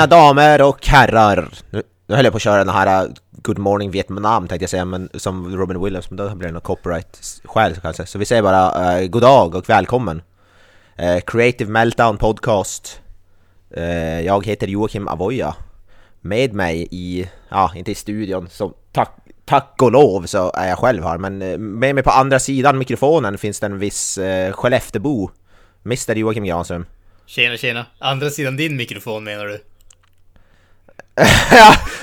Mina damer och herrar! Nu, nu höll jag på att köra den här äh, Good Morning Vietnam tänkte jag säga, men som Robin Williams, men då blir det något copyright-skäl kanske. Så vi säger bara uh, god dag och välkommen! Uh, Creative Meltdown Podcast. Uh, jag heter Joakim Avoya. Med mig i, ja inte i studion, så tack, tack och lov så är jag själv här, men uh, med mig på andra sidan mikrofonen finns det en viss uh, Skelleftebo. Mr Joakim Granström. Tjena tjena. Andra sidan din mikrofon menar du?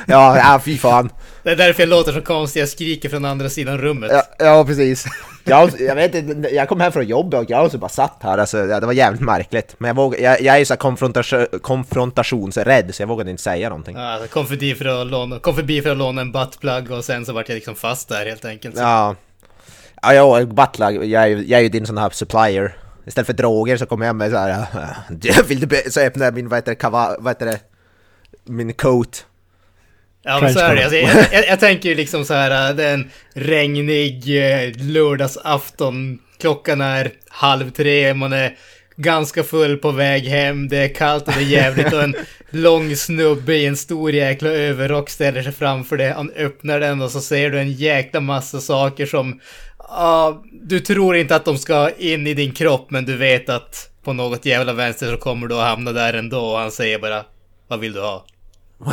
Ja, ja, fy fan. Det är därför jag låter så konstigt, jag skriker från andra sidan rummet. Ja, ja precis. Jag, jag vet inte, jag kom hem från jobbet och jag så bara satt här, alltså, det var jävligt märkligt. Men jag, våg, jag, jag är ju så konfrontation, konfrontationsrädd så jag vågade inte säga någonting. Ja, alltså, kom, förbi för att låna, kom förbi för att låna en buttplug och sen så vart jag liksom fast där helt enkelt. Så. Ja. Ja, ja, buttplug, jag är, jag är ju din sån här supplier. Istället för droger så kommer jag med så här, vill du be-" så öppnar jag min, vad heter det, kava, vad heter det, min coat. Ja men så är det. Alltså, jag, jag, jag tänker ju liksom så här, äh, det är en regnig eh, lördagsafton. Klockan är halv tre, man är ganska full på väg hem. Det är kallt och det är jävligt och en lång snubbe i en stor jäkla överrock ställer sig framför dig. Han öppnar den och så ser du en jäkla massa saker som ja, du tror inte att de ska in i din kropp men du vet att på något jävla vänster så kommer du att hamna där ändå och han säger bara Vad vill du ha?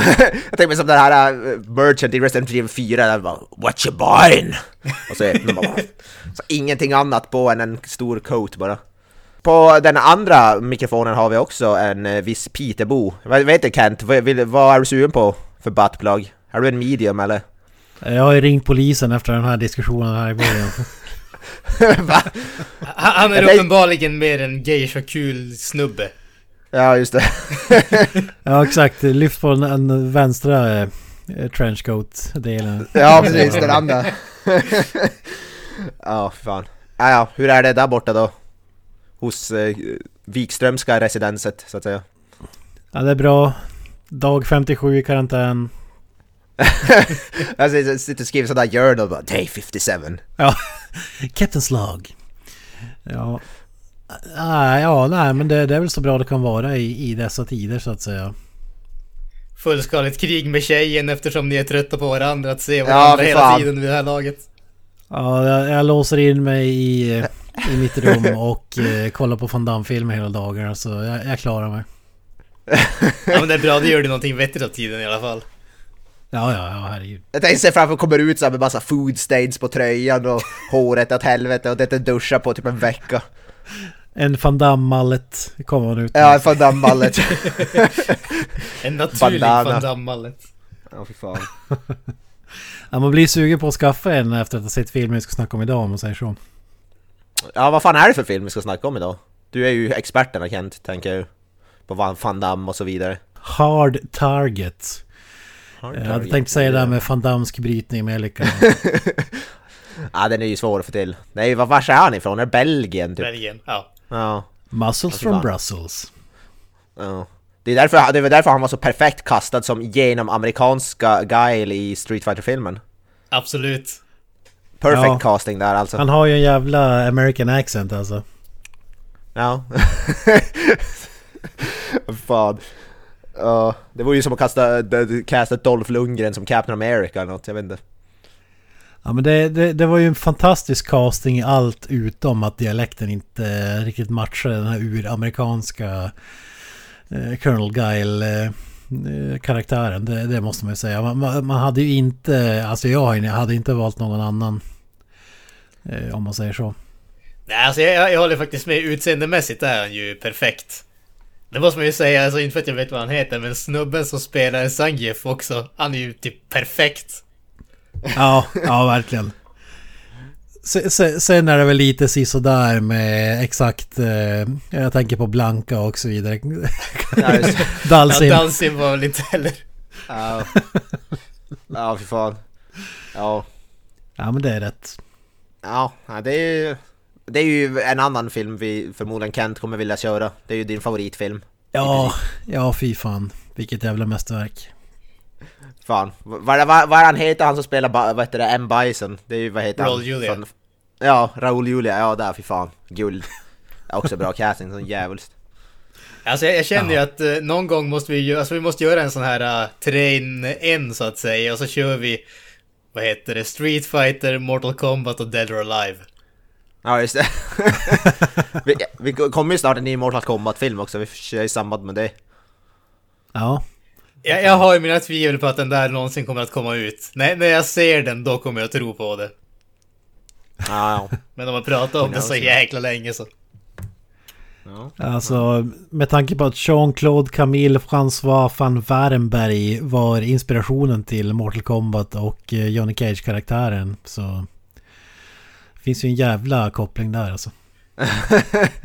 jag tänker mig som den här uh, merchant i Resident Evil 4, där bara What you buying? Och så man bara, så ingenting annat på än en stor coat bara. På den andra mikrofonen har vi också en uh, viss Peterbo. Vad vet du Kent, vad, vill, vad är du sugen på för buttplug? Är du en medium eller? Jag har ju ringt polisen efter den här diskussionen här i början. Va? Han är uppenbarligen mer en geisha-kul snubbe. Ja just det. Ja exakt, lyft på den, vänstra eh, trenchcoat-delen. ja precis, den andra. ja fan. Ja, ja, hur är det där borta då? Hos uh, Wikströmska residenset så att säga. Ja det är bra. Dag 57 i karantän. Jag sitter- och skriver sådär journal bara Day 57 Ja, Captain's log. Ja. Nej, ja, nej men det, det är väl så bra det kan vara i, i dessa tider så att säga. Fullskaligt krig med tjejen eftersom ni är trötta på varandra att se Ja, varandra för hela tiden vid det här laget. Ja, jag, jag låser in mig i, i mitt rum och eh, kollar på Van Damme-filmer hela dagarna så jag, jag klarar mig. Ja men det är bra, det gör du någonting vettigt av tiden i alla fall. Ja, ja, ja, herregud. Jag tänkte se framför kommer ut så här med massa food stains på tröjan och håret åt helvete och det inte duscha på typ en vecka En Van Damme-mallet kommer man ut med. Ja, fan den ballet En naturlig Bandana. Van Damme-mallet. Ja fy fan Ja, man blir sugen på att skaffa en efter att ha sett filmen vi ska snacka om idag om man säger så. Ja vad fan är det för film vi ska snacka om idag? Du är ju experten Kent, tänker jag På Van, Van Damme och så vidare Hard Target. Jag hade tänkt säga det här med Van Damsk brytning med Elika. Ja den är ju svår att få till Nej vad vars är han ifrån? Är det Belgien typ? Belgien. Ja. Ja, Muscles from Brussels. ja det är, därför, det var därför han var så perfekt kastad som genom amerikanska guile i Street fighter filmen Absolut. Perfect Ja. casting där alltså Han har ju en jävla American accent alltså. Ja. Fan. Ja, det vore ju som att kasta, kasta Dolph Lundgren som Captain America eller något, jag vet inte. Ja men det, det, det var ju en fantastisk casting i allt utom att dialekten inte riktigt matchade den här uramerikanska eh, Colonel Guile eh, karaktären. Det, det måste man ju säga. Man, man, man hade ju inte, alltså jag hade inte valt någon annan. Eh, om man säger så. Nej, alltså jag, jag håller faktiskt med. Utseendemässigt är han ju perfekt. Det måste man ju säga, alltså inte för att jag vet vad han heter, men snubben som spelar Sangief också, han är ju typ perfekt. Ja, ja verkligen. Sen är det väl lite sisådär med exakt... Eh, jag tänker på Blanka och så vidare. Dalsim. Ja, Dalsim var väl inte heller... Ja, ja fy fan. Ja, Ja men det är rätt. ja, det är ju... Det är ju en annan film vi förmodligen Kent kommer vilja köra. Det är ju din favoritfilm. Ja, ja fy fan. Vilket jävla mästerverk. Fan. Vad vad är han heter, han som spelar, ba- vad heter det, M. Bison? Det är ju, vad heter Raul han? Julia. Från- Ja, Raul Julia, ja där fy fan. Guld. Ja, Också bra casting, sån djävulskt. Alltså jag, jag känner ju att eh, någon gång måste vi alltså vi måste göra en sån här uh, train en så att säga och så kör vi, vad heter det, Street Fighter, Mortal Kombat och Dead or Alive. Ja just det. vi, vi kommer ju snart en ny Mortal Kombat-film också, vi kör i samband med det. Ja. Jag, jag har ju mina tvivel på att den där någonsin kommer att komma ut. När, när jag ser den, då kommer jag tro på det. Ja. Men om man pratar om det så jäkla länge så. ja. Alltså med tanke på att Jean-Claude Camille François van Warenberg var inspirationen till Mortal Kombat och eh, Johnny Cage-karaktären så... Finns ju en jävla koppling där alltså.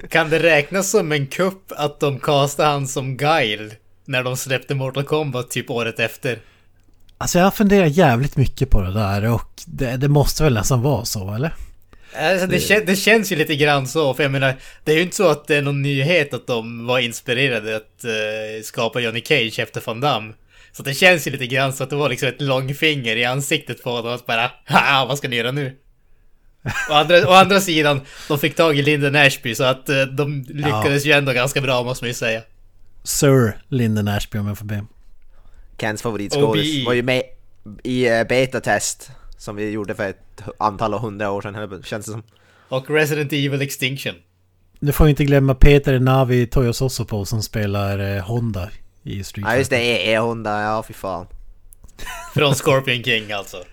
Kan det räknas som en kupp att de castade han som Guile när de släppte Mortal Kombat typ året efter? Alltså jag funderar jävligt mycket på det där och det, det måste väl nästan vara så eller? Alltså det, kän, det känns ju lite grann så, för jag menar, det är ju inte så att det är någon nyhet att de var inspirerade att eh, skapa Johnny Cage efter Van Damme. Så det känns ju lite grann så att det var liksom ett långfinger i ansiktet på honom och bara Haha, vad ska ni göra nu? Å andra, å andra sidan, de fick tag i Linden Ashby så att eh, de lyckades ju ändå ganska bra måste man ju säga. Sir Lyndon Ashby om jag får be. Kents favoritskådis OBE. var ju med i eh, beta-test som vi gjorde för ett hundra hundra år sedan, känns det som. Och Resident Evil Extinction. Nu får vi inte glömma Peter Navi Toyososopo som spelar eh, Honda i Street Ja just det, E-Honda, ja fy fan. Från Scorpion King alltså.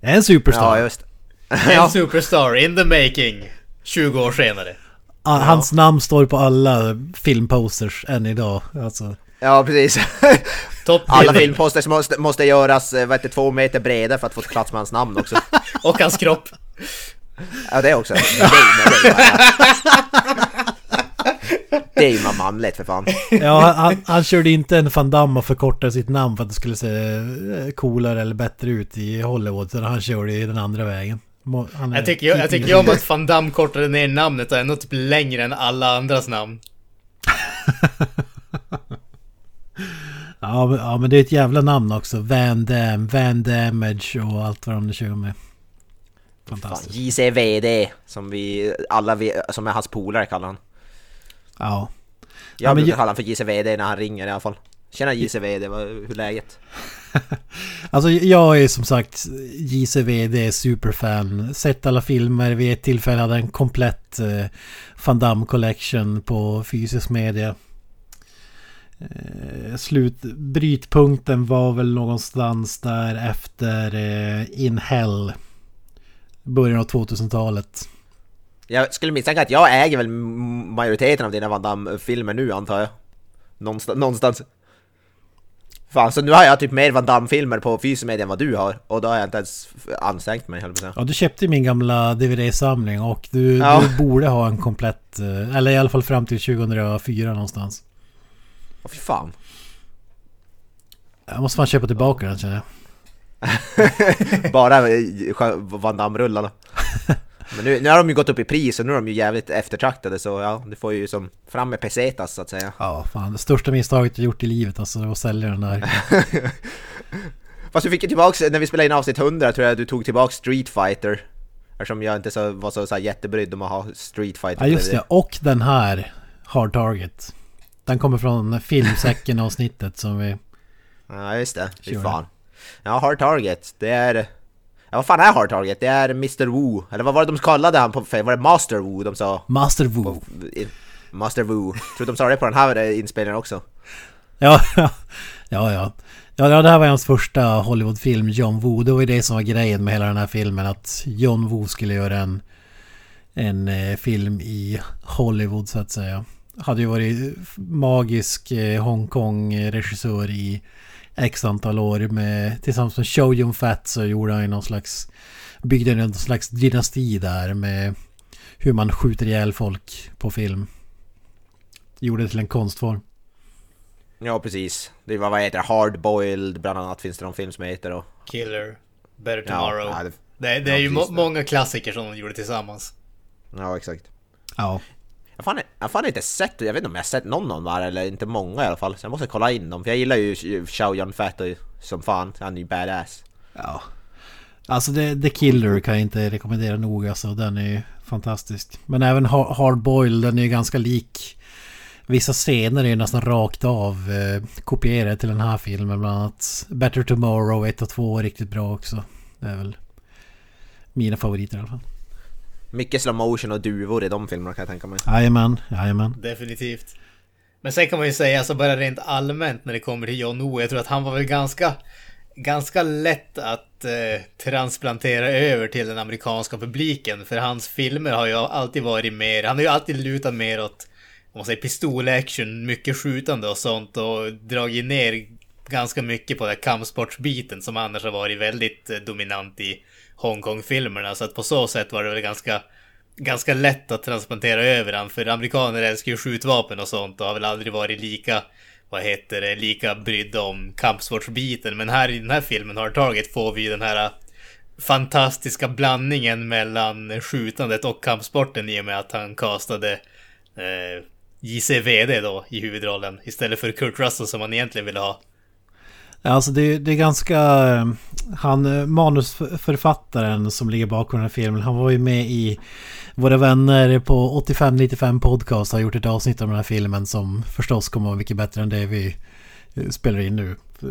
En superstar. Ja just En superstar in the making. 20 år senare. Ah, Hans namn står på alla filmposters än idag. Alltså. Ja precis. Top Alla filmposters måste, måste göras eh, vad heter, det, två meter breda för att få plats med hans namn också. Och hans kropp. Ja det också. Det är, det är, det är ju man manligt för fan. Ja, han, han, han körde inte en Van Damme och förkortade sitt namn för att det skulle se eh, coolare eller bättre ut i Hollywood. Så han körde ju den andra vägen. Må- Han är Jag tycker, jag, jag tycker om att Van Damme kortade ner namnet och är ändå typ längre än alla andras namn. Ja, men, ja, men det är ett jävla namn också. Van Dam, Van Damage och allt vad de nu kör med. Fan, Fantastiskt. JCVD som vi alla vet, som är hans polare kallar han. Ja. Jag Ja, men brukar jag- kalla han för JCVD när han ringer i alla fall. Tjena JCVD, hur är läget? Alltså jag är som sagt JCVD superfan. Sett alla filmer. Vid ett tillfälle hade en komplett eh, Van Damme Collection på fysisk media. Eh, slut, brytpunkten var väl någonstans där efter eh, In Hell. Början av 2000-talet. Jag skulle misstänka att jag äger väl majoriteten av dina Van Damme-filmer nu antar jag. Någonstans. någonstans. Fan, så nu har jag typ mer Van Damme-filmer på fysisk media än vad du har. Och då har jag inte ens ansträngt mig, höll. Ja, du köpte min gamla DVD-samling och du, Ja. du borde ha en komplett... eh, Eller i alla fall fram till 2004 någonstans. Åh fy fan. Jag måste fan köpa tillbaka den känner jag. Bara eh, Van Damme-rullarna. Men nu, nu har de ju gått upp i pris och nu är de ju jävligt eftertraktade så ja, du får ju som fram med pesetas så att säga. Ja, fan det största misstaget jag gjort i livet alltså, att sälja den där. Fast du fick ju tillbaks, när vi spelade in avsnitt 100 tror jag du tog tillbaks Street Fighter. Eftersom jag inte så, var så, så här jättebrydd om att ha Street Fighter. Ja, just det. Och den här Hard Target. Den kommer från filmsäcken avsnittet som vi... Ja just det, fy fan. Ja, Hard Target, det är... Ja vad fan är Hard Target? Det är Mr. Wu, eller vad var det de kallade han på Var det Master Wu de sa? Master Wu. I- Master Wu. Tror de sa det på den här inspelningen också? Ja, ja. Ja, ja. Ja, det här var hans första Hollywoodfilm, John Woo. Det var ju det som var grejen med hela den här filmen. Att John Woo skulle göra en, en eh, film i Hollywood så att säga. Hade ju varit magisk eh, Hongkong-regissör i x antal år med tillsammans med Show Yun Fat så gjorde han ju någon slags byggde någon slags dynasti där med hur man skjuter ihjäl folk på film. Gjorde det till en konstform. Ja, precis. Det var vad heter det? Hardboiled bland annat finns det någon film som heter då. Killer, Better Tomorrow. Ja, det, det, det är ja, ju må många klassiker som de gjorde tillsammans. ja exakt. Ja. Jag har fan, fan inte sett, jag vet inte om jag har sett någon av dem här eller inte många i alla fall. Så jag måste kolla in dem för jag gillar ju Chow Yun Fat som fan, han är ju badass. Ja. Alltså The, The Killer kan jag inte rekommendera nog alltså. Den är ju fantastisk. Men även Hard Boil, den är ju ganska lik. Vissa scener är ju nästan rakt av eh, kopierade till den här filmen. Bland annat Better Tomorrow 1 och 2 är riktigt bra också. Det är väl mina favoriter i alla fall. Mycket slow motion och duvor i de filmerna kan jag tänka mig. Jajamän, jajamän. Definitivt. Men sen kan man ju säga, alltså bara rent allmänt när det kommer till John Woo, jag tror att han var väl ganska, ganska lätt att eh, transplantera över till den amerikanska publiken. För hans filmer har ju alltid varit mer, han har ju alltid lutat mer åt, om man säger pistolaction, mycket skjutande och sånt och dragit ner ganska mycket på den här kampsportsbiten som annars har varit väldigt eh, dominant i Hongkong-filmerna. Så att på så sätt var det väl ganska ganska lätt att transplantera över han för amerikaner älskar ju skjutvapen och sånt och har väl aldrig varit lika vad heter det, lika brydda om kampsportsbiten. Men här i den här filmen har taget får vi den här äh, fantastiska blandningen mellan skjutandet och kampsporten i och med att han castade äh, eh, JCVD då i huvudrollen istället för Kurt Russell som han egentligen ville ha. Alltså det, det är ganska... Eh, han eh, manusförfattaren som ligger bakom den här filmen. Han var ju med i Våra vänner på 8595 podcast har gjort ett avsnitt om den här filmen som förstås kommer vara mycket bättre än det vi eh, spelar in nu.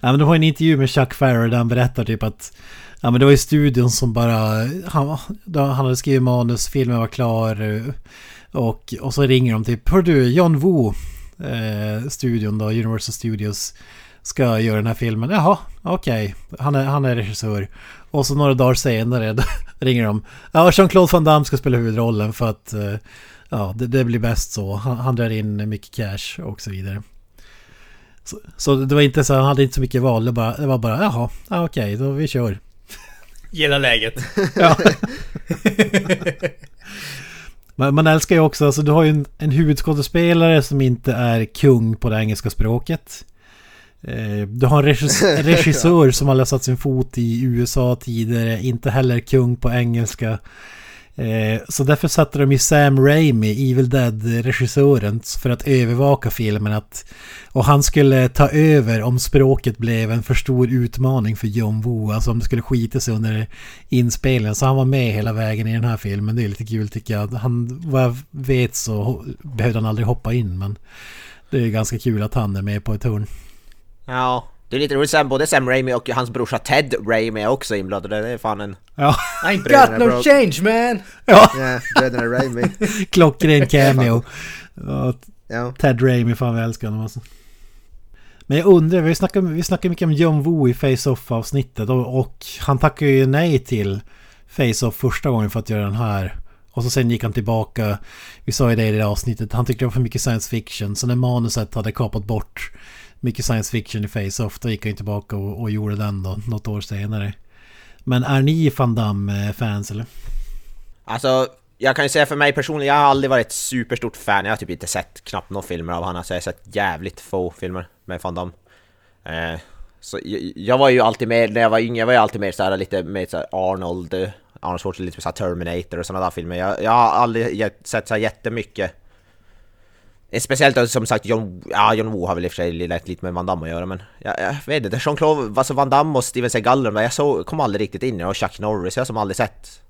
ja, men de har en intervju med Chuck Farrer där han berättar typ att Ja men det var ju studion som bara Han, då han hade skrivit manus, filmen var klar och, och så ringer de typ Hör du John Woo eh, Studion då, Universal Studios Ska göra den här filmen. Jaha, okej. Han, är, han är regissör. Och så några dagar senare ringer de. Ja, Jean-Claude Van Damme ska spela huvudrollen för att eh, Ja, det, det blir bäst så. Han, han drar in mycket cash och så vidare. Så, så det var inte så, han hade inte så mycket val. Det, bara, det var bara, jaha, ja, okej, då vi kör. Gillar läget. Ja. Men man älskar ju också, alltså du har ju en, en huvudskådespelare som inte är kung på det engelska språket. Eh, Du har en regissör, regissör som har satt sin fot i USA tidigare, inte heller kung på engelska. Eh, Så därför satte de ju Sam Raimi, Evil Dead-regissören, för att övervaka filmen. Att, och han skulle ta över om språket blev en för stor utmaning för John Woo. Alltså om det skulle skita sig under inspelningen. Så han var med hela vägen i den här filmen. Det är lite kul tycker jag. Han, vad jag vet så behövde han aldrig hoppa in. Men det är ganska kul att han är med på ett hörn. Ja, det är lite roligt sen både Sam Raimi och hans brorsa Ted Raimi är också inblandade. Det är fan en... Ja, I got Bröderna no Bro- change man! ja Ja, bröderna Raimi. klockren cameo. Ja. Ted Raimi, fan vad jag älskar honom alltså. Men jag undrar, vi snackar, vi snackar mycket om John Woo i Face-Off avsnittet och, och han tackade ju nej till Face-Off första gången för att göra den här. Och så sen gick han tillbaka, vi sa ju det i det avsnittet, han tyckte det var för mycket science fiction. Så när manuset hade kapat bort mycket science fiction i Face-Off, då gick han ju tillbaka och, och gjorde den då, något år senare. Men är ni Van Damme-fans eller? Alltså, jag kan ju säga för mig personligen, jag har aldrig varit ett superstort fan. Jag har typ inte sett knappt några filmer av honom. Så alltså, jag har sett jävligt få filmer med Van Damme. Eh, så jag, jag var ju alltid med, när jag var yngre, jag var ju alltid mer såhär lite mer såhär Arnold, eh, Arnold Schwarzenegger, lite såhär Terminator och sådana där filmer. Jag, jag har aldrig sett såhär jättemycket. Speciellt som sagt, John, ja, John Woo har väl i och för sig lätt lite med Van Damme att göra men jag, jag vet inte, Jean-Claude, alltså Van Damme och Steven Seagal de jag så, kom aldrig riktigt in i det och Chuck Norris, jag som aldrig sett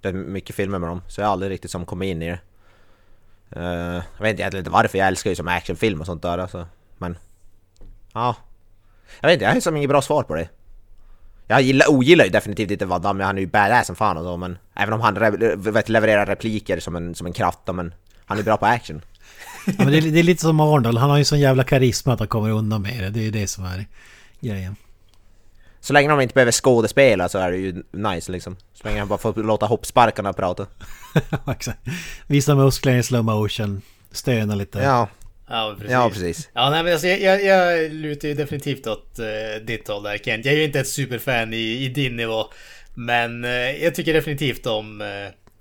det är mycket filmer med dem, så jag har aldrig riktigt som kommit in i det. Uh, jag vet egentligen inte varför, jag älskar ju som actionfilm och sånt där alltså. Men... Ja. Jag vet inte, jag har som inget bra svar på det. Jag gillar, ogillar ju definitivt inte Van Damme, han är ju badass som fan och så men... Även om han re, vet, levererar repliker som en, som en kratta men... Han är bra på action. Ja, men det, är, det är lite som Arnold, han har ju sån jävla karisma att han kommer undan med det. Det är ju det som är grejen. Så länge de inte behöver skådespela så är det ju nice liksom. Så länge han bara får låta hoppsparkarna prata. Exakt. Visa muskler i slow motion. Stöna lite. Ja. Ja, precis. Ja, precis. Ja, nej, men alltså, jag, jag, jag lutar ju definitivt åt uh, ditt håll där Kent. Jag är ju inte ett superfan i, i din nivå. Men uh, jag tycker definitivt om uh,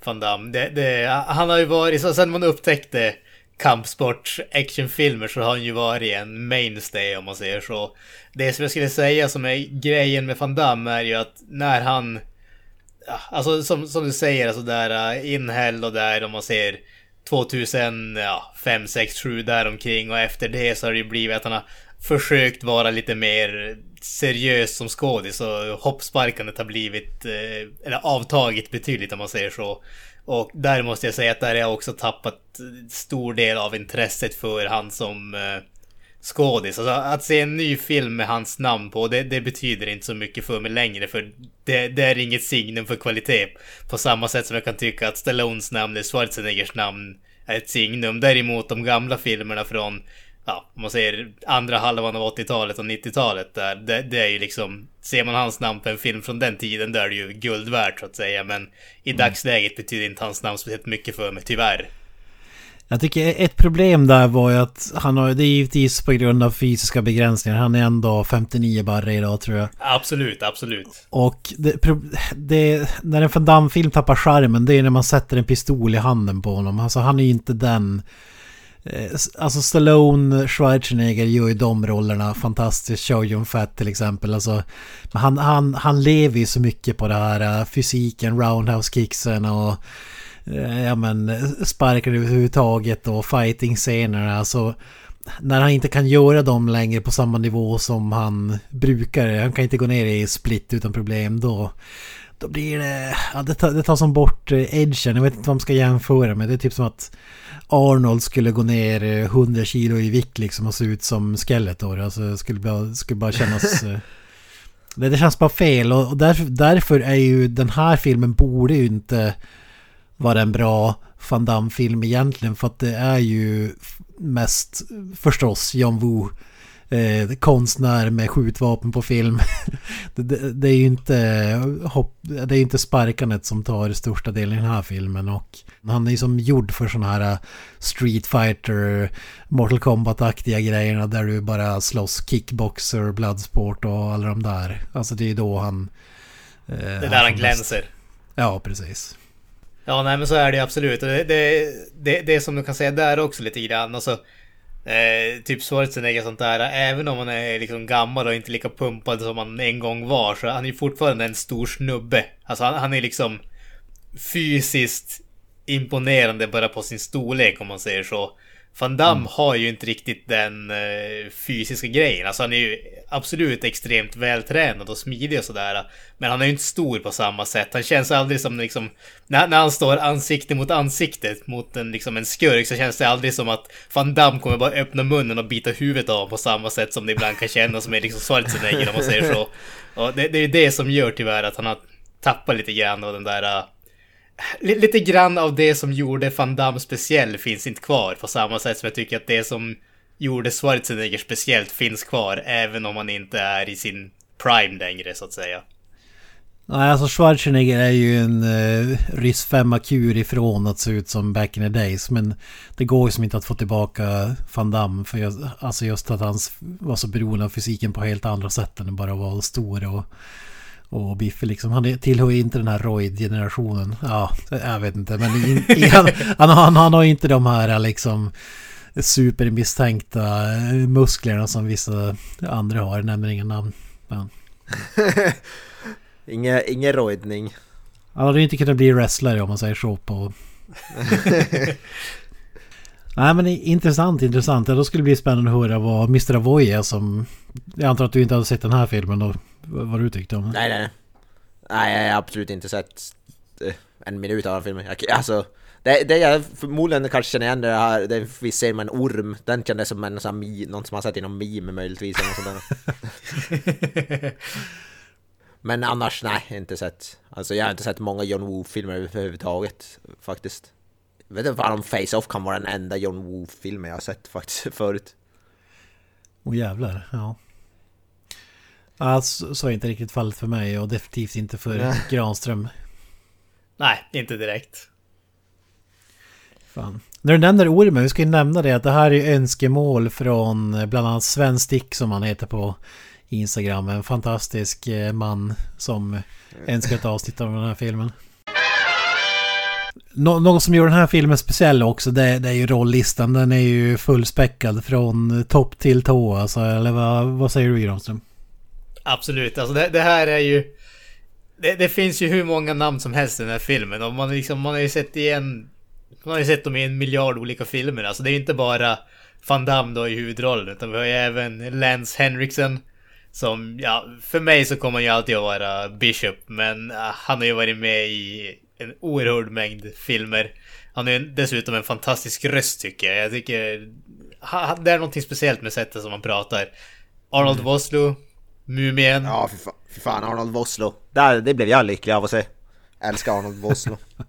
Van Damme. Det, det, han har ju varit, så sen man upptäckte kampsport actionfilmer så har han ju varit en mainstay om man säger så. Det som jag skulle säga som är grejen med Van Damme är ju att när han Alltså som, som du säger, alltså där äh, uh, Inhell och där om man ser 2005, 6, 7 däromkring och efter det så har det ju blivit att han har försökt vara lite mer seriös som skådis och hoppsparkandet har blivit, äh, eller avtagit betydligt om man säger så. Och där måste jag säga att där har jag också tappat stor del av intresset för han som eh, skådis. Alltså att se en ny film med hans namn på, det, det betyder inte så mycket för mig längre. För det, det, är inget signum för kvalitet. På samma sätt som jag kan tycka att Stallones namn eller Schwarzeneggers namn är ett signum. Däremot de gamla filmerna från, ja, om man säger andra halvan av 80-talet och 90-talet där, det, det, är ju liksom, ser man hans namn på en film från den tiden, då är det ju guld värt så att säga. Men i mm. dagsläget betyder inte hans namn speciellt mycket för mig, tyvärr. Jag tycker ett problem där var ju att han har, det är givetvis på grund av fysiska begränsningar. Han är ändå 59 barre idag tror jag. Absolut, absolut. Och det, det, när en Van Damme-film tappar skärmen det är när man sätter en pistol i handen på honom. Alltså han är ju inte den... Eh, alltså Stallone, Schwarzenegger gör ju de rollerna fantastiskt. Show Fat till exempel. Alltså, han, han, han lever ju så mycket på det här eh, fysiken, roundhouse kicksen och eh, ja men sparkar överhuvudtaget och fighting-scenerna. Alltså när han inte kan göra dem längre på samma nivå som han brukar. Han kan inte gå ner i split utan problem då. Då blir det... Ja, det, tar, det tar som bort edgen. Jag vet inte vad man ska jämföra med. Det är typ som att Arnold skulle gå ner 100 eh, kilo i vikt liksom och se ut som Skeletor. Alltså det skulle bara, skulle bara kännas... det, det känns bara fel och därför, därför är ju den här filmen borde ju inte vara en bra Van Damme-film egentligen. För att det är ju mest förstås John Woo. Eh, konstnär med skjutvapen på film. det, det, det, är ju inte, hopp, det är inte sparkandet som tar största delen i den här filmen. Och han är ju som gjord för sådana här eh, Street Fighter, Mortal Kombat-aktiga grejerna där du bara slåss kickboxer, bloodsport och alla de där. Alltså det är då han... Eh, det är där han glänser. Ja, precis. Ja, nej men så är det absolut. Det, det, det, det som du kan säga där också lite grann. Alltså, eh, typ Schwarzenegger och sånt där. Även om han är liksom gammal och inte lika pumpad som han en gång var. Så han är fortfarande en stor snubbe. Alltså han, han är liksom fysiskt imponerande bara på sin storlek om man säger så. Van Damme mm. har ju inte riktigt den uh, fysiska grejen. Alltså han är ju absolut extremt vältränad och smidig och sådär. Men han är ju inte stor på samma sätt. Han känns aldrig som liksom... När, när han står ansikte mot ansikte mot en, liksom en skurk så känns det aldrig som att Van Damme kommer bara öppna munnen och bita huvudet av på samma sätt som det ibland kan kännas med liksom Schwarzenegger om man säger så. Och det, det är ju det som gör tyvärr att han har tappat lite grann av den där uh, lite grann av det som gjorde Van Damme speciell finns inte kvar på samma sätt som jag tycker att det som gjorde Schwarzenegger speciellt finns kvar även om han inte är i sin prime längre så att säga. Nej, alltså Schwarzenegger är ju en uh, ryss 5 kur ifrån att se ut som back in the days. Men det går ju som inte att få tillbaka Van Damme. För just, alltså just att han var så beroende av fysiken på helt andra sätt än att bara vara stor och och Biffy liksom, han tillhör ju inte den här Royd-generationen. Ja, jag vet inte. Men in, in, han, han, han, han har inte de här liksom supermisstänkta musklerna som vissa andra har. Jag nämner inga namn. Men. Inge, ingen rojdning. Han hade ju inte kunnat bli wrestlare om man säger så på... Nej men intressant, intressant. Ja, då skulle det bli spännande att höra vad Mr. Avoy är som... Jag antar att du inte hade sett den här filmen då vad du tyckte om den? Nej, nej, nej. jag har absolut inte sett eh, en minut av den filmen. alltså, det, det jag förmodligen kanske känner igen det här, det vi ser med en orm, den kändes som en sån här, någon som har sett i någon meme möjligtvis eller något sånt Men annars, nej, inte sett. Alltså jag har inte sett många John Woo-filmer överhuvudtaget faktiskt. Jag vet inte om Face-Off kan vara den enda John Woo-filmen jag har sett faktiskt förut. Åh oh, jävlar, ja. Alltså, så är inte riktigt fallet för mig och definitivt inte för Granström. Nej, inte direkt. Fan. När du nämner ormen, vi ska ju nämna det att det här är önskemål från eh, bland annat Sven Stick som han heter på Instagram. En fantastisk eh, man som önskar ett avsnitt av den här filmen. Nå något som gör den här filmen speciell också det, det är ju rolllistan. Den är ju fullspäckad från topp till tå alltså. Eller vad, vad säger du Granström? Absolut, alltså det, det här är ju... Det, det, finns ju hur många namn som helst i den här filmen och man, liksom, man har ju sett igen... Man har ju sett dem i en miljard olika filmer. Alltså det är inte bara Van Damme då i huvudrollen utan vi har ju även Lance Henriksen. Som, ja, för mig så kommer han ju alltid att vara Bishop men uh, han har ju varit med i en oerhörd mängd filmer. Han är dessutom en fantastisk röst tycker jag. Jag tycker... Det är någonting speciellt med sättet som han pratar. Arnold mm. Vosloo, Mumien. Ja, för, fa för fan Arnold Vosloo. Där, det blev jag lycklig av att se. Älskar Arnold Vosloo.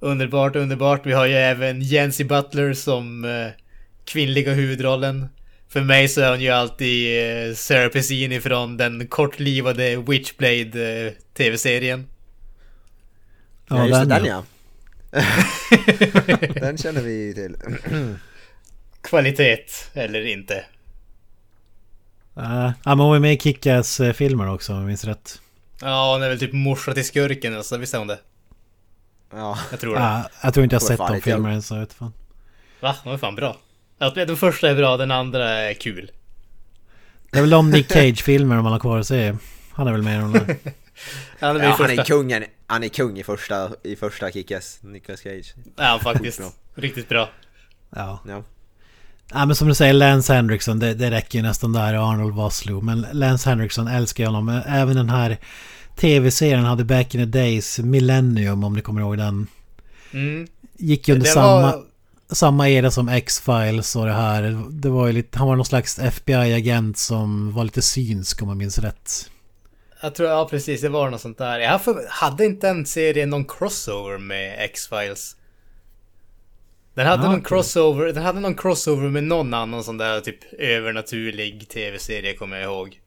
underbart, underbart. Vi har ju även Jency Butler som eh, kvinnliga huvudrollen. För mig så är hon ju alltid eh, Sarah Pesini från den kortlivade Witchblade eh, tv-serien. Ja, ja, just den, den ja. den känner vi till. Kvalitet, eller inte. Uh, ja, men hon är med i Kickass eh, filmer också om jag minns rätt. Ja, hon är väl typ morsa till skurken, alltså, visst är hon det? Ja. Jag tror det. Ja, jag tror inte jag sett de filmerna så jag vet fan. Va? De är fan bra. Den första är bra, den andra är kul. Det är väl de Nick Cage-filmer om man har kvar att se. Han är väl med i de där. han, är ja, han är kungen. Han är kung i första, i första Kickass, Nicolas Cage. Ja, faktiskt. Riktigt bra. Ja. ja. Ja men som du säger, Lance Henriksen, det, det räcker ju nästan där Arnold Vosloo. Men Lance Henriksen älskar jag honom. Även den här tv-serien hade Back in the Days, Millennium om ni kommer ihåg den. Mm. Gick ju under samma, var... samma era som X-Files och det här. Det var ju lite, han var någon slags FBI-agent som var lite synsk om man minns rätt. Jag tror, ja precis, det var något sånt där. Jag hade inte den serien någon crossover med X-Files? Den hade, ah, någon crossover, den hade någon crossover med någon annan sån där typ övernaturlig tv-serie kommer jag ihåg.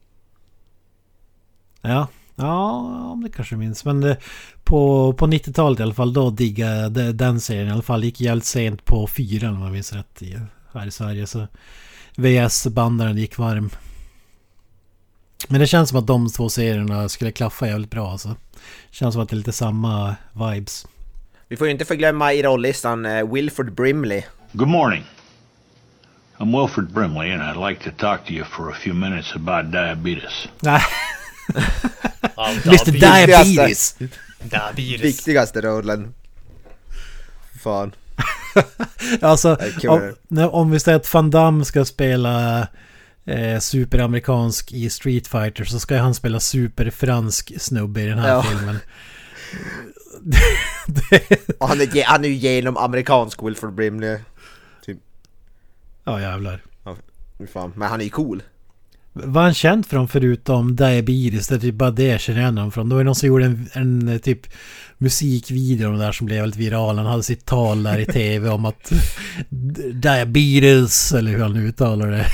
Ja, ja det kanske minns. Men det, på, på 90-talet i alla fall då diggade den serien i alla fall. Gick jävligt sent på fyran om jag minns rätt i, här i Sverige. Så VS-bandaren gick varm. Men det känns som att de två serierna skulle klaffa jävligt bra alltså. Känns som att det är lite samma vibes. Vi får ju inte förglömma i rollistan uh, Wilford Brimley. Good morning. I'm Wilford Brimley and I'd like to talk to you for a few minutes about diabetes. Mr Diabetes! Diabetes. Viktigaste rollen. Fan. alltså, om, om, vi säger att Van Damme ska spela eh, superamerikansk i Street Fighter så ska han spela superfransk snubbe i den här ja. filmen. Och han är, han är ju genom amerikansk Wilford Brimley. Typ. Ja jävlar. Ja, fan. Men han är ju cool. Vad han känd från förutom Diabetes? Det är typ bara det jag känner igen honom från. Det var någon som gjorde en, en typ musikvideo där som blev väldigt viral. Han hade sitt tal där i tv om att Diabetes, eller hur han uttalar det.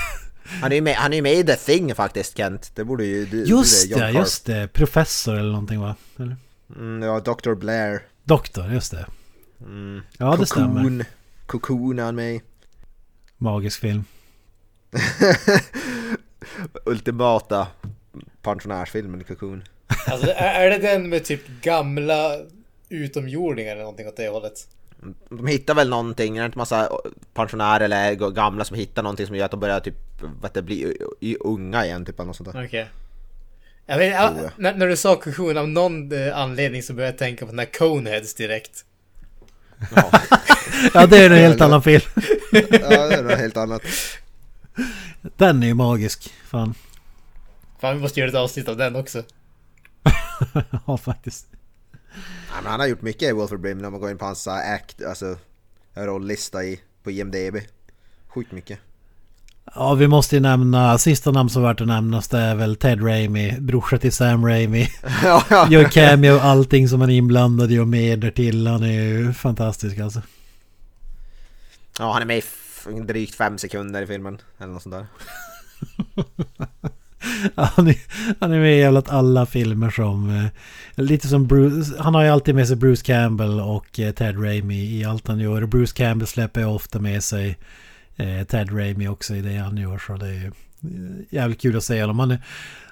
Han är ju med, han är med i The Thing faktiskt Kent. Det borde ju... Det, just det, just det. Professor eller någonting va? Eller? Mm, ja, Dr. Blair. Doktor, just det. Mm. Ja, det Cocoon. stämmer. Cocoon han med Magisk film. Ultimata pensionärsfilmen Cocoon. Alltså, är det den med typ gamla utomjordingar eller någonting åt det hållet? De hittar väl någonting, det är inte massa pensionärer eller gamla som hittar någonting som gör att de börjar typ, vet det, bli unga igen typ eller något sånt där. Okej. Okay. Jag vet, ja, när, när, du sa Cocoon av någon eh, anledning så började jag tänka på den här Coneheads direkt. Ja, ja det är en helt annan film. ja, det är något helt annat. Den är ju magisk, fan. Fan, vi måste göra ett avsnitt av den också. ja, faktiskt. Ja, men han har gjort mycket i Wolf of Brim när man går in på hans act, alltså rollista i, på IMDB. Sjukt mycket. Ja, vi måste ju nämna, sista namn som värt att nämnas det är väl Ted Raimi, brorsa till Sam Raimi. ja, ja. Gör cameo allting som han är inblandad i och mer till. Han är ju fantastisk alltså. Ja, han är med i drygt fem sekunder i filmen. Eller något sånt där. han, är, han är med i jävligt alla filmer som... Eh, lite som Bruce... Han har ju alltid med sig Bruce Campbell och eh, Ted Raimi i allt han gör. Och Bruce Campbell släpper ju ofta med sig eh, Ted Raimi också i det han gör. Så det är jävligt kul att se honom. Han är,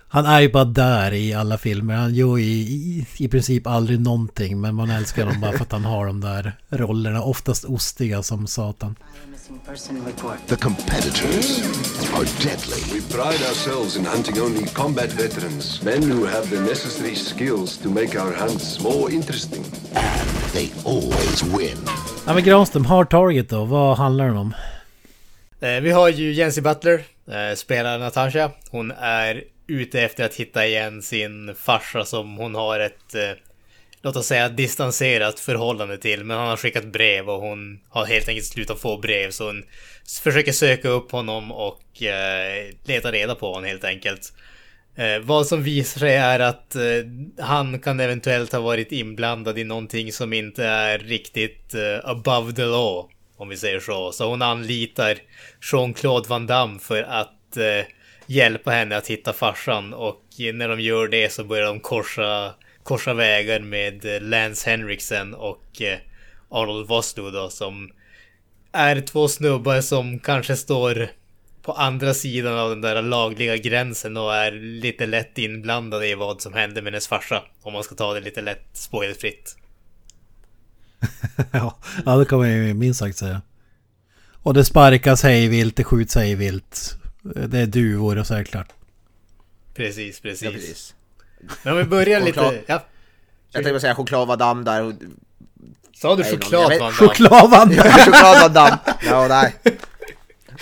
han är ju bara där i alla filmer. Han gör ju i, i, i princip aldrig någonting. Men man älskar honom bara för att han har de där rollerna. Oftast ostiga som satan. The competitors are deadly. We pride ourselves in hunting only combat veterans, men who have the necessary skills to make our hunts more interesting. And they always win. Ja men Granström, Hard Target då? Vad handlar den om? Eh, vi har ju Jency Butler, eh, spelar Natasha. Hon är ute efter att hitta igen sin farsa som hon har ett, eh, låt oss säga distanserat förhållande till. Men han har skickat brev och hon har helt enkelt slutat få brev. Så hon försöker söka upp honom och eh, leta reda på honom helt enkelt. Eh, vad som visar sig är att eh, han kan eventuellt ha varit inblandad i någonting som inte är riktigt eh, above the law. Om vi säger så. Så hon anlitar Jean-Claude Van Damme för att eh, hjälpa henne att hitta farsan. Och eh, när de gör det så börjar de korsa, korsa vägar med eh, Lance Henriksen och eh, Arnold Vosloo då som är två snubbar som kanske står på andra sidan av den där lagliga gränsen och är lite lätt inblandade i vad som händer med hennes farsa. Om man ska ta det lite lätt spoilfritt. ja, det kan man ju minst sagt säga. Och det sparkas hejvilt, det skjuts hejvilt. Det är duvor och så är det klart. Precis, precis. Ja, precis. Men om vi börjar Choklad. lite... Ja. Jag tänkte säga choklad Van Damme där. Sa du Nej, choklad jag vet-? Choklad vann! Ja, choklad! Ja, nej.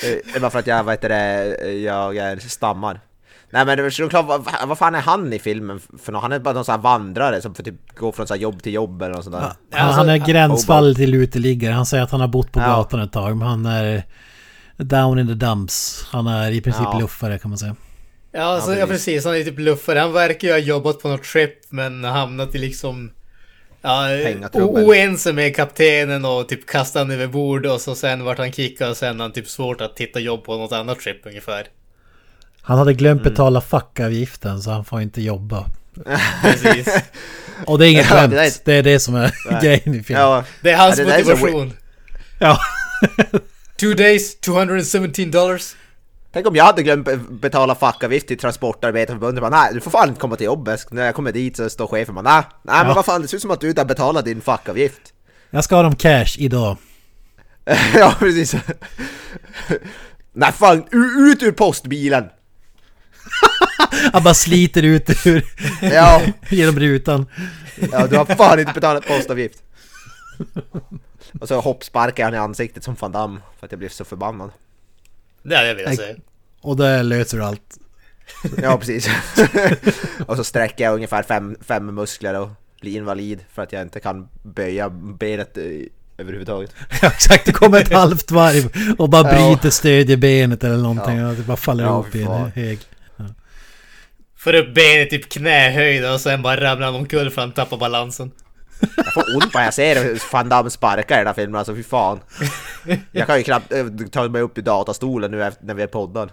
Det är bara för att jag, vad heter det, jag är stammar. Nej men det är choklad, vad, vad fan är han i filmen för något? Han är bara någon sån här vandrare som får typ gå från så här jobb till jobb eller något sånt där. Han, Alltså, han är gränsfall till uteliggare. Han säger att han har bott på Ja. gatan ett tag. Men han är down in the dumps. Han är i princip Ja. luffare kan man säga. Ja, alltså, ja, Ja, precis. Han är typ luffare. Han verkar ju ha jobbat på något skepp men hamnat i liksom... Ja, oense med kaptenen och typ kastade han över bord och så sen vart han kickad och sen han typ svårt att hitta jobb på något annat skepp ungefär. Han hade glömt Mm. betala fuckavgiften så han får inte jobba. Precis. Och det är inget Ja, skämt. det där Det är det som är grejen i filmen. Ja, Det är hans Ja, det motivation. Ja. Two days, 217 dollars. Tänk om jag hade glömt be- betala fackavgift till Transportarbetarförbundet. Bara, nej, du får fan inte komma till jobbet. När jag kommer dit så står chefen bara, nej, nej men Ja. vad fan, det ser ut som att du inte har betalat din fackavgift. Jag ska ha dem cash idag. ja, precis. nej, fan, ut ur postbilen! Han bara sliter ut ur Ja, genom rutan. ja, du har fan inte betalat postavgift. Och så hoppsparkar jag han i ansiktet som Van Damme för att jag blev så förbannad. Det hade jag velat säga. Och det löser allt. Ja, precis. och så sträcker jag ungefär fem, fem muskler och blir invalid för att jag inte kan böja benet eh, överhuvudtaget. Ja, exakt, det kommer ett halvt varv och bara Ja. bryter stödjebenet eller någonting. Ja. Och det bara faller Ja, ihop i en hög. Får upp benet typ knähöjd och sen bara ramlar han omkull för han tappar balansen. Jag får ont bara jag ser hur Van Damme sparkar i den här filmen, alltså fy fan. Jag kan ju knappt eh, ta mig upp i datastolen nu när vi är poddar.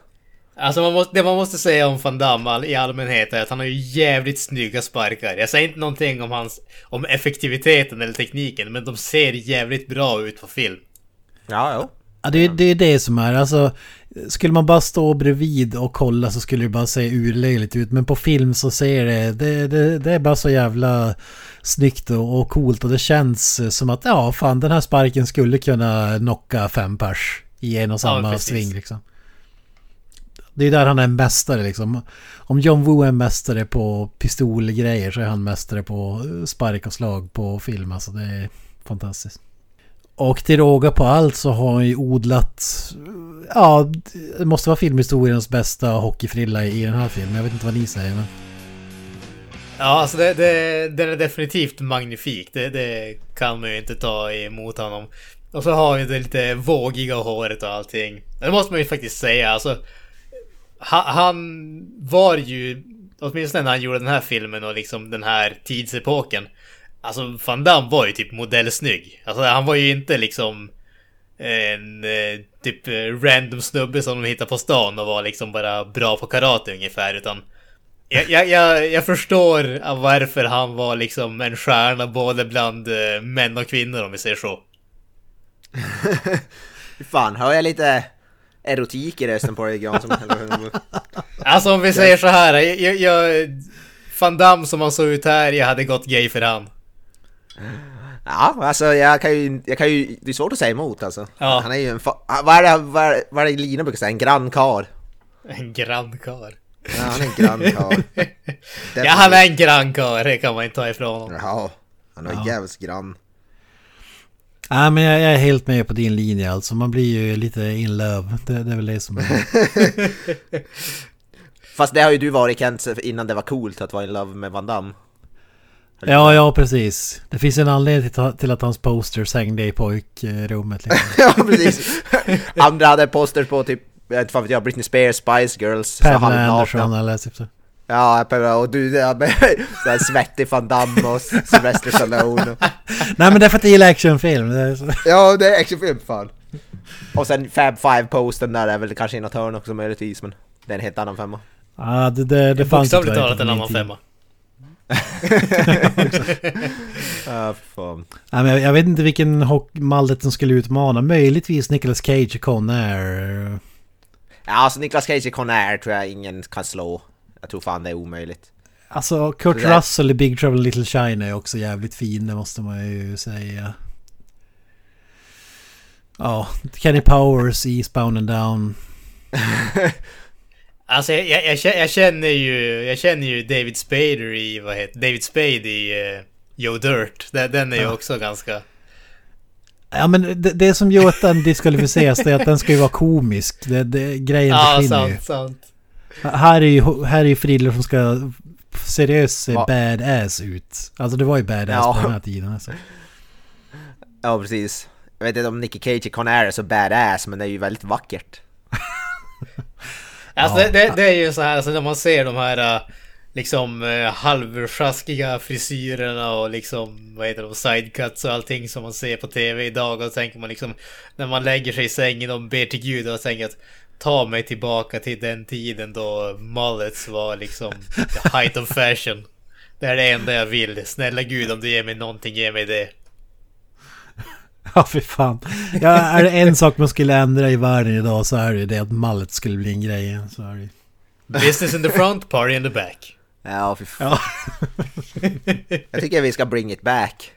Alltså man måste, det man måste säga om Van Damme i allmänhet är att han har ju jävligt snygga sparkar. Jag säger inte någonting om hans, om effektiviteten eller tekniken, men de ser jävligt bra ut på film. Ja, jo. Ja, det, det är det som är. Alltså, skulle man bara stå bredvid och kolla så skulle det bara se urlöjligt ut. Men på film så ser det, det, det, det är bara så jävla snyggt och, coolt. Och det känns som att ja, fan den här sparken skulle kunna knocka fem pers i en och samma precis. sving liksom. Det är där han är mästare liksom. Om John Woo är mästare på pistolgrejer så är han mästare på spark och slag på film. Alltså det är fantastiskt. Och till råga på allt så har han ju odlat... Ja, det måste vara filmhistoriens bästa hockeyfrilla i den här filmen. Jag vet inte vad ni säger men... Ja, alltså det, det, den är definitivt magnifik. Det, det kan man ju inte ta emot honom. Och så har vi det lite vågiga håret och allting. Det måste man ju faktiskt säga. Alltså, han, han var ju, åtminstone när han gjorde den här filmen och liksom den här tidsepoken. Alltså Van Damme var ju typ modellsnygg. Alltså han var ju inte liksom en eh, typ random snubbe som de hittade på stan och var liksom bara bra på karate ungefär. Utan jag, jag, jag, jag förstår varför han var liksom en stjärna både bland män och kvinnor om vi säger så. Fan, hör jag lite erotik i rösten på dig Jansson? alltså om vi säger så här, jag, jag, Van Damme som han såg ut här, jag hade gått gay för han. Ja, alltså jag kan ju, jag kan ju, det är svårt att säga emot alltså. Ja. Han är ju en, vad är det, vad är det Lina brukar säga, en grannkar? En grannkar. Ja, han är en grannkar. ja, han är en grannkar, det kan man inte ta ifrån honom. Ja, han är ja. jävligt grann. Ja, men jag, jag, är helt med på din linje alltså. Man blir ju lite in love. Det, det är väl det som är... Fast det har ju du varit Kent innan det var coolt att vara in love med Van Damme. Ja, ja precis. Det finns en anledning till att hans posters hängde i pojkrummet. Liksom. ja, precis. Andra hade posters på typ, jag vet inte Britney Spears, Spice Girls. Pamela Anderson eller typ så. Ja, och du så här svettig Van Damme och Sylvester Stallone. Nej men det är för att jag gillar actionfilm. ja, det är actionfilm fan. Och sen Fab Five-posten där är väl kanske i något hörn också möjligtvis, men det är en helt annan femma. Ja, det, det, det fanns inte Bokstavligt talat en annan femma. ah, fan. Men jag, jag, vet inte vilken mallet som skulle utmana. Möjligtvis Nicolas Cage och Conair. Ja, alltså Nicolas Cage Conair tror jag ingen kan slå. Jag tror fan det är omöjligt. Alltså Kurt där... Russell i Big Trouble Little China är också jävligt fin, det måste man ju säga. Ja, Kenny Powers i Spound and Down. alltså jag, jag, jag, känner ju, jag känner ju David Spader i, vad heter David Spade i uh, Joe Dirt. Den, den är ju också ganska... Ja men det, det som gör att den diskvalificeras det är att den ska ju vara komisk. Det, det, grejen ja, försvinner sant, ju. sant. Här är ju, här är ju Fridler som ska seriöst se Va? badass ut. Alltså det var ju badass ja. på den här tiden alltså. Ja precis. Jag vet inte om Nicky Cage i Conair är så badass men det är ju väldigt vackert. alltså ja. det, det, är ju så här, alltså när man ser de här äh, liksom uh, halvsjaskiga frisyrerna och liksom vad heter de, sidecuts och allting som man ser på tv idag och tänker man liksom när man lägger sig i sängen och ber till gud och tänker att ta mig tillbaka till den tiden då mullets var liksom the height of fashion. Det är det enda jag vill. Snälla gud om du ger mig någonting, ge mig det. Ja, fy fan. Ja, är det en sak man skulle ändra i världen idag så är det det att mallet skulle bli en grej. Så är det. Business in the front, party in the back. Ja, fy fan. Ja. jag tycker vi ska bring it back.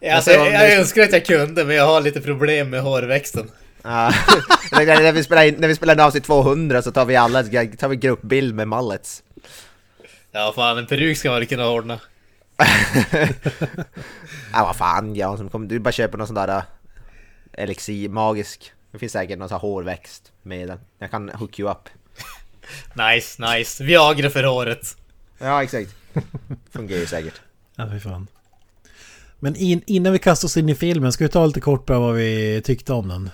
Ja, alltså, jag, jag önskar att jag kunde, men jag har lite problem med hårväxten. Ja, när, vi spelar in, när vi spelar in avsnitt 200 så tar vi alla tar vi gruppbild med mallets. Ja, fan en peruk ska man kunna ordna. ja, vad fan Jansson, du bara köper någon sån där uh, elixir, magisk. Det finns säkert någon sån här hårväxt med den. Jag kan hook you up. nice, nice. Viagra för håret. Ja, exakt. Fungerar ju säkert. Ja, fy fan. Men in, innan vi kastar oss in i filmen, ska vi ta lite kort bara vad vi tyckte om den?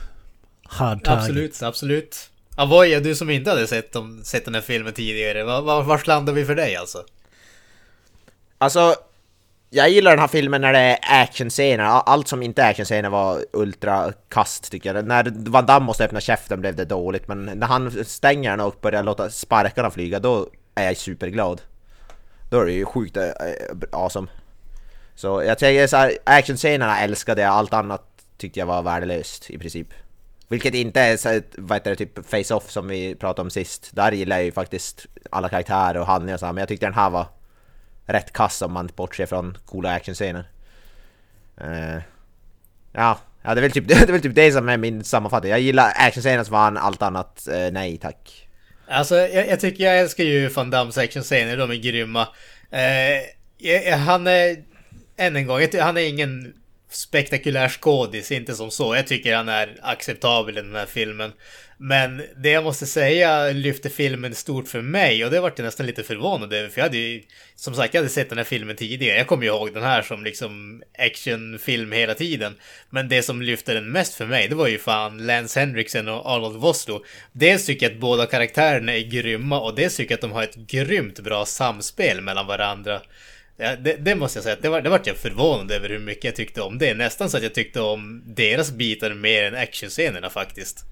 Hard Absolut, absolut. Avoya, du som inte hade sett, dem, sett den här filmen tidigare, var, var, landar vi för dig alltså? Alltså, jag gillar den här filmen när det är actionscener. Allt som inte är actionscener var ultra kast tycker jag. När Van Damme måste öppna käften blev det dåligt, men när han stänger den och börjar låta sparkarna flyga, då är jag superglad. Då är det ju sjukt äh, awesome. Så jag tänker såhär, actionscenerna älskade jag, allt annat tyckte jag var värdelöst i princip. Vilket inte är så, vad heter det, typ Face-Off som vi pratade om sist. Där gillar jag ju faktiskt alla karaktärer och handlingar och så här, men jag tyckte den här var rätt kass om man bortser från coola actionscener. Uh, ja, ja det, är väl typ, det är väl typ det som är min sammanfattning. Jag gillar actionscener som fan, allt annat uh, nej tack. Alltså jag, jag, tycker jag älskar ju Van Dams actionscener, de är grymma. Uh, han är, än en gång, han är ingen spektakulär skådis, inte som så. Jag tycker han är acceptabel i den här filmen. Men det jag måste säga lyfte filmen stort för mig och det vart jag nästan lite förvånad över för jag hade ju som sagt jag hade sett den här filmen tidigare. Jag kommer ju ihåg den här som liksom actionfilm hela tiden. Men det som lyfte den mest för mig det var ju fan Lance Henriksen och Arnold Vosloo. Dels tycker jag att båda karaktärerna är grymma och dels tycker jag att de har ett grymt bra samspel mellan varandra. Ja, det, det, måste jag säga, det var, det var jag förvånad över hur mycket jag tyckte om det. Nästan så att jag tyckte om deras bitar mer än actionscenerna faktiskt.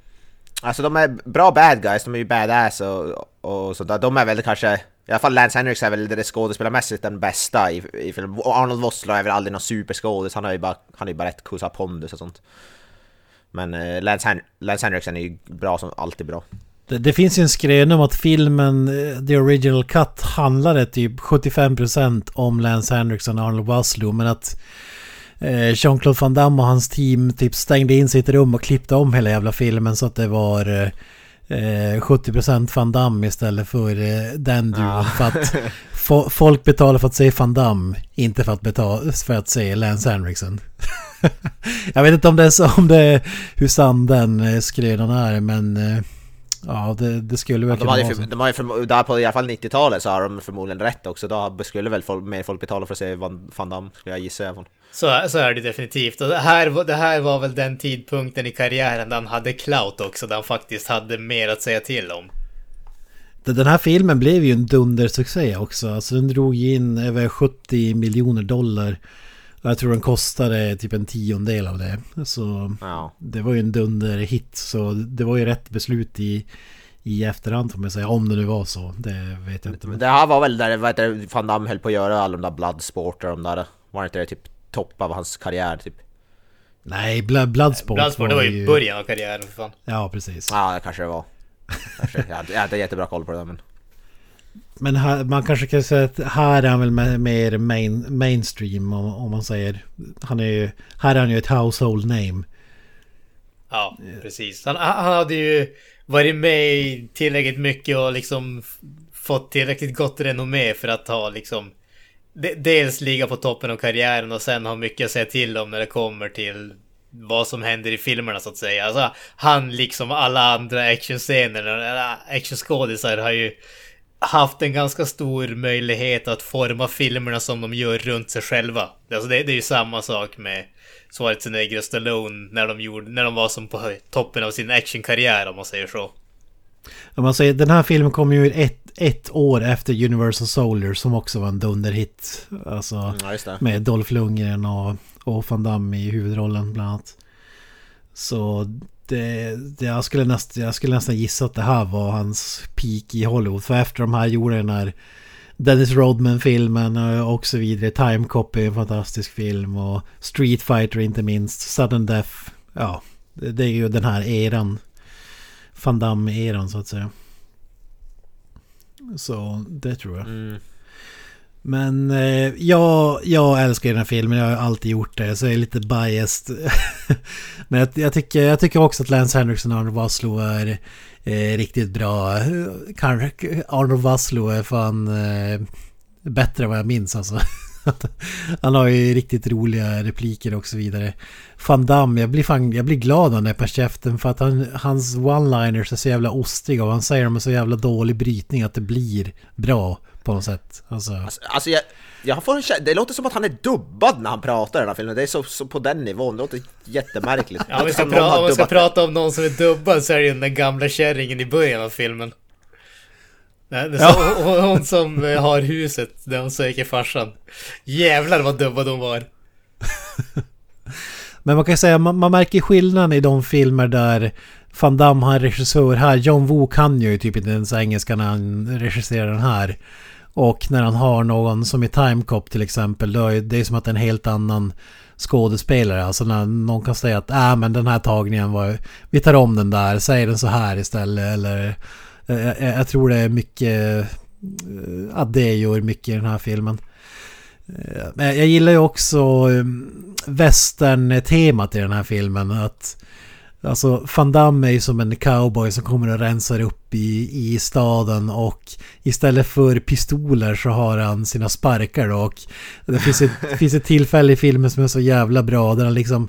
Alltså de är bra bad guys, de är ju badass och, och sådär. De är väl kanske, i alla fall Lance Henriks är väl det skådespelarmässigt den bästa i, i filmen. Och Arnold Vosloo är väl aldrig någon superskådis, han har ju bara, han är ju bara rätt kosa pondus och sånt. Men eh, Lance, Hen Lance Henriksen är ju bra som alltid bra. Det, det finns ju en skröna om att filmen eh, The Original Cut handlade typ 75% om Lance Henriksen och Arnold Vosloo men att Jean-Claude Van Damme och hans team typ stängde in ett rum och klippte om hela jävla filmen så att det var eh, 70% Van Damme istället för eh, den duon. Ja. För att fo folk betalar för att se Van Damme, inte för att, betala, för att se Lance Henriksen. Jag vet inte om det är så, om det är hur sann den eh, skrönan är men eh, Ja, det, det skulle väl ja, de kunna vara så. De har ju för, där på i alla fall 90-talet så har de förmodligen rätt också. Då skulle väl folk, mer folk betala för att se Van, Van Damme, skulle jag gissa. Så, så är det definitivt. Och det här, det här var väl den tidpunkten i karriären där han hade clout också, där han faktiskt hade mer att säga till om. Den här filmen blev ju en dundersuccé också. Alltså den drog in över 70 miljoner dollar. Jag tror den kostade typ en tiondel av det. Så ja. det var ju en dunderhit. Så det var ju rätt beslut i, i efterhand får man säga. Om det nu var så. Det vet jag inte. Men det här var väl där vad heter, Van Damme höll på att göra alla de där Bloodsport och de där. Var det inte det typ topp av hans karriär typ? Nej, Bloodsport, Bloodsport var, det var ju början av karriären för fan. Ja, precis. Ja, det kanske det var. Kanske. Jag, hade, jag hade jättebra koll på det men... Men här, man kanske kan säga att här är han väl mer main, mainstream om, om, man säger. Han är ju, här är han ju ett household name. Ja, precis. Han, han hade ju varit med tillräckligt mycket och liksom fått tillräckligt gott renommé för att ha liksom dels ligga på toppen av karriären och sen ha mycket att säga till om när det kommer till vad som händer i filmerna så att säga. Alltså, han liksom alla andra actionscener, äh, actionskådisar har ju haft en ganska stor möjlighet att forma filmerna som de gör runt sig själva. Alltså det, det är ju samma sak med Schwarzenegger och Stallone när de, gjorde, när de var som på toppen av sin actionkarriär om man säger så. Om man säger, den här filmen kom ju ett, ett år efter Universal Soldier som också var en dunderhit. Alltså mm, ja, med Dolph Lundgren och, och Van Damme i huvudrollen bland annat. Så det, det, jag, skulle näst, jag skulle nästan gissa att det här var hans peak i Hollywood. För efter de här gjorde den här Dennis Rodman-filmen och så vidare. Time Cop är en fantastisk film och Street Fighter inte minst. Sudden Death. Ja, det, det är ju den här eran. Van Damme-eran så att säga. Så det tror jag. Mm. Men eh, jag, jag älskar den här filmen, jag har alltid gjort det, så jag är lite biased. Men jag, jag, tycker, jag tycker också att Lance Henriksen och Arnold Vosloo är eh, riktigt bra. Arnold Vosloo är fan eh, bättre än vad jag minns alltså. Han har ju riktigt roliga repliker och så vidare. Van Damme, jag blir, fan, jag blir glad när han är på käften för att han, hans one-liners är så jävla ostiga och han säger dem med så jävla dålig brytning att det blir bra på något sätt. Alltså, alltså, alltså jag, jag får en Det låter som att han är dubbad när han pratar i den här filmen. Det är så, så på den nivån. Det låter jättemärkligt. ja, om vi ska, pra om vi ska prata om någon som är dubbad så är det ju den gamla kärringen i början av filmen. Nej, det är ja. hon som eh, har huset där hon söker farsan. Jävlar vad dubbad hon var. Men man kan säga man, man märker skillnaden i de filmer där Van Damme har regissör här. John Woo kan ju typ inte ens engelska när han regisserar den här. Och när han har någon som i Timecop till exempel, då är det som att det är en helt annan skådespelare. Alltså när någon kan säga att äh, men den här tagningen var... Vi tar om den där, säg den så här istället. Eller jag, jag tror det är mycket... Eh, att det gör mycket i den här filmen. Eh, men jag gillar ju också västern-temat i den här filmen. Att Alltså Van Damme är ju som en cowboy som kommer och rensar upp i, i staden och istället för pistoler så har han sina sparkar då och det finns ett, finns ett tillfälle i filmen som är så jävla bra där han liksom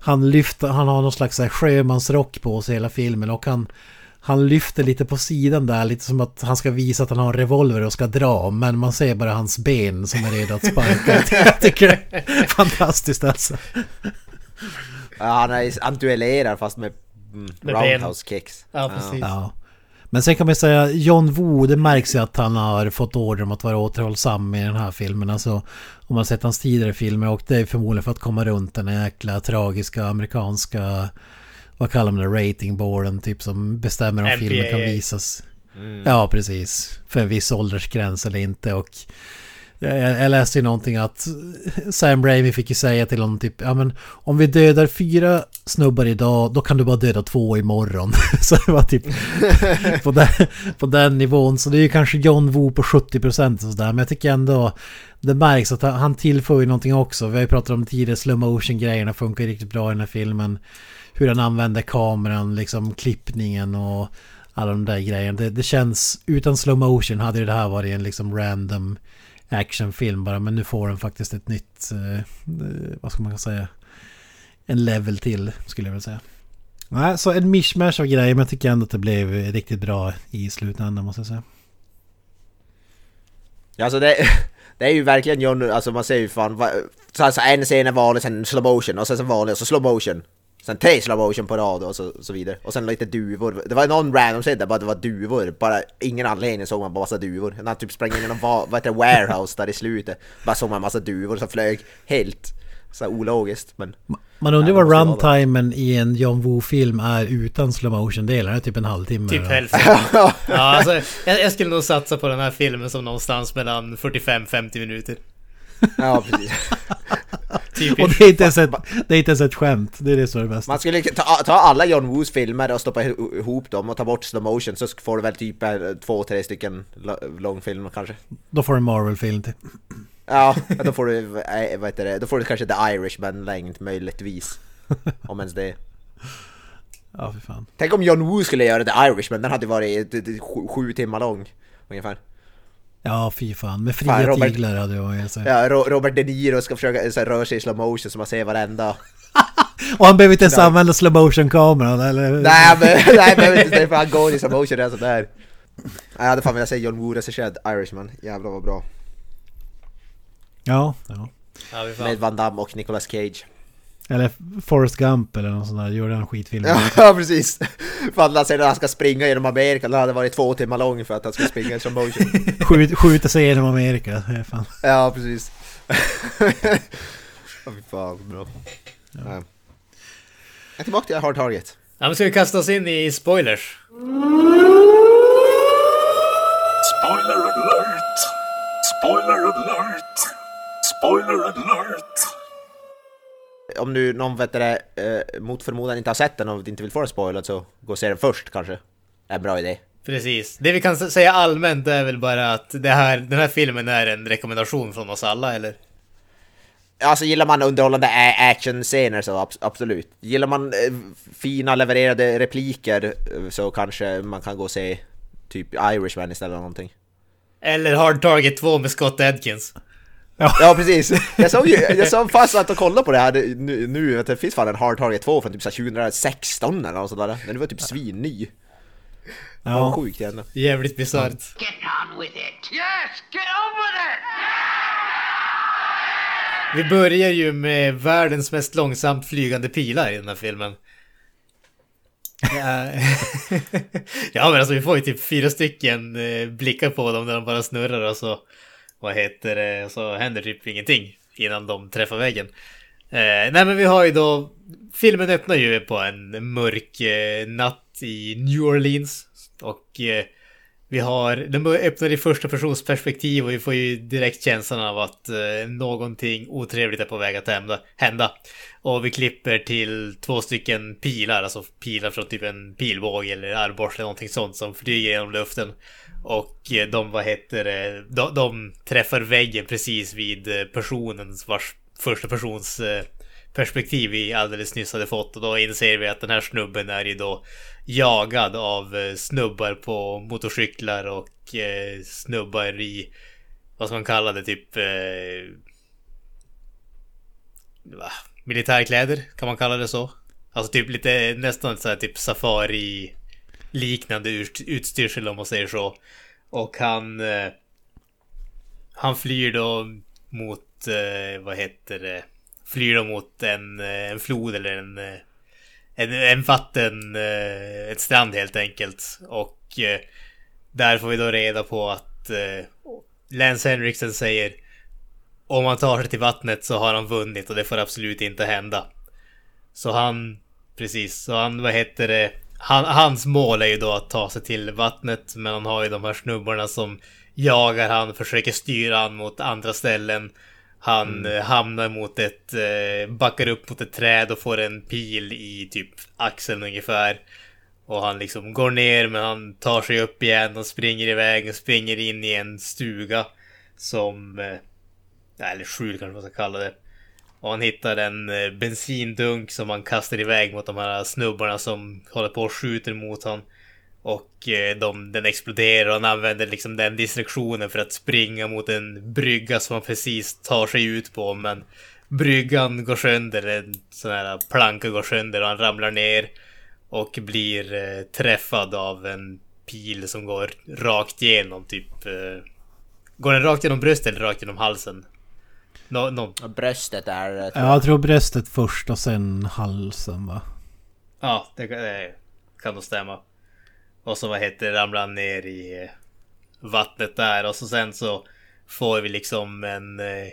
han lyfter, han har någon slags sjömansrock på sig hela filmen och han han lyfter lite på sidan där, lite som att han ska visa att han har en revolver och ska dra. Men man ser bara hans ben som är redo att sparka. Jag tycker det är fantastiskt alltså. Ja, han, är, han duellerar fast med, mm, med roundhouse kicks. Ja, precis. Ja. Men sen kan man säga John Woo, det märks ju att han har fått order om att vara återhållsam i den här filmen. Alltså om man har sett hans tidigare filmer och det är förmodligen för att komma runt den jäkla tragiska amerikanska vad kallar man det, ratingboarden typ som bestämmer om MPAA. filmen kan visas. Ja, precis. För en viss åldersgräns eller inte och jag, läste ju någonting att Sam Raimi fick ju säga till honom typ Ja men om vi dödar fyra snubbar idag Då kan du bara döda två imorgon Så det var typ på, den, på den nivån Så det är ju kanske John Woo på 70% och sådär Men jag tycker ändå Det märks att han- tillför ju någonting också Vi har ju pratat om tidigare slow motion grejerna funkar riktigt bra i den här filmen hur han använder kameran, liksom klippningen och alla de där grejerna. Det, det känns, utan slow motion hade det här varit en liksom random actionfilm bara. Men nu får den faktiskt ett nytt, eh, eh vad ska man säga, en level till skulle jag vilja säga. Nej, så en mishmash av grejer men jag tycker ändå att det blev riktigt bra i slutändan måste jag säga. Ja, alltså det, det är ju verkligen John, alltså man ser ju fan, så alltså en scen är vanlig, sen slow motion och sen så vanlig och så slow motion. Sen tre slow motion på rad och så, så vidare. Och sen lite duvor. Det var någon random scen där bara det var duvor. Bara ingen anledning såg man bara massa duvor. När han typ sprang in i någon va- vad heter det, warehouse där i slutet. Bara såg man en massa duvor som flög helt så här ologiskt. Men Man undrar vad runtimen i en John Woo-film är utan slow motion-delar. Det typ en halvtimme. Typ hälften. ja, alltså, jag, jag skulle nog satsa på den här filmen som någonstans mellan 45-50 minuter. ja, precis. Och det är, inte ens ett, det är inte ens ett skämt. Det är det som är det bästa. Man skulle ta, ta alla John Woos filmer och stoppa ihop dem och ta bort slow motion så får du väl typ eh, två, tre stycken långfilmer kanske. Då får du en Marvel-film till. Ja, då får du, eh, vad heter det, då får du kanske The Irishman-längd möjligtvis. Om ens det. Ja, för fan. Tänk om John Woo skulle göra The Irishman, den hade varit sju, sju timmar lång. Ungefär. Ja, fy fan. Med Fan, fria Robert- tyglar hade jag säga. Ja, Ro- Robert De Niro ska försöka så här, röra sig i slow motion så man ser varenda... Och han behöver inte ens använda slow motion-kameran eller? Nej men, nej men inte det, för han går i slow motion redan sådär. Jag hade fan velat säga John Woo regisserad Irishman, jävlar vad bra. Ja, ja. Med fan. Van Damme och Nicolas Cage. Eller Forrest Gump eller någon sån där. Gjorde en skitfilm. Ja precis! Fan han säger att han ska springa genom Amerika, den hade varit två timmar lång för att han ska springa i motion. Skjut, skjuta sig genom Amerika. Det fan. Ja precis. Åh fy fan, bra. Ja. Jag är tillbaka till Hard Target. Ja, men ska vi kasta oss in i spoilers? Spoiler alert! Spoiler alert! Spoiler alert! Om nu någon vet det, eh, mot förmodan inte har sett den och inte vill få den spoilad så gå och se den först kanske. Det är en bra idé. Precis. Det vi kan säga allmänt är väl bara att det här, den här filmen är en rekommendation från oss alla, eller? Alltså gillar man underhållande actionscener så abs- absolut. Gillar man eh, fina levererade repliker så kanske man kan gå och se typ Irishman istället eller någonting. Eller Hard Target 2 med Scott Adkins. Ja precis! Jag såg ju, jag såg fast att kolla på det här nu, nu vet du, det finns fan en Hard Target 2 från typ så här 2016 eller något sådär. Den var typ svinny. Ja. Ja. Sjukt egentligen. Jävligt bisarrt. Get on with it. Yes, get on with it! Vi börjar ju med världens mest långsamt flygande pilar i den här filmen. Ja, ja men alltså vi får ju typ fyra stycken eh, blickar på dem när de bara snurrar och så vad heter det, så händer typ ingenting innan de träffar väggen. Eh, nej men vi har ju då, filmen öppnar ju på en mörk eh, natt i New Orleans och eh, vi har, den öppnar i första persons perspektiv och vi får ju direkt känslan av att eh, någonting otrevligt är på väg att hända, hända. Och vi klipper till två stycken pilar, alltså pilar från typ en pilbåge eller armborst eller någonting sånt som flyger genom luften. Och eh, de, vad heter det, de, de träffar väggen precis vid eh, personens vars första persons eh, perspektiv vi alldeles nyss hade fått och då inser vi att den här snubben är ju då jagad av snubbar på motorcyklar och eh, snubbar i vad ska man kalla det typ eh, va? militärkläder kan man kalla det så. Alltså typ lite nästan så här typ safari liknande utstyrsel om man säger så. Och han eh, han flyr då mot eh, vad heter det flyr då mot en, eh, en flod eller en, eh, en, en vatten, eh, ett strand helt enkelt. Och Och eh, där får vi då reda på att eh, Lance Henriksen säger om han tar sig till vattnet så har han vunnit och det får absolut inte hända. Så han, precis, så han, vad heter det, han, hans mål är ju då att ta sig till vattnet men han har ju de här snubbarna som jagar han, försöker styra han mot andra ställen. Han Mm. eh, hamnar mot ett, eh, backar upp mot ett träd och får en pil i typ axeln ungefär. Och han liksom går ner men han tar sig upp igen och springer iväg och springer in i en stuga. Som... eh, Eller skjul kanske man ska kalla det. Och han hittar en eh, bensindunk som han kastar iväg mot de här snubbarna som håller på och skjuter mot honom. Och eh, de, den exploderar och han använder liksom den distraktionen för att springa mot en brygga som han precis tar sig ut på. Men bryggan går sönder, en sån här planka går sönder och han ramlar ner. Och blir eh, träffad av en pil som går rakt igenom typ... Eh, går den rakt genom bröstet eller rakt genom halsen? Nå, nå, Bröstet är... eh, tror Ja, jag tror bröstet först och sen halsen va? Ja, det, kan- det kan nog stämma. Och så vad heter det, ramlar han ner i eh, vattnet där och så sen så får vi liksom en eh,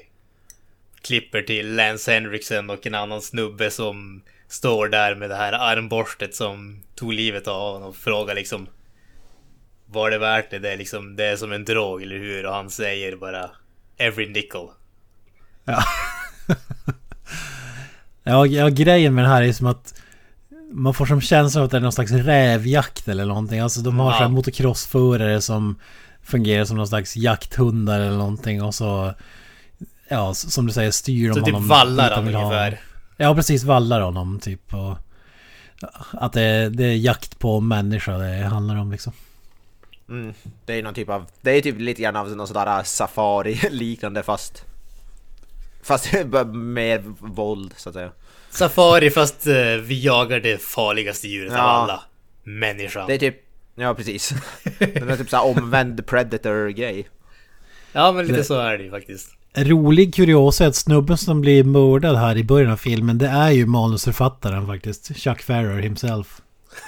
klipper till Lance Henriksen och en annan snubbe som står där med det här armborstet som tog livet av honom och frågar liksom Var det värt det? Det är liksom, det är som en drog, eller hur? Och han säger bara Every nickel. Ja, ja, grejen med det här är som att man får som känsla av att det är någon slags rävjakt eller någonting. Alltså de har Ja. så här motocrossförare som fungerar som någon slags jakthundar eller någonting och så... Ja, som du säger styr de Så typ honom vallar dit de han ungefär. Ja, precis. Vallar honom typ. Och att det, det är jakt på människa det handlar om liksom. Mm, det är någon typ av... Det är typ lite grann av någon sån där safari-liknande fast... Fast med våld så att säga. Safari fast eh, vi jagar det farligaste djuret av Ja. alla. Människan. Det är typ... Ja precis. Det är typ såhär omvänd predator-grej. Ja men lite Det- så är det ju faktiskt. Rolig kuriosa är att snubben som blir mördad här i början av filmen det är ju manusförfattaren faktiskt. Chuck Farrer himself.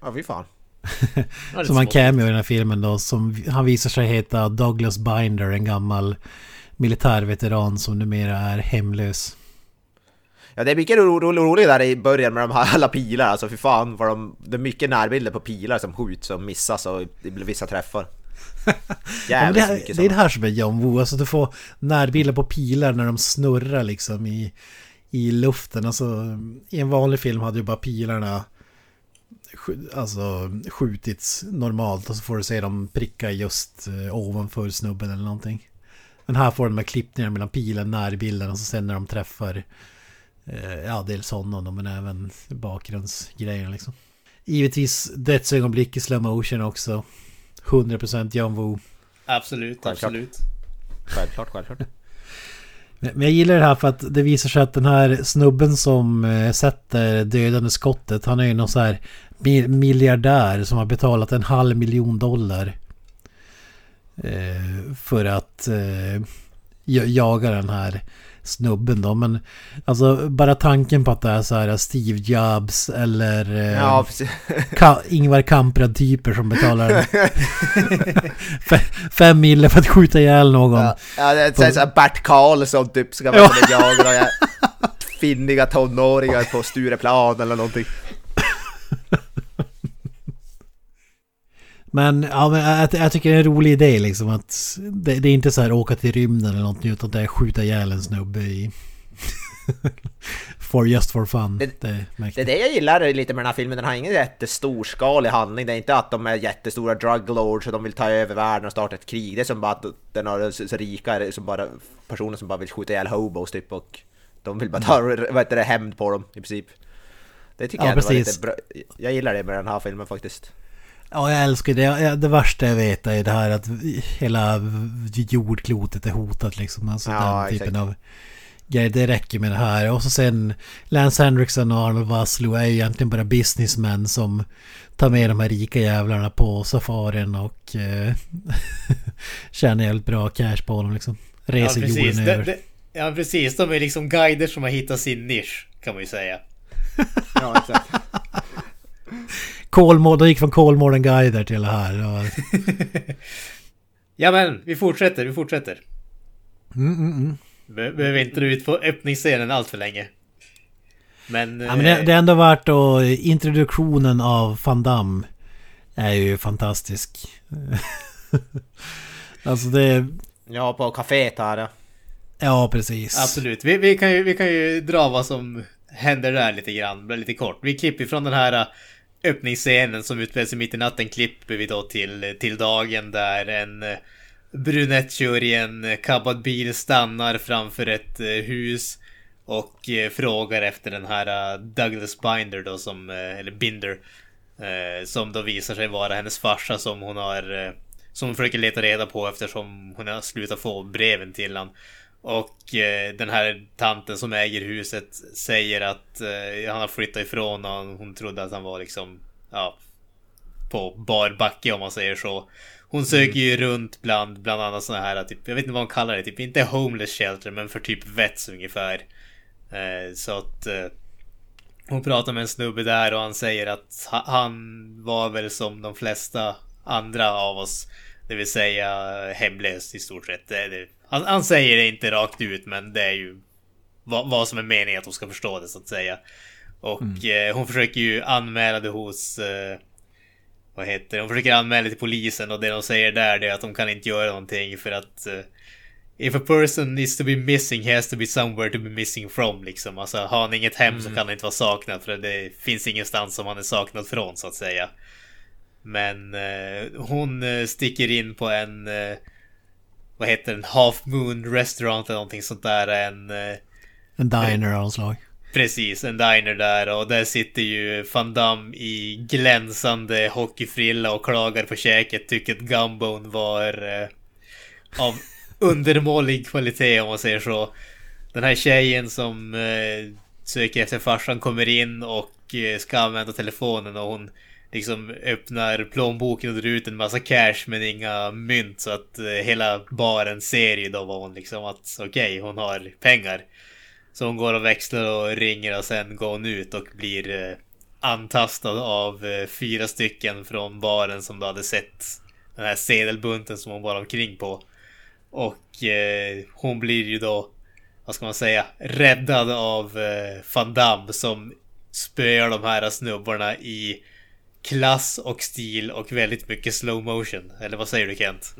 Ja fy fan. Som han cameo i den här filmen då. Som han visar sig heta Douglas Binder, en gammal militärveteran som numera är hemlös. Ja det är mycket ro ro roligt där i början med de här alla pilar, alltså fy fan vad de... Det är mycket närbilder på pilar som skjuts och missas och det blir vissa träffar. Ja, Jävligt det, här, mycket det är det här som är John Woo. Alltså du får närbilder på pilar när de snurrar liksom i, i luften. Alltså i en vanlig film hade ju bara pilarna alltså, skjutits normalt och så får du se dem pricka just eh, ovanför snubben eller någonting. Men här får de här klippningarna mellan pilen, närbilden och så sen när de träffar eh, ja, dels honom då, men även bakgrundsgrejerna liksom. Givetvis dödsögonblick i slow motion också. 100% John Woo. Absolut, Självklart. absolut. Självklart, självklart. Men men jag gillar det här för att det visar sig att den här snubben som eh, sätter dödande skottet, han är ju någon så här mi- miljardär som har betalat en halv miljon dollar. Eh, För att eh, ja- jaga den här snubben då. Men alltså bara tanken på att det är så här Steve Jobs eller eh, Ja. Ka- Ingvar Kamprad-typer som betalar fe- fem mille för att skjuta ihjäl någon. Ja, ja det är såhär Bert Karlsson typ ska vara med jaga några finniga tonåringar på Stureplan eller någonting. Men, ja, men jag, jag tycker det är en rolig idé liksom att det, det är inte så här åka till rymden eller någonting utan det är skjuta ihjäl en snubbe i... for just for fun. Det- Det, är Det är det jag gillar lite med den här filmen, den har ingen jättestorskalig handling. Det är inte att de är jättestora drug lords och de vill ta över världen och starta ett krig. Det är som bara att den har så, rika som bara personer som bara vill skjuta ihjäl hobos typ och de vill bara ta vad heter det, hämnd på dem i princip. Det tycker Ja, jag ändå var precis. lite bra. Jag gillar det med den här filmen faktiskt. Ja, jag älskar det. Det värsta jag vet är det här att hela jordklotet är hotat liksom. Alltså Ja, den typen exakt. av grejer. Det räcker med det här. Och så sen Lance Henriksen och Arnold Vosloo är ju egentligen bara businessmän som tar med de här rika jävlarna på safarin och eh, tjänar jävligt bra cash på dem liksom. Ja Reser precis. jorden Det, över. det, ja precis, de är liksom guider som har hittat sin nisch. Kan man ju säga. Ja, exakt. Kolmården, de gick från Kolmården guider till det här. Ja. ja men, vi fortsätter, vi fortsätter. Mm, mm, mm. Be behöver inte dra ut på öppningsscenen allt för länge. Men... Ja, men det, det är ändå värt att introduktionen av Van Damme är ju fantastisk. alltså det... Ja, på kaféet här ja. Ja, precis. Absolut. Vi, vi, kan ju, vi kan ju dra vad som händer där lite grann, lite kort. Vi klipper från den här öppningsscenen som utspelar sig mitt i natten klipper vi då till, till dagen där en eh, brunett kör i en eh, kabbad bil, stannar framför ett eh, hus och frågar efter den här Douglas Binder då som, eller Binder, som då visar sig vara hennes farsa som hon har, som hon försöker leta reda på eftersom hon har slutat få breven till honom. Och eh, den här tanten som äger huset säger att eh, han har flyttat ifrån och hon trodde att han var liksom, ja, på bar backe om man säger så. Hon mm. söker ju runt bland, bland annat såna här, typ, jag vet inte vad hon kallar det, typ inte homeless shelter men för typ vets ungefär. Eh, så att hon pratar med en snubbe där och han säger att han var väl som de flesta andra av oss. Det vill säga hemlös i stort sett. Det, han, han, säger det inte rakt ut men det är ju vad, vad som är meningen att hon ska förstå det så att säga. Och mm. eh, hon försöker ju anmäla det hos... Eh, vad heter det? Hon försöker anmäla det till polisen och det de säger där det är att de kan inte göra någonting för att... Eh, If a person needs to be missing, he has to be somewhere to be missing from liksom. Alltså har han inget hem mm. så kan han inte vara saknad för det finns ingenstans som han är saknad från så att säga. Men eh, hon eh, sticker in på en eh, vad heter den, Half Moon Restaurant eller någonting sånt där. En, eh, en diner av något slag. Precis, en diner där och där sitter ju Van Damme i glänsande hockeyfrilla och klagar på käket. Tycker att Gumbone var eh, av undermålig kvalitet om man säger så. Den här tjejen som eh, söker efter farsan kommer in och eh, ska använda telefonen och hon liksom öppnar plånboken och drar ut en massa cash men inga mynt så att eh, hela baren ser ju då vad hon liksom att okej, okay, hon har pengar. Så hon går och växlar och ringer och sen går hon ut och blir eh, antastad av eh, fyra stycken från baren som då hade sett den här sedelbunten som hon var omkring på. Och eh, hon blir ju då, vad ska man säga, räddad av eh, Van Damme som spöar de här snubbarna i klass och stil och väldigt mycket slow motion. Eller vad säger du Kent?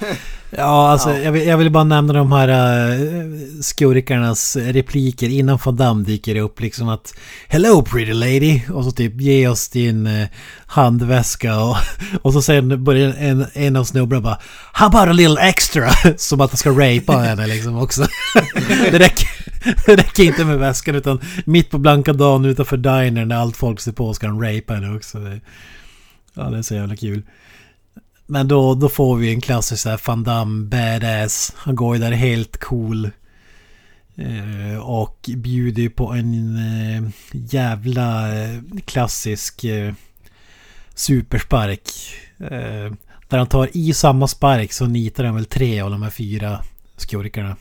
ja, alltså ja. Jag, vill, jag vill bara nämna de här uh, skurkarnas repliker innan Van Damme dyker upp. Liksom att Hello pretty lady! Och så typ ge oss din uh, handväska och, och så sen börjar en, en av snubbarna bara How about a little extra? Som att han ska rapea henne liksom också. det, räcker, det räcker inte med väskan utan mitt på blanka dagen utanför dinern när allt folk ser på ska han rapa henne också. Ja, det är så jävla kul. Men då, då får vi en klassisk såhär Van Damme badass. Han går ju där helt cool. Eh, och bjuder ju på en eh, jävla eh, klassisk eh, superspark. Eh, där han tar i samma spark så nitar han väl tre av de här fyra skurkarna.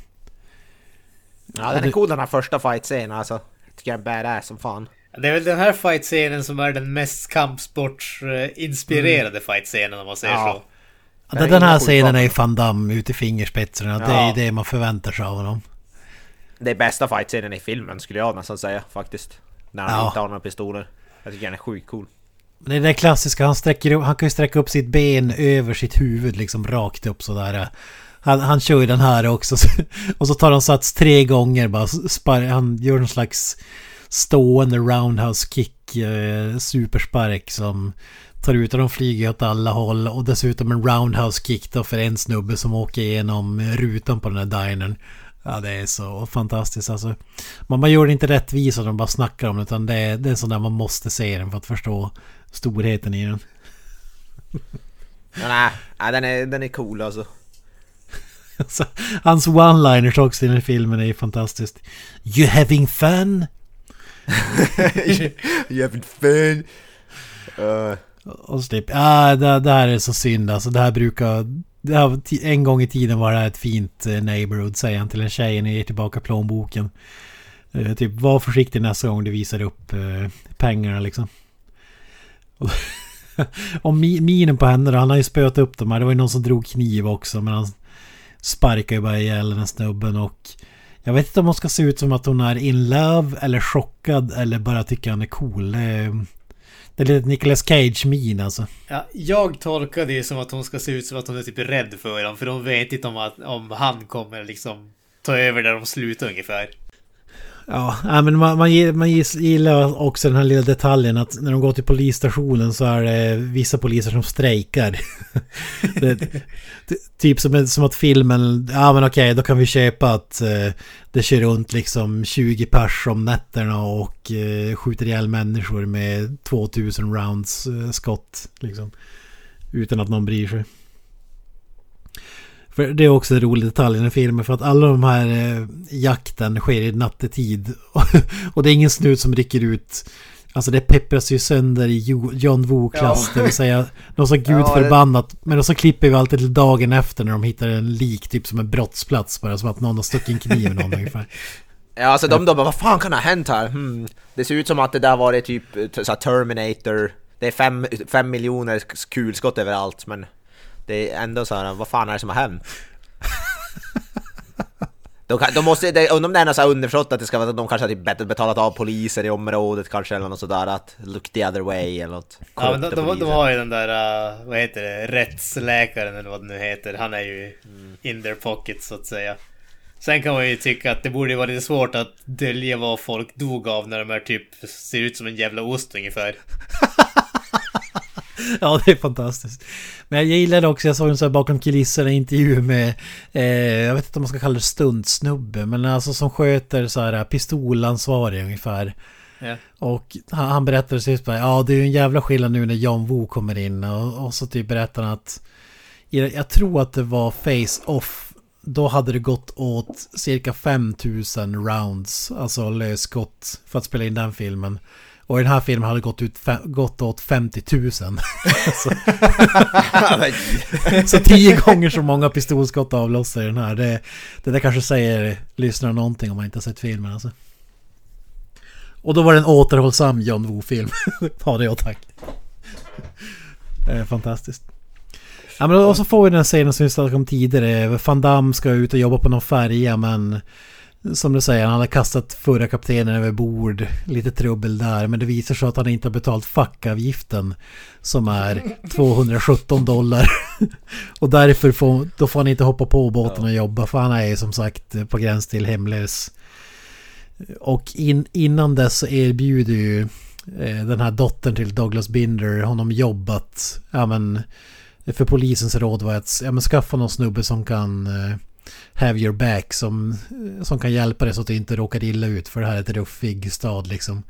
Ja, den är cool den här första fight-scenen alltså. Jag tycker jag är badass som fan. Det är väl den här fight-scenen som är den mest kampsportsinspirerade mm. fight-scenen om man säger ja. så. Ja, den här scenen är ju Van Damme ut i fingerspetsarna. Ja. Det är det man förväntar sig av honom. Det är bästa fight-scenen i filmen skulle jag nästan säga faktiskt. När han ja. inte har några pistoler. Jag tycker den är sjukt cool. Det är det klassiska, han, sträcker han kan ju sträcka upp sitt ben över sitt huvud liksom rakt upp sådär. Han, han kör ju den här också. Och så tar han sats tre gånger bara. Spar, han gör någon slags stående roundhouse kick, eh, superspark som tar ut och de flyger åt alla håll. Och dessutom en roundhouse kick då för en snubbe som åker igenom rutan på den här dinern. Ja det är så fantastiskt alltså. Man, man gör det inte rättvisa de bara snackar om det utan det är, det är sån där man måste se den för att förstå storheten i den. nej, nej den, är, den är cool alltså alltså hans one-liners också i den filmen är ju fantastiskt. You having fun? you having fun? Uh. Och så typ, ah, det, det här är så synd alltså. Det här brukar... Det här, en gång i tiden var det här ett fint eh, neighborhood, säger han till en tjej när ger tillbaka plånboken. Uh, typ, var försiktig nästa gång du visar upp uh, pengarna liksom. Och mi- minen på henne då, han har ju spöat upp dem här. Det var ju någon som drog kniv också men han sparkar ju bara ihjäl den här snubben och jag vet inte om hon ska se ut som att hon är in love eller chockad eller bara tycker han är cool. Det är, det är lite Nicolas Cage-min alltså. Ja, jag tolkar det som att hon ska se ut som att hon är typ rädd för honom. För hon vet inte om, att, om han kommer liksom ta över där de slutar ungefär. Ja, men man, man, man gillar också den här lilla detaljen att när de går till polisstationen så är det vissa poliser som strejkar. det, typ som, som att filmen, ja men okej då kan vi köpa att eh, det kör runt liksom 20 pers om nätterna och eh, skjuter ihjäl människor med 2000 rounds eh, skott. Liksom, utan att någon bryr sig. För det är också en rolig detalj i den filmen för att alla de här eh, jakten sker i nattetid. och det är ingen snut som rycker ut. Alltså det peppras ju sönder i Jo- John Woo-klass. Det vill säga något så gudförbannat. Men så klipper vi alltid till dagen efter när de hittar en lik typ som en brottsplats. Bara som att någon har stuckit en kniv i någon ungefär. Ja, alltså de då bara, vad fan kan ha hänt här? Hmm. Det ser ut som att det där var det typ så Terminator, det är fem, fem miljoner kulskott överallt men det är ändå så här, vad fan är det som har hänt? De, kan, de måste, undrar om det är så här underförstått att det ska vara att de kanske har typ bet- betalat av poliser i området kanske eller något sådär att look the other way eller något. Ja, men de, de, de har ju den där, uh, vad heter det, rättsläkaren eller vad det nu heter. Han är ju in their pocket så att säga. Sen kan man ju tycka att det borde vara lite svårt att dölja vad folk dog av när de är typ, ser ut som en jävla ost ungefär. Ja, det är fantastiskt. Men jag gillade också, jag såg en sån här bakom kulisserna intervju med, eh, jag vet inte om man ska kalla det stuntsnubbe, men alltså som sköter så här pistolansvarig ungefär. Ja. Och han, han berättade så bara, ja det är ju en jävla skillnad nu när John Woo kommer in och, och så typ berättar han att jag tror att det var Face Off då hade det gått åt cirka 5000 rounds, alltså lösskott för att spela in den filmen. Och i den här filmen hade det gått, ut, gått åt 50 000. så, så tio gånger så många pistolskott avlossar i den här. Det, det där kanske säger lyssnarna någonting om man inte har sett filmen alltså. Och då var det en återhållsam John Woo-film. ha det och tack. Det är fantastiskt. Ja, men och så får vi den scenen som vi snackade om tidigare. Van Damme ska ut och jobba på någon färja men som du säger, han hade kastat förra kaptenen över bord. Lite trubbel där, men det visar sig att han inte har betalt fackavgiften som är 217 dollar. och därför får, då får han inte hoppa på båten och jobba för han är som sagt på gräns till hemlös. Och in, innan dess så erbjuder ju eh, den här dottern till Douglas Binder honom jobb att, ja men, för polisens råd var att ja, men skaffa någon snubbe som kan eh, have your back som, som kan hjälpa dig så att du inte råkar illa ut för det här är ett ruffig stad liksom.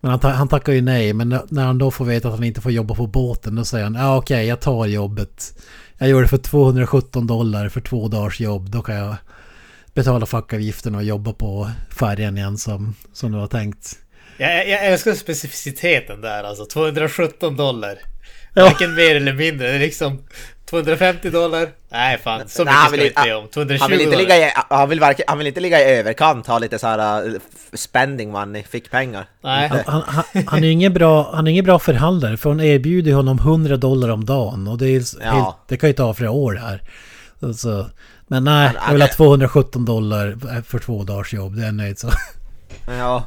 Men han, han tackar ju nej men när- han då får veta att han inte får jobba på båten då säger han ja okej jag tar jobbet. Jag gör det för 217 dollar för två dagars jobb då kan jag betala fackavgiften och jobba på färjan igen som, som du har tänkt. Jag, jag älskar specificiteten där alltså. 217 dollar. Ja. Varken mer eller mindre. Det är liksom 250 dollar. Nej fan, så Nej, mycket han ska vill vi inte- om. 220 Han vill, inte ligga i, han, vill varken, han vill inte ligga i överkant, ha lite så här uh, spending money, fick pengar. Nej. Han, han, han- han är ingen bra, han är ingen bra förhandlare för hon erbjuder honom 100 dollar om dagen och det, är Ja. helt, det kan ju ta flera år här. Alltså, men nej, Han- jag vill ha han- 217 dollar för två dagars jobb, det är jag nöjd så. Ja.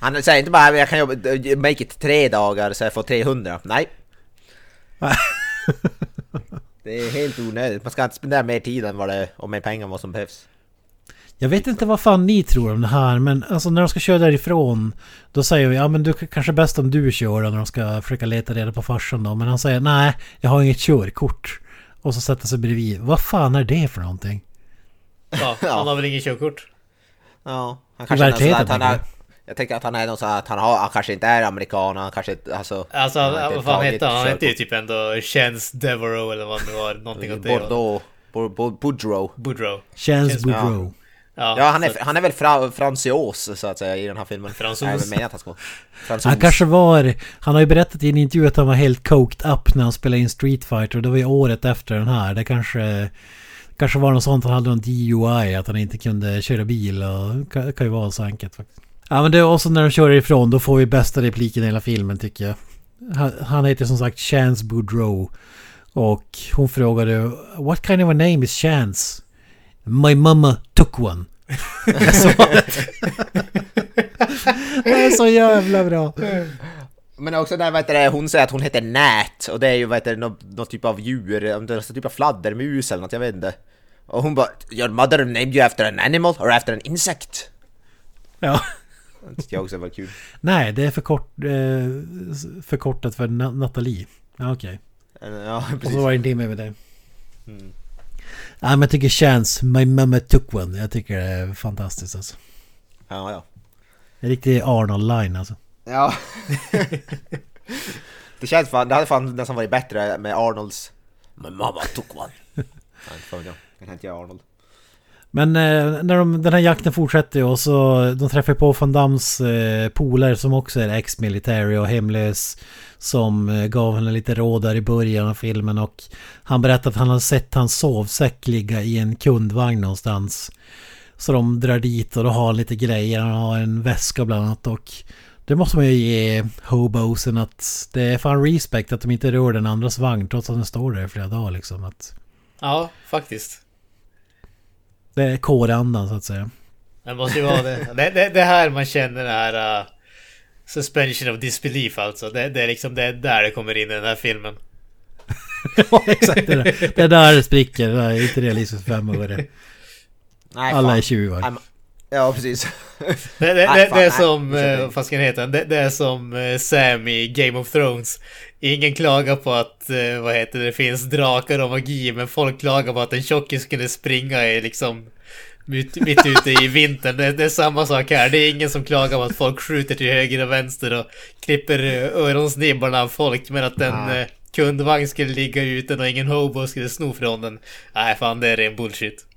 Han säger inte bara jag kan jobba, make it tre dagar så jag får 300. Nej. Det är helt onödigt. Man ska inte spendera mer tid än vad det, och mer pengar än vad som behövs. Jag vet inte vad fan ni tror om det här men alltså när de ska köra därifrån Då säger vi ja men du kanske bäst om du kör då, när de ska försöka leta reda på farsan då Men han säger nej jag har inget körkort Och så sätter sig bredvid Vad fan är det för någonting? Ja, han har väl ingen körkort? Ja. Han I kanske är sån verkligheten, att han är, tänker Jag tänker att han är någon sån att han, har, han kanske inte är amerikan, han kanske inte- alltså... Alltså han han, vad fan hette han? Han hette ju typ ändå Chance Devereaux eller vad det var. Någonting åt det. Bordeaux, Bo- Bo- Boudreaux. Boudreaux. Chance Känns- Boudreaux Ja, han är, han är väl fra, francios så att säga i den här filmen. Fransos. Jag att han ska fransos. Han kanske var... Han har ju berättat i en intervju att han var helt coked up när han spelade in Street Fighter. Det var ju året efter den här. Det kanske... Kanske var något sånt. Han hade någon DUI. Att han inte kunde köra bil. Och det kan ju vara så enkelt faktiskt. Ja men det är också när de kör ifrån. Då får vi bästa repliken i hela filmen tycker jag. Han, han heter som sagt Chance Boudreau. Och hon frågade What kind of a name is Chance? My mama took one. Det. det är så jävla bra. Men också där vet du, hon säger att hon heter Nät och det är ju vet du, någon, någon typ av djur, om det är någon typ av fladdermus eller något, jag vet inte. Och hon bara Your mother named you after an animal or after an insect? Ja. Det tyckte jag också var kul. Nej, det är för kort, eh, förkortat för Na- Nathalie. Ja, okej. Ja, Och så precis. var det inte med med det. Mm. Ja, men jag tycker Chance, My mama took one. Jag tycker det är fantastiskt alltså. Ja, ja. En riktig Arnold-line alltså. Ja. det känns fan, det hade fan nästan varit bättre med Arnolds My mama took one. Nej, inte jag. Det kan inte jag Arnold. Men eh, när de, den här jakten fortsätter ju och så de träffar på Van Dams eh, polare som också är ex-military och hemlös. Som eh, gav henne lite råd där i början av filmen och han berättar att han har sett hans sovsäck ligga i en kundvagn någonstans. Så de drar dit och då har han lite grejer, han har en väska bland annat och det måste man ju ge hobosen att det är fan respekt att de inte rör den andras vagn trots att den står där i flera dagar liksom. Att Ja, faktiskt det är kårandan så att säga. Det måste ju vara det. Det, det, det här man känner den här uh, suspension of disbelief alltså. Det, det är liksom det är där det kommer in i den här filmen. Ja, exakt. Det, där. det är där det spricker. Det är inte realistiskt fem öre. Nej, Alla fan. är tjuvar. Ja, precis. Det, det, Nej, det, fan, det är som, eh, vad fan ska den heta? Det, det är som eh, Sam i Game of Thrones. Ingen klagar på att, eh, vad heter det, finns drakar och magi, men folk klagar på att en tjockis skulle springa i liksom mitt, mitt ute i vintern. Det, det är samma sak här. Det är ingen som klagar på att folk skjuter till höger och vänster och klipper öronsnibbarna av folk, men att en Nej. kundvagn skulle ligga ute och ingen hobo skulle sno från den. Nej, fan det är ren bullshit.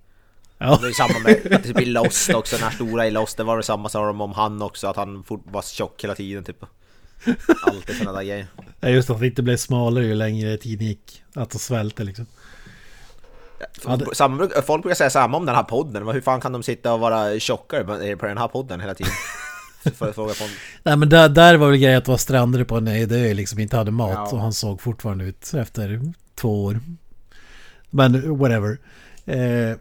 Ja. Det är samma med typ i Lost också, den här stora i Lost, det var det samma sa de om han också, att han fort var tjock hela tiden typ. Alltid sådana där grejer. Ja, just att det inte blev smalare ju längre tiden gick. Att de svälte liksom. Ja, det- Samma, folk brukar säga samma om den här podden, hur fan kan de sitta och vara tjockare på- den här podden hela tiden? Jag fråga på Nej men där, där var väl grejen att vara strandade på en öde liksom inte hade mat. Ja. Och han såg fortfarande ut efter två år. Men whatever. Eh,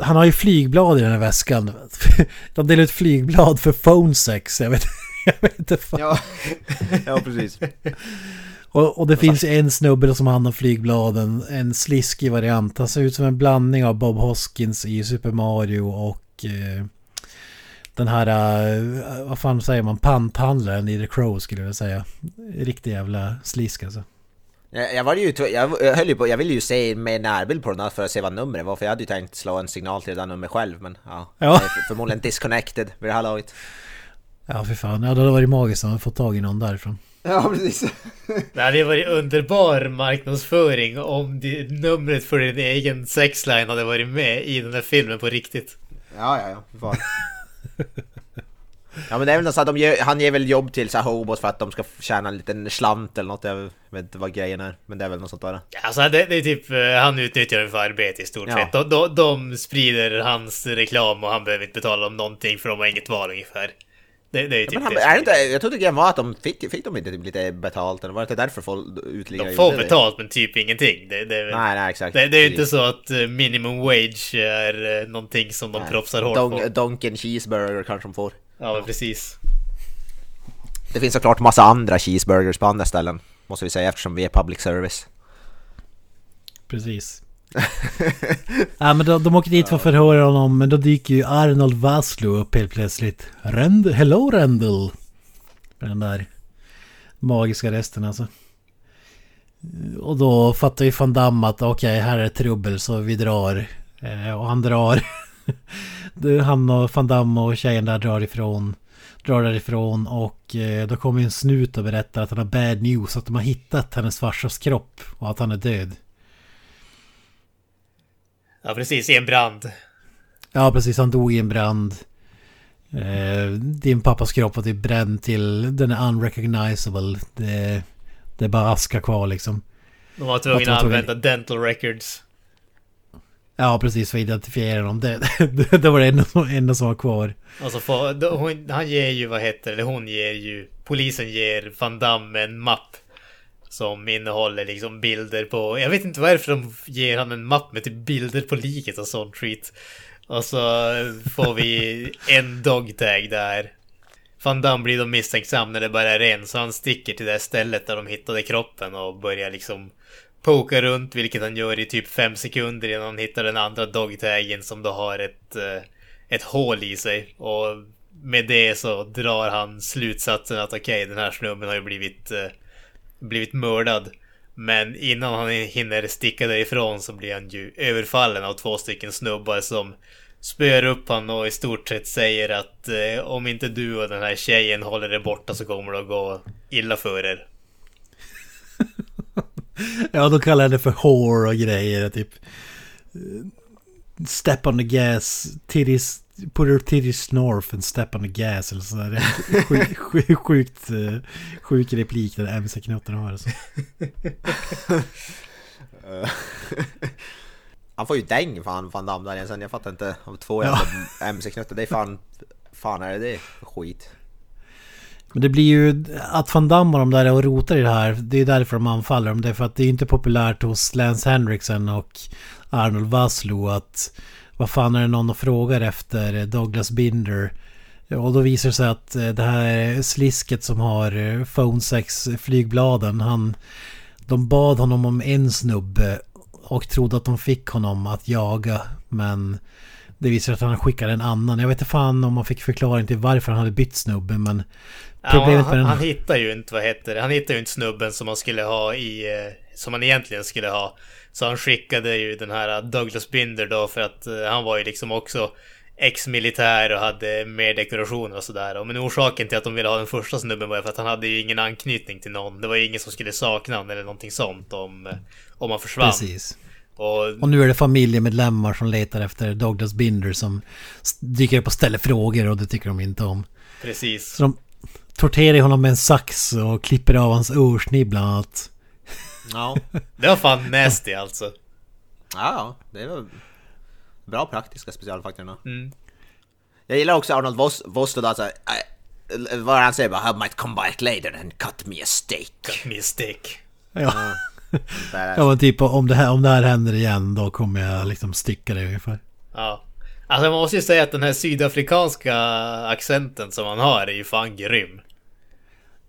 han har ju flygblad i den här väskan. De delar ut flygblad för phone sex. Jag vet, jag vet inte fan. Ja, ja precis. Och, och det finns en snubbe som har flygbladen. En sliskig variant. Han ser ut som en blandning av Bob Hoskins i Super Mario och eh, den här, eh, vad fan säger man, panthandlaren i The Crow skulle jag säga. Riktig jävla slisk alltså. Jag, var ju, jag, höll ju på, jag ville ju se med närbild på den här för att se vad numret var, för jag hade ju tänkt slå en signal till det där numret själv, men ja. Ja. Förmodligen disconnected vid det här laget. Ja, för fan. Ja, det hade varit magiskt om man fått tag i någon därifrån. Ja, precis. Det hade ju varit underbar marknadsföring om det, numret för din egen sexline hade varit med i den här filmen på riktigt. Ja, ja, ja. för Fan. Ja men det är väl något så att de ger, han ger väl jobb till så hobos för att de ska tjäna en liten slant eller något, jag vet inte vad grejen är, men det är väl något sånt där. Alltså det, det är typ, eh, han utnyttjar den för arbete i stort Ja. sett. De, de, de sprider hans reklam och han behöver inte betala dem någonting för de har inget val ungefär. Det, det är Ja, typ men han, det är det inte, jag trodde grejen var att de fick, fick de inte typ lite betalt, eller var det inte därför folk uteliggare De får gjorde det? betalt men typ ingenting. Det, det, Nej, nej exakt. det, det är ju inte så att eh, minimum wage är eh, någonting som de Nej. proffsar hårt Don, på. Donken cheeseburger kanske de får. Ja precis. Det finns såklart massa andra cheeseburgers på andra ställen, måste vi säga eftersom vi är public service. Precis. ja, men de, de åker dit för att förhöra honom, men då dyker ju Arnold Vaslo upp helt plötsligt. Rend Hello Rendel! Med den där magiska resten alltså. Och då fattar ju van Damme att okej, här är trubbel så vi drar. Eh, och han drar. Han och van Damme och tjejen där drar ifrån. Drar därifrån och eh, då kommer en snut och berättar att han har bad news. Att de har hittat hennes farsas kropp och att han är död. Ja precis, i en brand. Ja precis, han dog i en brand. Eh, din pappas kropp var typ bränd till den är unrecognizable. Det, det är bara aska kvar liksom. De var tvungna Att använda dental records. Ja, precis. För att identifiera dem. Det, det, det var det enda som, enda som var kvar. Alltså får, hon, han ger ju, vad heter det, hon ger ju, polisen ger Van Damme en mapp. Som innehåller liksom bilder på, jag vet inte varför de ger han en mapp med typ bilder på liket och sånt skit. Och så får vi en dogtag där. Van Damme blir då misstänksam när det bara är en, så han sticker till det stället där de hittade kroppen och börjar liksom poka runt, vilket han gör i typ fem sekunder innan han hittar den andra dogtagen som då har ett, eh, ett hål i sig. Och med det så drar han slutsatsen att okej, okay, den här snubben har ju blivit, eh, blivit mördad. Men innan han hinner sticka därifrån så blir han ju överfallen av två stycken snubbar som spöar upp han och i stort sett säger att eh, om inte du och den här tjejen håller er borta så kommer det att gå illa för er. ja, då kallar det för whore och grejer. Typ Step on the gas, titties, put her titties north and step on the gas. Eller sådär. Sjuk, sjuk, sjukt, eh, sjuk replik där MC-knotten har. Alltså. Han får ju däng fan Van Damme där sen. Jag fattar inte. Av två jävla ja. MC-knuttar. Det är fan... Fan är det det skit? Men det blir ju att Van Damme och de där och rotar i det här. Det är därför de anfaller dem. Det är för att det är inte populärt hos Lance Henriksen och Arnold Vaslo att vad fan är det någon och frågar efter Douglas Binder. Och då visar det sig att eh, det här slisket som har eh, Phone 6 flygbladen. Han, de bad honom om en snubbe och trodde att de fick honom att jaga. Men det visar att han skickade en annan. Jag vet inte fan om man fick förklaring till varför han hade bytt snubbe men... Problemet ja, han, han hittar ju inte, vad heter det, han hittar ju inte snubben som han skulle ha i... Eh, som han egentligen skulle ha. Så han skickade ju den här Douglas Binder då för att uh, han var ju liksom också ex-militär och hade mer dekorationer och sådär. Men orsaken till att de ville ha den första snubben var för att han hade ju ingen anknytning till någon. Det var ju ingen som skulle sakna honom eller någonting sånt om, eh, om han försvann. Precis. Och, och, nu är det familjemedlemmar som letar efter Douglas Binder som dyker upp och ställer frågor och det tycker de inte om. Precis. Så de torterar honom med en sax och klipper av hans örsnibb bland annat. Ja. det var fan nasty alltså. Ja, det var bra praktiska specialfaktorerna. Mm. Jag gillar också Arnold Voss, Voss då, alltså, äh, vad han säger bara I might come back later and cut me a steak. Cut me a steak. Ja. ja men typ om det, här, om det här händer igen då kommer jag liksom sticka det ungefär. Ja. Alltså man måste ju säga att den här sydafrikanska accenten som han har är ju fan grym.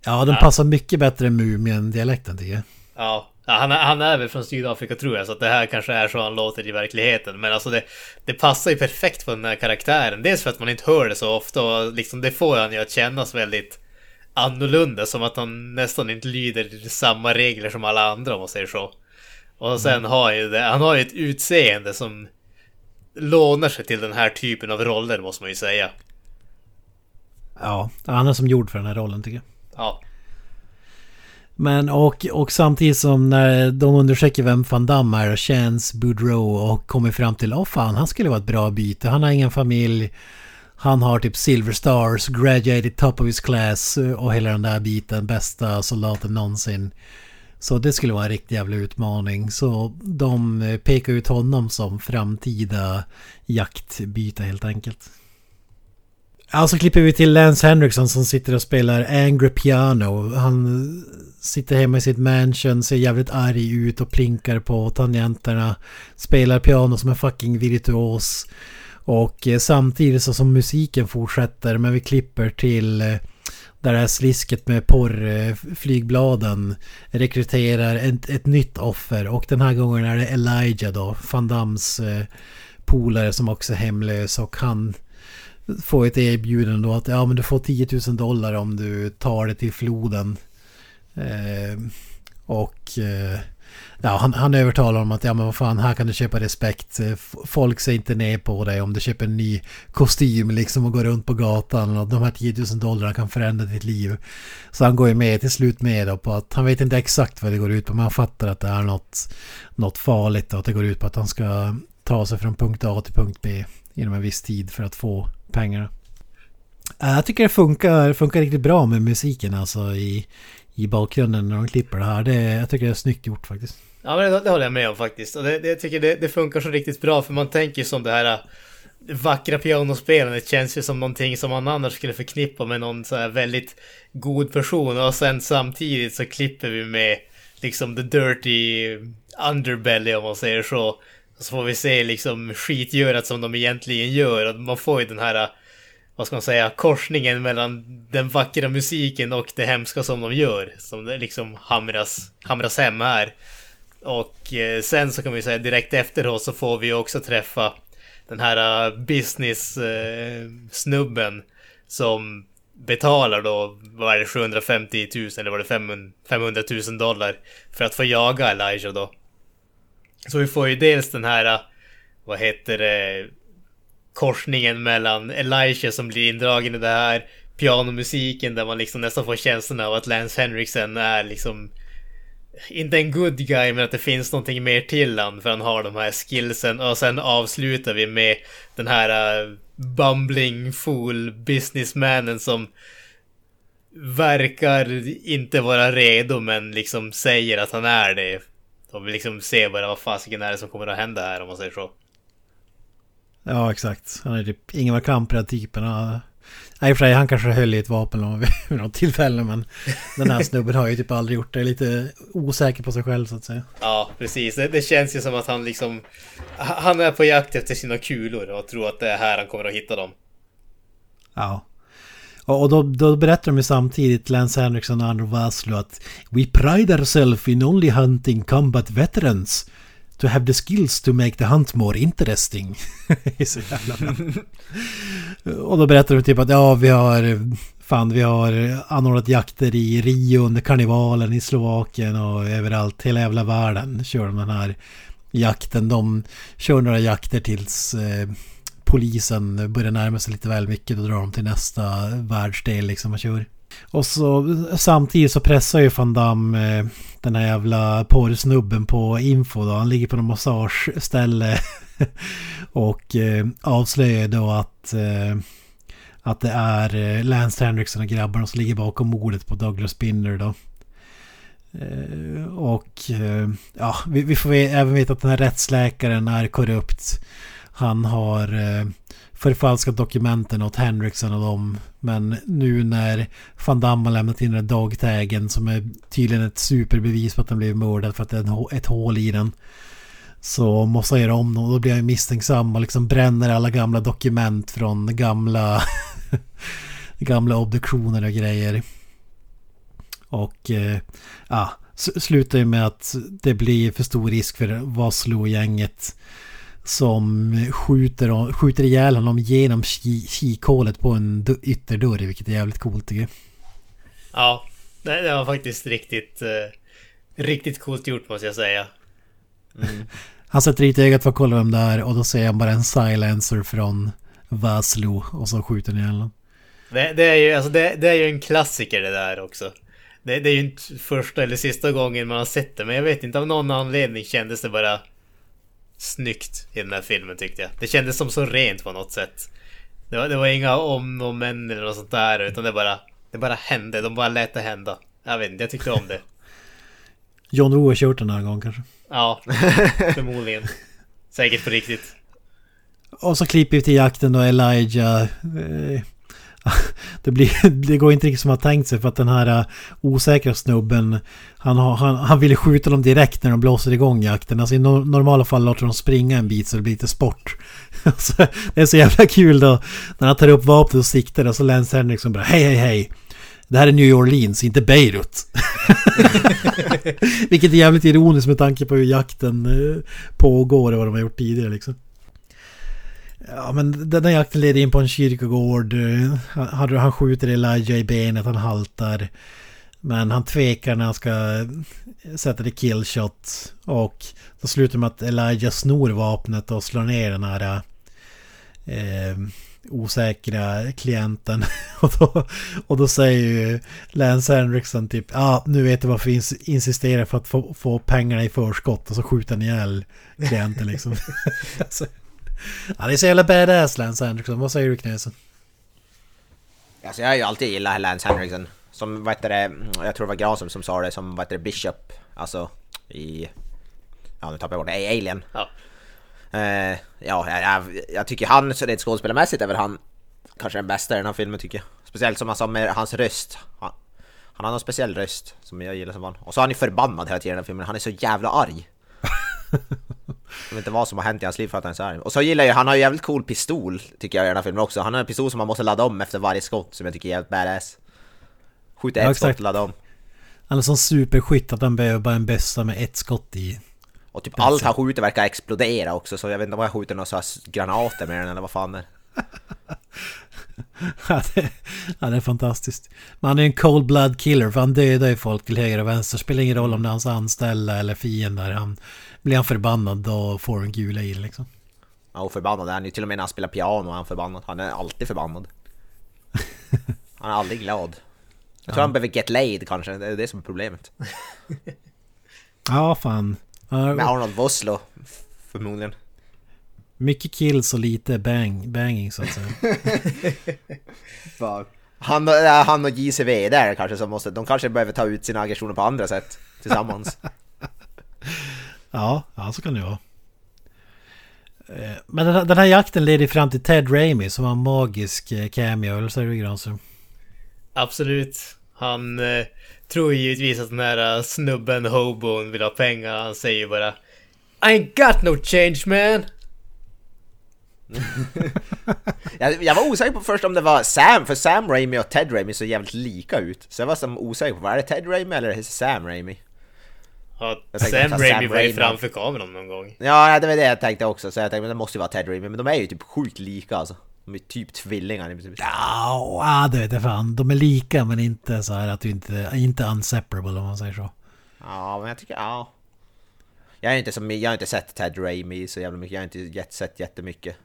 Ja, den ja. passar mycket bättre än Mumien-dialekten tycker jag. Ja. ja han, är, han är väl från Sydafrika tror jag, så att det här kanske är så han låter i verkligheten. Men alltså det, det passar ju perfekt på den här karaktären. Dels för att man inte hör det så ofta och liksom det får han ju att kännas väldigt annorlunda. Som att han nästan inte lyder samma regler som alla andra om man säger så. Och sen mm. har ju det, han har ju ett utseende som lånar sig till den här typen av roller måste man ju säga. Ja, han är som gjord för den här rollen tycker jag. Ja. Men och, och samtidigt som när de undersöker vem van Damme är och Chance Boudreau och kommer fram till att oh, fan han skulle vara ett bra byte. Han har ingen familj. Han har typ Silver Stars, graduated top of his class och hela den där biten. Bästa soldaten någonsin. Så det skulle vara en riktig jävla utmaning. Så de pekar ut honom som framtida jaktbyte helt enkelt. Alltså klipper vi till Lance Henriksson som sitter och spelar Angry Piano. Han sitter hemma i sitt mansion, ser jävligt arg ut och plinkar på tangenterna. Spelar piano som en fucking virtuos. Och eh, samtidigt så som musiken fortsätter, men vi klipper till där det här slisket med porrflygbladen rekryterar ett, ett nytt offer. Och den här gången är det Elijah då, Van Dams eh, polare som också är hemlös. Och han får ett erbjudande då att ja men du får 10 000 dollar om du tar det till floden. Eh, och eh, ja, han, han övertalar om att ja men vad fan här kan du köpa respekt. Eh, folk ser inte ner på dig om du köper en ny kostym liksom och går runt på gatan. Och de här 10 000 dollarna kan förändra ditt liv. Så han går ju med till slut med då på att han vet inte exakt vad det går ut på men han fattar att det är något, något farligt och att det går ut på att han ska ta sig från punkt A till punkt B inom en viss tid för att få pengarna. Eh, jag tycker det funkar, funkar riktigt bra med musiken alltså i, i bakgrunden när de klipper det här. Det, jag tycker det är snyggt gjort faktiskt. Ja, men det, det håller jag med om faktiskt. Och det, det, jag tycker det, det funkar så riktigt bra för man tänker som det här eh, vackra pianospelandet känns ju som någonting som man annars skulle förknippa med någon så här väldigt god person och sen samtidigt så klipper vi med liksom the dirty underbelly om man säger så. Så får vi se liksom skitgörat som de egentligen gör och man får ju den här vad ska man säga, korsningen mellan den vackra musiken och det hemska som de gör. Som det liksom hamras, hamras hem här. Och eh, sen så kan vi säga direkt efteråt så får vi också träffa den här eh, business-snubben. Eh, som betalar då, vad är det, 750 000 eller var det 500 000 dollar för att få jaga Elijah då. Så vi får ju dels den här, äh, vad heter det, korsningen mellan Elijah som blir indragen i det här, pianomusiken där man liksom nästan får känslan av att Lance Henriksen är liksom inte en good guy men att det finns någonting mer till han för han har de här skillsen och sen avslutar vi med den här uh, bumbling fool businessmannen som verkar inte vara redo men liksom säger att han är det. Och vi liksom ser bara vad fasiken är det som kommer att hända här om man säger så. Ja, exakt. Han är typ Ingvar Kamprad-typen. Nej, i och för sig, han kanske höll i ett vapen vid något tillfälle, men den här snubben har ju typ aldrig gjort det. Lite osäker på sig själv, så att säga. Ja, precis. Det, det känns ju som att han liksom... Han är på jakt efter sina kulor och tror att det är här han kommer att hitta dem. Ja. Och då, då berättar de ju samtidigt, Lance Henriksen och Andrew Vaslo, att We pride ourselves in only hunting combat veterans to have the skills to make the hunt more interesting. det är så jävla bra. och då berättar de typ att ja, vi har fan, vi har anordnat jakter i Rio under karnevalen i Slovakien och överallt, hela jävla världen kör de den här jakten. De kör några jakter tills eh, polisen börjar närma sig lite väl mycket. Då drar de till nästa världsdel liksom och kör. Och så samtidigt så pressar ju Van Damme eh, den här jävla porrsnubben på info då. Han ligger på någon massageställe och eh, avslöjar då att eh, att det är eh, Lance Henriksen och grabbarna som ligger bakom mordet på Douglas Spinner då. Eh, och eh, ja, vi, vi får även veta att den här rättsläkaren är korrupt. Han har eh, förfalskat dokumenten åt Henriksen och dem. Men nu när van Damme har lämnat in den här dogtagen som är tydligen ett superbevis på att den blev mördad för att det är ett hål i den. Så måste han göra om dem och då blir han misstänksam och liksom bränner alla gamla dokument från gamla gamla obduktioner och grejer. Och eh, ja, slutar ju med att det blir för stor risk för Vaslo-gänget som skjuter, skjuter ihjäl honom genom kikhålet på en ytterdörr, vilket är jävligt coolt tycker jag. Ja, det, var faktiskt riktigt, eh, riktigt coolt gjort måste jag säga. Mm. han sätter dit ögat för att kolla vem det är och då ser han bara en silencer från Vaslo och så skjuter han ihjäl honom. Det, det, är ju, alltså det, det, är ju en klassiker det där också. Det, det är ju inte första eller sista gången man har sett det, men jag vet inte av någon anledning kändes det bara snyggt i den här filmen tyckte jag. Det kändes som så rent på något sätt. Det var, det var inga om och men eller något sånt där utan det bara, det bara hände. De bara lät det hända. Jag vet inte, jag tyckte om det. John Woo har kört den här gången kanske? Ja, förmodligen. Säkert på riktigt. Och så klipper vi till jakten då Elijah eh, det, blir, det går inte riktigt som man tänkt sig för att den här eh, osäkra snubben han, har, han, han ville skjuta dem direkt när de blåser igång jakten. Alltså i no normala fall låter de springa en bit så det blir lite sport. Alltså, det är så jävla kul då när han tar upp vapnet och siktar och så Lance Henriksen bara hej hej hej. Det här är New Orleans, inte Beirut. Vilket är jävligt ironiskt med tanke på hur jakten eh, pågår och vad de har gjort tidigare liksom. Ja men den där jakten leder in på en kyrkogård. Eh, han, han skjuter Elijah i benet, han haltar. Men han tvekar när han ska eh, sätta det killshot. Och då slutar med att Elijah snor vapnet och slår ner den här eh, osäkra klienten. och, då, och då säger ju Lance Henriksen typ ja ah, nu vet du varför vi insisterar för att få, få pengarna i förskott. Och så skjuter han ihjäl klienten liksom. alltså, Ja, det är så jävla badass Lance Henriksen. Vad säger du Knesen? Alltså jag har ju alltid gillat Lance Henriksen. Som vad heter det, jag tror det var Granström som sa det, som vad heter det, Bishop. Alltså i Ja, nu tappar jag bort det. Alien. Ja. Eh, ja, jag, jag, jag tycker han, så rent skådespelarmässigt är väl han kanske den bästa i den här filmen tycker jag. Speciellt som han sa med hans röst. Han, han har någon speciell röst som jag gillar som han. Och så är han ju förbannad hela tiden i den här filmen. Han är så jävla arg. Jag vet inte vad som har hänt i hans liv för att han är så arg. Och så gillar jag, han har ju jävligt cool pistol tycker jag i den här filmen också. Han har en pistol som man måste ladda om efter varje skott som jag tycker är jävligt badass. Skjuter Ja, ett skott och ladda om. Han är sån superskytt att han behöver bara en bössa med ett skott i. Och typ allt han skjuter verkar explodera också så jag vet inte om jag skjuter några så här granater med den eller vad fan det är. Ja, det, ja, det är fantastiskt. Men han är en cold blood killer för han dödar ju folk till höger och vänster. Spelar ingen roll om det är hans anställda eller fiender. Han, blir han förbannad då får han gula i liksom. Ja, och förbannad är han ju till och med när han spelar piano är han förbannad. Han är alltid förbannad. Han är aldrig glad. Jag tror han behöver get laid kanske, det är det som är problemet. Ja, fan. Ja, Med Arnold Vosloo, förmodligen. mycket kills och lite bang, banging så att säga. Han, och- ja, han och JCV där kanske som måste, de kanske behöver ta ut sina aggressioner på andra sätt tillsammans. Ja, ja så kan det vara. Eh, Men den här, den här jakten leder fram till Ted Raimi som har en magisk eh, cameo, eller säger du Granström? Absolut. Han eh, tror ju givetvis att den här eh, snubben, hobon, vill ha pengar. Han säger bara I ain't got no change man. jag, jag var osäker på först om det var Sam, för Sam Raimi och Ted Raimi ser jävligt lika ut. Så jag var som osäker på, var det Ted Raimi eller Sam Raimi? Tänkte Sam Raimi var ju Raimi. framför kameran någon gång. Ja, det var det jag tänkte också, så jag tänkte men det måste ju vara Ted Raimi, men de är ju typ sjukt lika alltså. De är typ tvillingar. Ja, det vet jag fan. De är lika men inte så här att du inte, inte unseparable om man säger så. Ja, men jag tycker, ja. Jag har inte, som, jag har inte sett Ted Raimi så jävla mycket, jag har inte gett, sett jättemycket.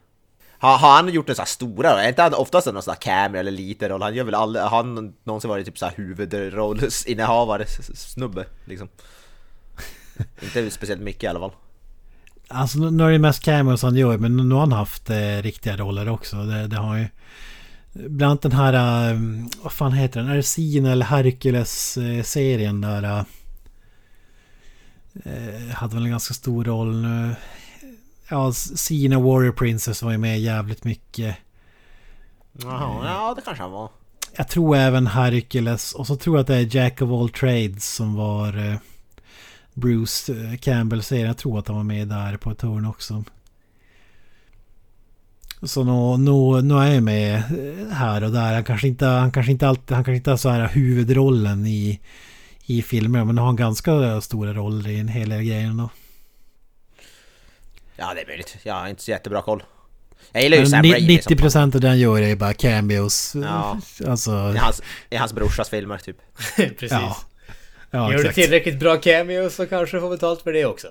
Har, har han gjort en sån här stora roll? Är inte han oftast någon sån här cameo eller liten roll? Han gör väl aldrig, har han någonsin varit typ så här huvudrollsinnehavare snubbe liksom? Inte speciellt mycket i alla fall. Alltså nu är det mest cameos han gör men nu har han haft eh, riktiga roller också. Det, det har ju... Bland annat den här... Eh, vad fan heter den? Är det Sina eller Hercules-serien där... Eh, eh, hade väl en ganska stor roll nu. Ja, Sina Warrior Princess var ju med jävligt mycket. Jaha, ja det kanske han var. Jag tror även Hercules och så tror jag att det är Jack of all trades som var eh, Bruce eh, Campbell-serien. Jag tror att han var med där på ett hörn också. Så nu, nu, nu är jag med eh, här och där. Han kanske inte, han kanske inte alltid, han kanske inte har så här huvudrollen i, i filmer. Men han har ganska stora roller i en hel del grejer ändå. Ja det är möjligt, jag har inte så jättebra koll. Jag gillar ju Sam Raimi som 90% av det han gör är bara cameos. Ja. Alltså, i hans, i hans brorsas filmer typ. Precis. ja. Ja, Gör du tillräckligt bra cameo så kanske du får betalt för det också.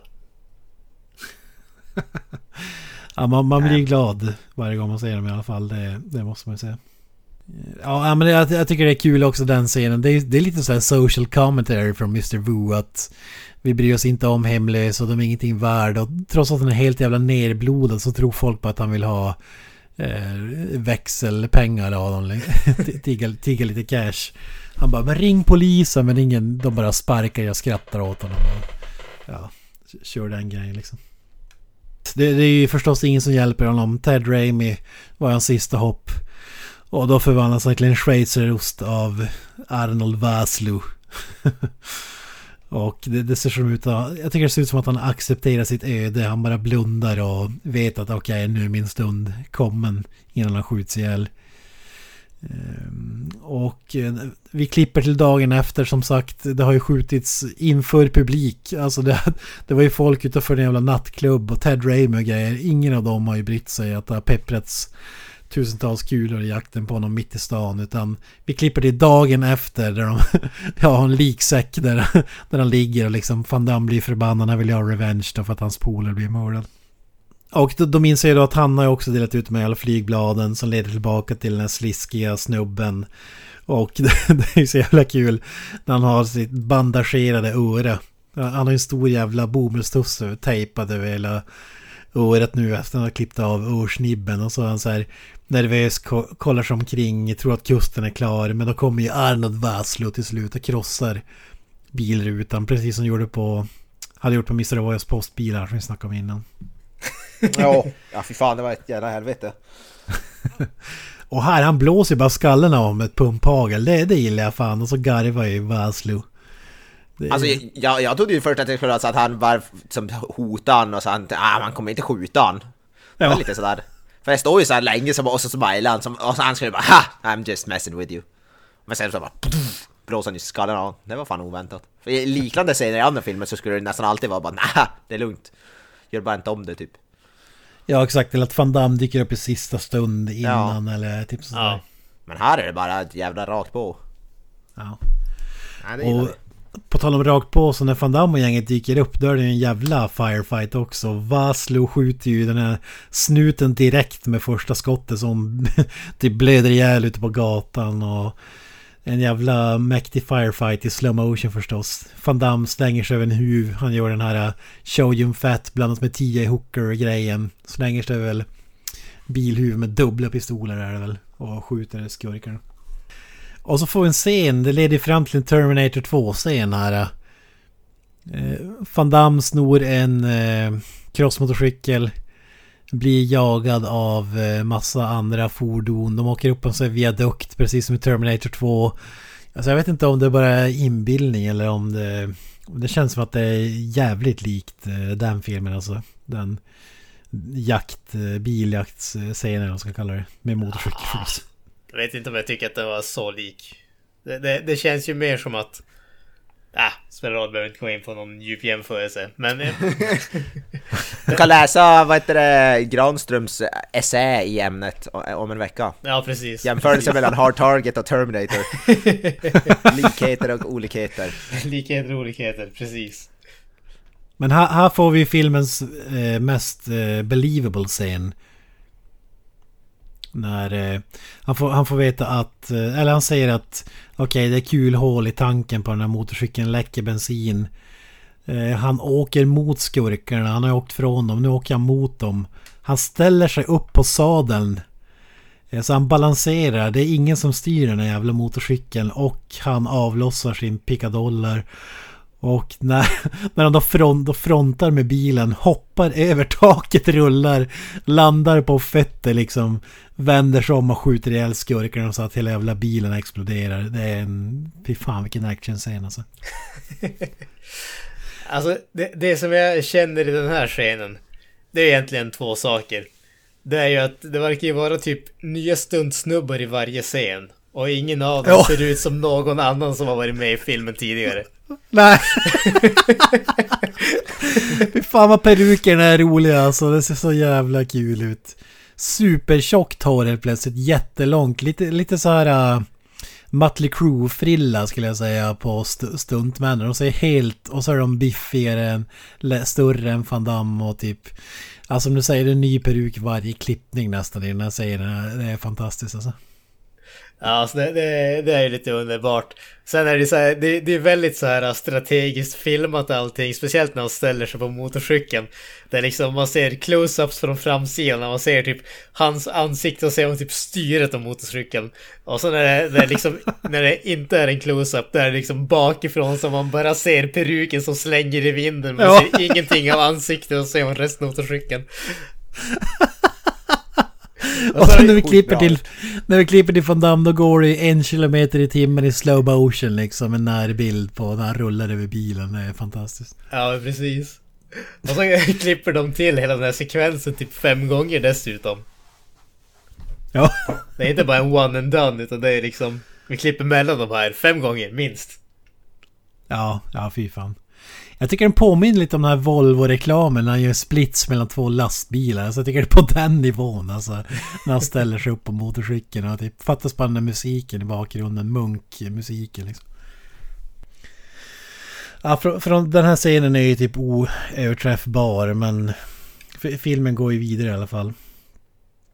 Ja, man, man blir glad varje gång man ser dem i alla fall. Det, det måste man ju säga. Ja, men jag, jag tycker det är kul också den scenen. Det är, det är lite så här social commentary från Mr. Wu att vi bryr oss inte om hemlösa och de är ingenting värda. Och trots att han är helt jävla nerblodad så tror folk på att han vill ha eh, växelpengar av dem. tigga, tigga lite cash. Han bara, men ring polisen. Men ingen, de bara sparkar jag skrattar åt honom. Och, ja, kör den grejen liksom. Det, det är ju förstås ingen som hjälper honom. Ted Raimi var hans sista hopp. Och då förvandlas han till en schweizerost av Arnold Vaslu. och det, det ser som ut att, Jag tycker det ser ut som att han accepterar sitt öde. Han bara blundar och vet att okej, nu är min stund kommen innan han skjuts ihjäl. Ehm, och eh, vi klipper till dagen efter som sagt. Det har ju skjutits inför publik. Alltså det, det var ju folk utanför en jävla nattklubb och Ted Raimi och grejer. Ingen av dem har ju brytt sig att det har pepprats tusentals kulor i jakten på honom mitt i stan. Utan vi klipper till dagen efter där de ja, har en liksäck där, där han ligger och liksom fan Damme blir förbannad. Han vill ha revenge då för att hans polare blir mördad. Och då, då minns jag ju då att han har också delat ut med alla flygbladen som leder tillbaka till den här sliskiga snubben. Och det, det är så jävla kul när han har sitt bandagerade öra. Han har en stor jävla bomullstusse tejpad över hela örat nu efter att han har klippt av örsnibben. Och så är han så här nervös, kollar sig omkring, tror att kusten är klar. Men då kommer ju Arnold Vaslo till slut och krossar bilrutan. Precis som gjorde på hade gjort på Mr. Avoyas postbilar som vi snackade om innan. Ja, ja fy fan det var ett jävla helvete. Och här, han blåser bara skallen av med ett pumphagel. Det, det gillar jag fan. Och så garvar ju Vaslu. Det- Alltså jag, jag trodde ju först att det skulle vara så att han bara som hotade han och så han, ah, man kommer inte skjuta han. Det var Ja. lite sådär. För det står ju så här länge som, och så smilar han som, och så han skulle bara ha! I'm just messing with you. Men sen så bara pff, blåser han i skallen av. Det var fan oväntat. För i liknande scener i andra filmer så skulle det nästan alltid vara bara nah, det är lugnt. Gör bara inte om det typ. Ja exakt, eller att Van Damme dyker upp i sista stund innan eller typ sådär. Ja. Men här är det bara ett jävla rakt på. Ja. Nej, Och på tal om rakt på, så när Van Damme och gänget dyker upp då är det en jävla firefight också. Vaslo skjuter ju den här snuten direkt med första skottet som typ blöder ihjäl ute på gatan och en jävla mäktig firefight i slow motion förstås. Van Damme slänger sig över en huv. Han gör den här äh, Show Fat blandat med 10 hooker grejen. Slänger sig över bilhuv med dubbla pistoler är det väl. Och skjuter skurken. Och så får vi en scen, det leder fram till en Terminator 2-scen här. Äh. Eh, Van Damme snor en eh, crossmotorcykel. Blir jagad av eh, massa andra fordon. De åker upp på en sån här viadukt precis som i Terminator 2. Alltså jag vet inte om det bara är inbildning eller om det... Det känns som att det är jävligt likt eh, den filmen alltså. Den jakt, eh, biljaktsscenen eller vad man ska kalla det. Med motorcykel. Ah, jag vet inte om jag tycker att det var så lik. Det, det, det känns ju mer som att... Äh, spelar roll, behöver inte gå in på någon djup jämförelse. Men... eh, Du kan läsa, vad heter det, Granströms essä i ämnet om en vecka. ja, precis. Jämförelse mellan Hard Target och Terminator. Likheter och olikheter. Likheter och olikheter, precis. Men här, här får vi filmens eh, mest eh, believable scen. När eh, han, får, han får veta att, eh, eller han säger att okej det är kul hål i tanken på den här motorcykeln, läcker bensin. Eh, han åker mot skurkarna, han har åkt från dem, nu åker han mot dem. Han ställer sig upp på sadeln. Eh, så han balanserar, det är ingen som styr den här jävla motorcykeln och han avlossar sin pickadoller. Och när, när han då, front, då frontar med bilen, hoppar över taket, rullar, landar på fötter liksom, vänder sig om och skjuter ihjäl skurkarna så att hela jävla bilen exploderar. Det är en... Fy fan vilken actionscen alltså. Alltså, det, det som jag känner i den här scenen, det är egentligen två saker. Det är ju att det verkar ju vara typ nya stuntsnubbar i varje scen. Och ingen av dem ser ut som någon annan som har varit med i filmen tidigare. Nej! Fy fan vad perukerna är roliga alltså. Det ser så jävla kul ut. Supertjockt hår helt plötsligt. Jättelångt. Lite, lite så här... Uh, Mötley Crüe-frilla skulle jag säga på st- stuntmännen. De ser helt... Och så är de biffigare, större än Van Damme och typ... Alltså som du säger, det en ny peruk varje klippning nästan i den här serien. Det är fantastiskt alltså. Ja, alltså det, det, det är ju lite underbart. Sen är det så här, det, det är väldigt så här strategiskt filmat allting, speciellt när han ställer sig på motorcykeln. Där liksom man ser close-ups från framsidan, när man ser typ hans ansikte och ser man typ styret av motorcykeln. Och så när det, det är liksom, när det inte är en close-up, där är det liksom bakifrån som man bara ser peruken som slänger i vinden. Man Ja. ser ingenting av ansiktet och ser man resten av motorcykeln. Och sen när vi klipper till När vi klipper till Van Damme då går det en kilometer i timmen i slow motion liksom En närbild på när han rullar över bilen Det är fantastiskt Ja, precis. Och så klipper de till hela den här sekvensen typ fem gånger dessutom. Ja Det är inte bara en one and done utan det är liksom Vi klipper mellan de här fem gånger minst. Ja, ja fy fan jag tycker den påminner lite om den här Volvo-reklamen när han gör splits mellan två lastbilar. Alltså jag tycker det är på den nivån alltså. När han ställer sig upp på motorcykeln och typ Fattas bara den där musiken i bakgrunden Munk-musiken liksom. Ja, från, från den här scenen är ju typ oöverträffbar men Filmen går ju vidare i alla fall.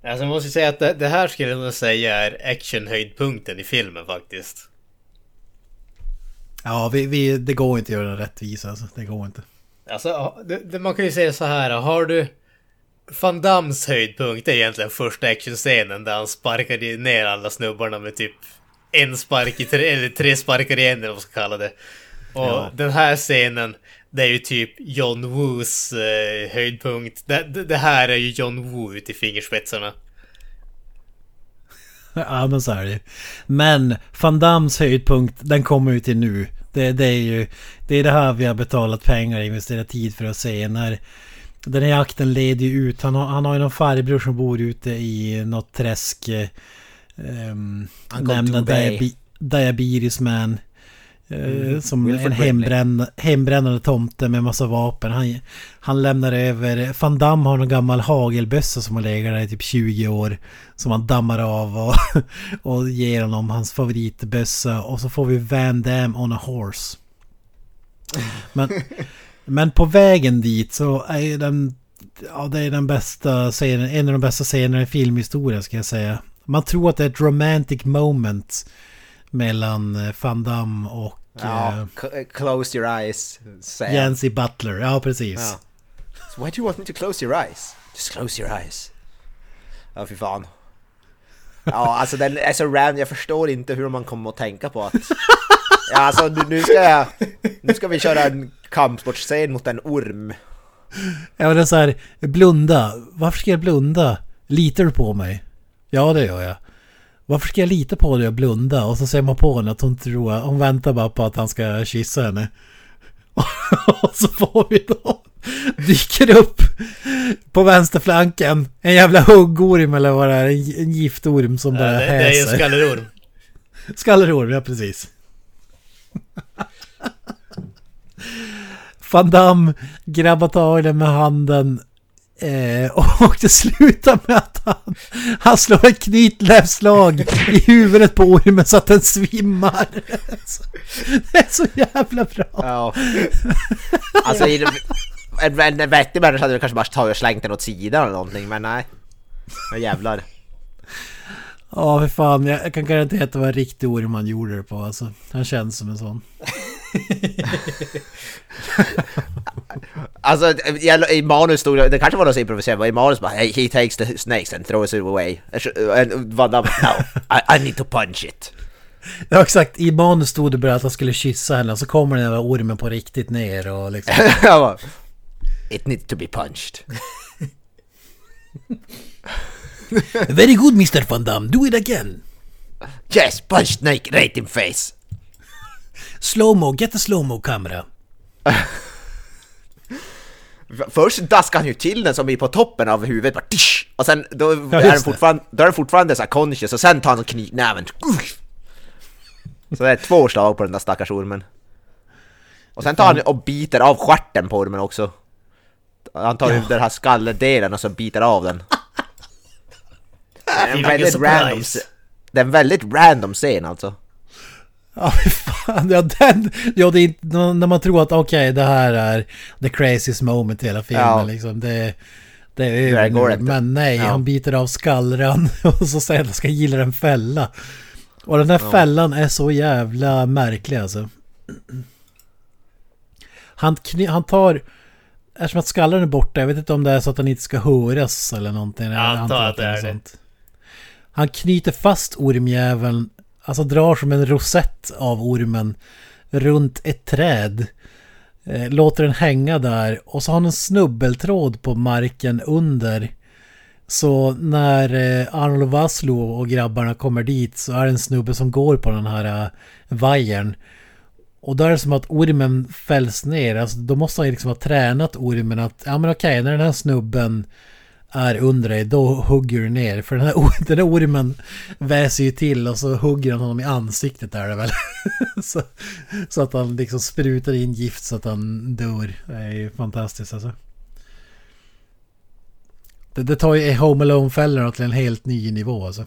Alltså jag måste säga att det, det här skulle jag nog säga är actionhöjdpunkten i filmen faktiskt. Ja, vi, vi, det går inte att göra rättvisa alltså. Det går inte. Alltså, det, det, man kan ju säga så här. Har du... Van Dams höjdpunkt är egentligen första actionscenen där han sparkade ner alla snubbarna med typ en spark i tre, eller tre sparkar i en eller vad man ska kalla det. Och Ja. den här scenen, det är ju typ John Woos eh, höjdpunkt. Det, det, det här är ju John Woo ut i fingerspetsarna. Ja men så är det ju. Men Van Dams höjdpunkt, den kommer ju till nu. Det, det är ju det, är det här vi har betalat pengar och investerat tid för att se. När den här jakten leder ju ut. Han har, han har ju någon farbror som bor ute i något träsk. Um, nämna Diabi Diabetes Man. Mm. Som Wilford en hembränn, hembrännande tomte med massa vapen. Han, han lämnar över... Van Damme har någon gammal hagelbössa som har legat där i typ 20 år. Som han dammar av och, och ger honom hans favoritbössa. Och så får vi Van Damme on a horse. Men, men på vägen dit så är den... Ja, det är den bästa scenen, en av de bästa scenerna i filmhistorien ska jag säga. Man tror att det är ett romantic moment mellan eh, Van Damme och... Ja, uh, close your eyes. Jancy Butler, ja precis. Ja. So why do you want me to close your eyes? Just close your eyes. Ja, fy fan. Ja, alltså den är så random, jag förstår inte hur man kommer att tänka på att... Ja, alltså nu ska jag... Nu ska vi köra en kampsportscen mot en orm. Ja, men det är så här, blunda. Varför ska jag blunda? Litar du på mig? Ja, det gör jag. Varför ska jag lita på dig och blunda? Och så ser man på henne att hon tror hon väntar bara på att han ska kyssa henne. och så får vi då dyker upp på vänsterflanken en jävla huggorm eller vad det är, en giftorm som bara häser. Det är ju skallerorm. skallerorm, ja precis. Van Damme grabbar tag i den med handen Eh, och det slutar med att han, han slår ett knytnävsslag i huvudet på ormen så att den svimmar. Det är så jävla bra. Ja. Alltså en, en vettig människa hade kanske bara tagit och slängt den åt sidan eller någonting, men nej. Men jävlar. Ja, för fan. Jag kan garantera att det var en riktig orm han gjorde det på. Alltså, han känns som en sån. alltså i manus stod det, kanske var något så improviserat, men i manus bara hey, he takes the snakes and throws it away. And Van Damme, no, I, I need to punch it. Ja exakt, i manus stod det bara att han skulle kyssa henne och så kommer den där ormen på riktigt ner och liksom... It needs to be punched. Very good Mr Van Damme, do it again! Yes, punch snake right in face! Slowmo, get a slowmo kamera. Först daskar han ju till den som är på toppen av huvudet, bara tisch, Och sen då, ja, är den fortfarande, då är den fortfarande så här conscious, och sen tar han knytnäven. Så det är två slag på den där stackars ormen. Och sen tar han och biter av skärten på ormen också. Han tar ju ja. den här skalledelen och så biter av den. Det är en väldigt random, det är en väldigt random scen alltså. Ja, fan. Ja, den, ja, det är inte, när man tror att okej, okay, det här är the craziest moment i hela filmen. Ja. Liksom. Det, det är det går Men nej, ja. han biter av skallran och så säger att han ska gilla en fälla. Och den här ja. fällan är så jävla märklig alltså. Han, han tar... Eftersom att skallen är borta, jag vet inte om det är så att han inte ska höras eller någonting. Jag antar att det är det. Han knyter fast ormjäveln Alltså drar som en rosett av ormen runt ett träd. Eh, låter den hänga där och så har han en snubbeltråd på marken under. Så när eh, Arnold Vaslo och grabbarna kommer dit så är det en snubbe som går på den här eh, vajern. Och då är det som att ormen fälls ner. Alltså då måste han liksom ha tränat ormen att ja men okej när den här snubben är under dig, då hugger du ner. För den här, den här ormen väser ju till och så hugger han honom i ansiktet är det väl. så, så, att han liksom sprutar in gift så att han dör. Det är ju fantastiskt alltså. Det, det tar ju Home Alone-fällorna till en helt ny nivå alltså.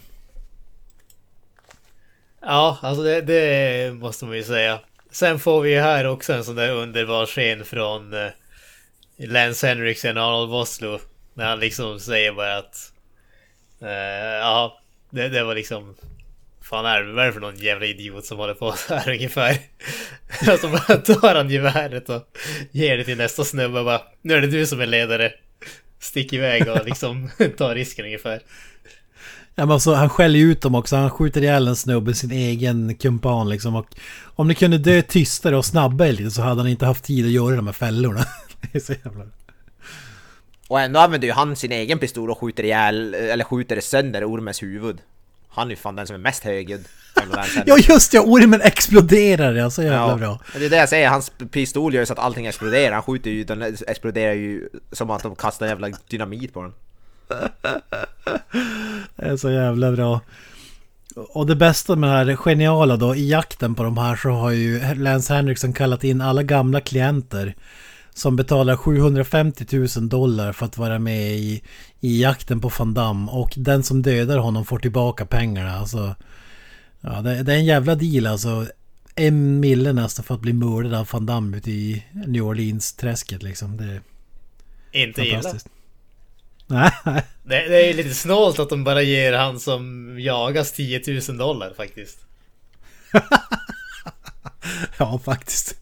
Ja, alltså det, det, måste man ju säga. Sen får vi ju här också en sån där underbar scen från eh, Lance Henriksen och Arnold Vosloo när han liksom säger bara att... Uh, ja, det, det, var liksom... Fan är det, vad är det för någon jävla idiot som håller på så här ungefär? alltså bara tar han geväret och ger det till nästa snubbe och bara Nu är det du som är ledare. Stick iväg och liksom ta risken ungefär. Ja, men alltså, han skäller ju ut dem också. Han skjuter ihjäl en snubbe, sin egen kumpan liksom. Och om ni kunde dö tystare och snabbare lite så hade han inte haft tid att göra de här fällorna. Det är så jävla... Och ändå använder ju han sin egen pistol och skjuter ihjäl, eller skjuter sönder ormens huvud. Han är ju fan den som är mest högljudd. Ja just det, ormen exploderar ja, så jävla Ja, bra. Det är det jag säger, hans pistol gör ju så att allting exploderar. Han skjuter ju, den exploderar ju som att de kastar jävla dynamit på den. Det är så jävla bra. Och det bästa med det här geniala då, i jakten på de här så har ju Lance Henriksen kallat in alla gamla klienter som betalar 750 000 dollar för att vara med i, i jakten på Van Damme. Och den som dödar honom får tillbaka pengarna. Alltså, ja, det, det är en jävla deal alltså. En mille nästan för att bli mördad av Van Damme ute i New Orleans-träsket liksom. Det är Inte illa. Nej, Det, det är lite snålt att de bara ger han som jagas 10 000 dollar faktiskt. Ja, faktiskt.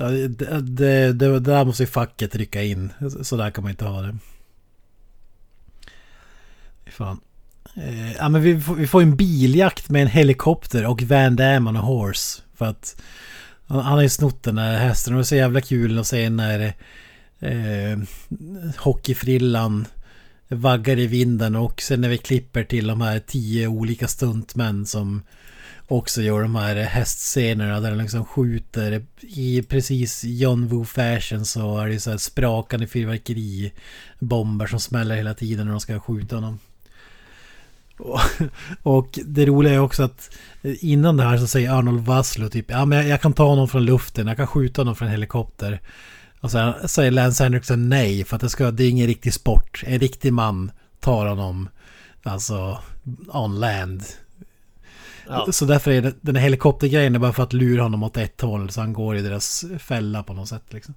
Ja, det, det, det, där måste ju facket rycka in. Så där kan man inte ha det. Fan. Eh, ja, men vi, får, vi får en biljakt med en helikopter och Van Damme on a horse. För att han, han har ju snott den där hästen och det är så jävla kul att se när eh, hockeyfrillan vaggar i vinden och sen när vi klipper till de här tio olika stuntmän som också gör de här hästscenerna där de liksom skjuter i precis John Woo fashion så är det så här sprakande fyrverkeri bomber som smäller hela tiden när de ska skjuta honom. Och, och det roliga är också att innan det här så säger Arnold Vasslo typ ja men jag, jag kan ta honom från luften, jag kan skjuta honom från en helikopter. Och sen säger Lance Henriksen nej för att det, ska, det är ingen riktig sport. En riktig man tar honom alltså on land. Ja. Så därför är det, den här helikoptergrejen är bara för att lura honom åt ett håll så han går i deras fälla på något sätt liksom.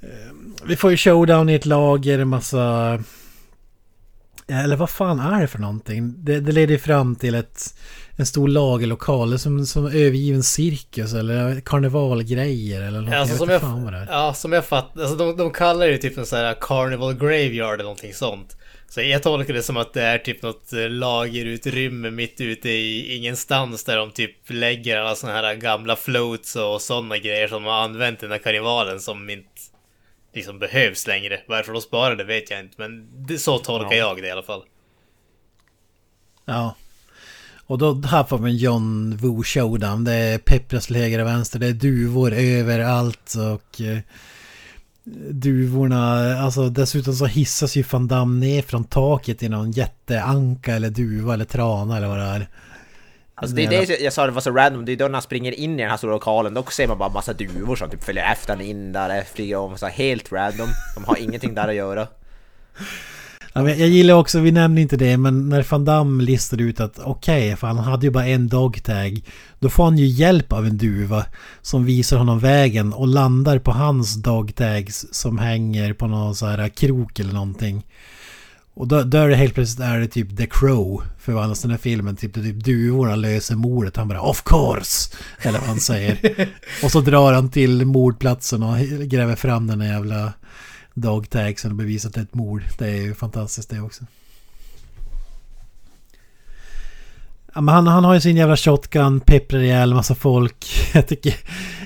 Eh, Vi får ju showdown i ett lager, en massa... Eller vad fan är det för någonting? Det, det leder ju fram till ett, en stor lagerlokal, det är som, som övergiven cirkus eller karnevalgrejer eller något. Alltså, jag som jag, är. ja, som jag fattar, alltså de, de kallar det typ en sån här Carnival Graveyard eller någonting sånt. Så jag tolkar det som att det är typ något eh, lagerutrymme mitt ute i ingenstans där de typ lägger alla såna här gamla floats och sådana grejer som de har använt i den här karnevalen som inte liksom behövs längre. Varför de sparar det vet jag inte, men det, så tolkar jag det i alla fall. Ja. Och då här får en John Woo showdown. Det är peppras till höger och vänster. Det är duvor överallt och... Duvorna, alltså dessutom så hissas ju Van Damme ner från taket i någon jätteanka eller duva eller trana eller vad det är. Alltså det är det jag sa det var så random, det är då när han springer in i den här stora lokalen, då ser man bara massa duvor som typ följer efter honom in där, flyger om, så helt random. De har ingenting där att göra. Jag gillar också, vi nämnde inte det, men när Van Damme listade ut att okej, för han hade ju bara en dogtag. Då får han ju hjälp av en duva som visar honom vägen och landar på hans dogtags som hänger på någon så här krok eller någonting. Och då, då är det helt plötsligt är det typ The Crow förvandlas den här filmen. Typ, typ duvorna löser mordet. Han bara Of course! Eller vad han säger. och så drar han till mordplatsen och gräver fram den jävla dogtagsen och bevisat ett mord. Det är ju fantastiskt det också. Ja, men han, han har ju sin jävla shotgun, pepprar ihjäl massa folk. Jag tycker,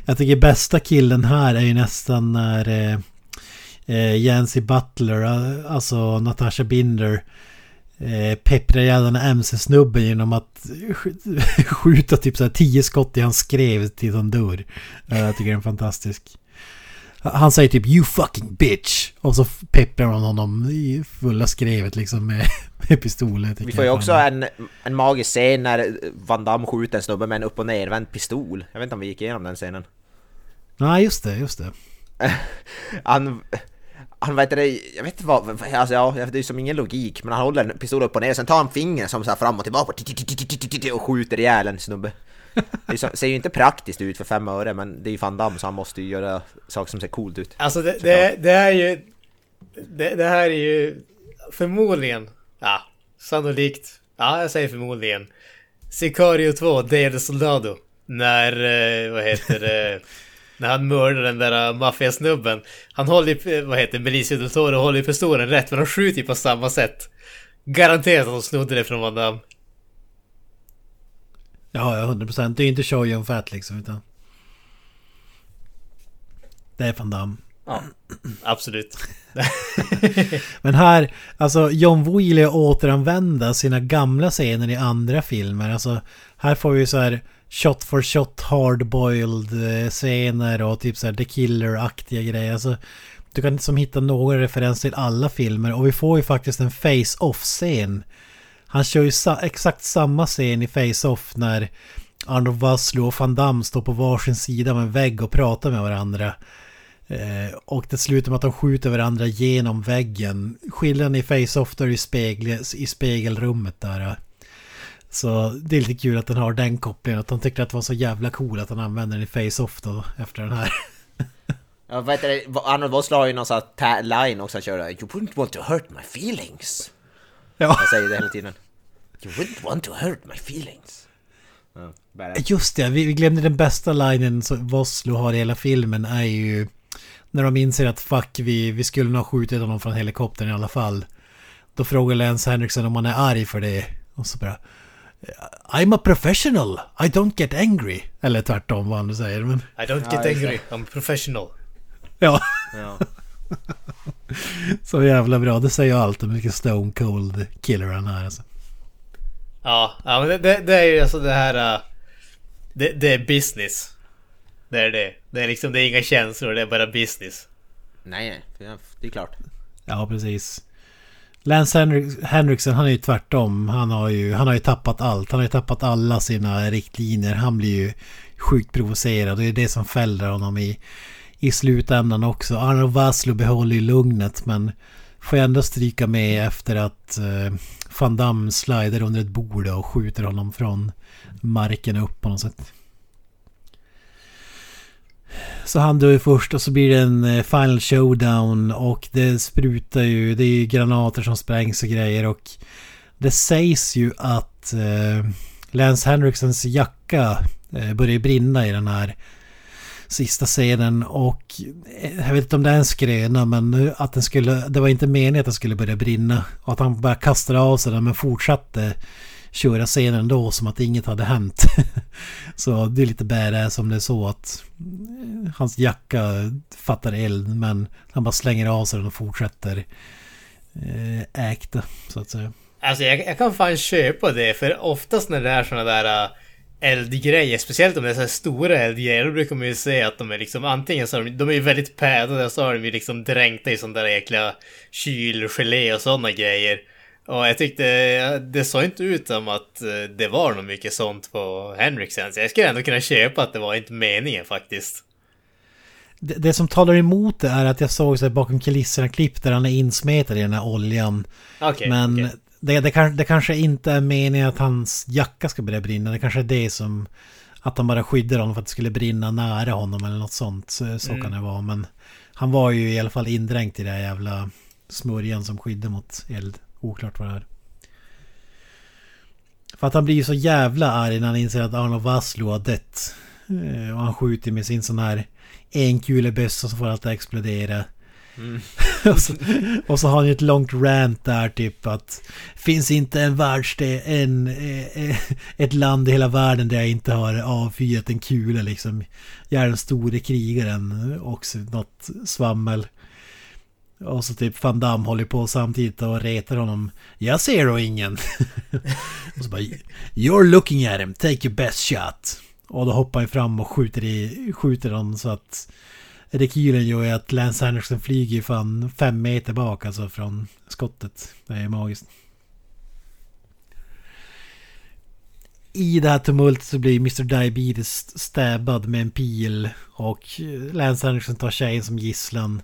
jag tycker bästa killen här är ju nästan när eh, eh, Jancy Butler, eh, alltså Natasha Binder, eh, pepprar ihjäl den här MC-snubben genom att skjuta typ så här tio skott i hans skrev tills han dör. Jag tycker den är fantastisk. Han säger typ 'You fucking bitch' och så pepprar han honom i fulla skrevet liksom med, med pistoler. tycker Vi får ju också en, en magisk scen när Van Damme skjuter en snubbe med en upp och nervänd pistol. Jag vet inte om vi gick igenom den scenen. Nej, just det, just det. Han... Han vet det, jag vet inte vad, alltså ja, det är som ingen logik, men han håller en pistol upp och ner, sen tar han fingret som så här fram och tillbaka och skjuter ihjäl en snubbe. Det ser ju inte praktiskt ut för fem öre, men det är ju Van Damme så han måste ju göra saker som ser coolt ut. Alltså det, det, det är ju... Det, det här är ju förmodligen... Ja, sannolikt. Ja, jag säger förmodligen. Sicario 2, Day of the Soldado. När, eh, vad heter det? När han mördar den där uh, maffiasnubben. Han håller ju, vad heter Benicio del Toro håller ju pistolen rätt men de skjuter ju på samma sätt. Garanterat att de snodde det från Van Damme. Ja, ja, 100%. Det är inte show Young Fat liksom, utan... Det är Van Damme. Ja, absolut. Men här, alltså John Wheeler återanvända sina gamla scener i andra filmer. Alltså, här får vi så här shot for shot hardboiled eh, scener och typ så här The Killer-aktiga grejer. Alltså, du kan som hitta någon referens till alla filmer och vi får ju faktiskt en face-off-scen. Han kör ju sa exakt samma scen i face-off när Arnold Vosloo och Van Damme står på varsin sida av en vägg och pratar med varandra. Eh, och det slutar med att de skjuter varandra genom väggen. Skillnaden i Face-Off är i, spegel, i spegelrummet där. Så det är lite kul att den har den kopplingen. Att de tyckte att det var så jävla cool att han använder den i Face-Off då efter den här. Ja, vad heter det? Arnold Vosloo har ju någon sån här line också han kör You wouldn't want to hurt my feelings. Ja. Jag säger det hela tiden. You wouldn't want to hurt my feelings. Ja, badass. Just det, vi, glömde den bästa linen som Vosloo har i hela filmen är ju när de inser att fuck, vi, vi skulle nog ha skjutit honom från helikoptern i alla fall. Då frågar Lance Henriksen om han är arg för det. Och så bara... I'm a professional, I don't get angry. Eller tvärtom vad han nu säger. Men, I don't get angry, I'm professional. ja, Ja. så jävla bra. Det säger allt om vilken stone cold killer han är. Alltså. Ja, ja men det, det, det är ju alltså det här... uh, Det, det är business. Det är det. Det är liksom, det är inga känslor, det är bara business. Nej, nej, det är klart. Ja, precis. Lance Henrik, Henriksen, han är ju tvärtom. Han har ju, han har ju tappat allt. Han har ju tappat alla sina riktlinjer. Han blir ju sjukt provocerad. Det är det som fäller honom i, i slutändan också. Arnold Vaslo behåller ju lugnet men får ändå stryka med efter att eh, Van Damme slider under ett bord och skjuter honom från marken upp på något sätt. Så han dör ju först och så blir det en eh, final showdown och det sprutar ju, det är ju granater som sprängs och grejer och det sägs ju att eh, Lance Henriksens jacka eh, börjar brinna i den här sista scenen och eh, jag vet inte om det är en skröna men att den skulle, det var inte meningen att den skulle börja brinna och att han bara kastade av sig den men fortsatte köra scenen ändå som att inget hade hänt. så det är lite badass om det är så att eh, hans jacka fattar eld men han bara slänger av sig den och fortsätter eh, äkta så att säga. Alltså jag, jag kan fan köpa det, för oftast när det är sådana där eldgrejer, speciellt om det är så här stora eldgrejer, då brukar man ju se att de är liksom antingen så är de, de är ju väldigt pädade, så har de ju liksom dränkta i sån där jäkla kylgelé och sådana grejer. Och jag tyckte det såg inte ut som att eh, det var något mycket sånt på Henriksen. Så jag skulle ändå kunna köpa att det var inte meningen faktiskt. Det, det som talar emot det är att jag såg så bakom kulisserna klipp där han är insmetad i den här oljan. Okej, Men okej. Det, det, kan, det kanske inte är meningen att hans jacka ska börja brinna. Det kanske är det som... Att han bara skyddar honom för att det skulle brinna nära honom eller något sånt. Så, så Mm. kan det vara. Men han var ju i alla fall indränkt i det här jävla smörjan som skyddar mot eld. Oklart vad det är. För att han blir ju så jävla arg när han inser att Arnold Vaslo har dött. Eh, Och han skjuter med sin sån här enkulebössa som får allt att explodera. Mm. och, så, och så har han ju ett långt rant där typ att Finns inte en världsdel, en, eh, eh, ett land i hela världen där jag inte har avfyrat en kula liksom. Jag är den store krigaren Också något svammel. Och så typ Van Damme håller på samtidigt och retar honom. Jag ser då ingen. och så bara You're looking at him, take your best shot. Och då hoppar han fram och skjuter, i, skjuter honom så att rekylen gör ju att Lance Anderson flyger fan fem meter bak alltså från skottet. Det är magiskt. I det här tumultet så blir Mr. Diabetes stabbad med en pil och Lance Anderson tar tjejen som gisslan.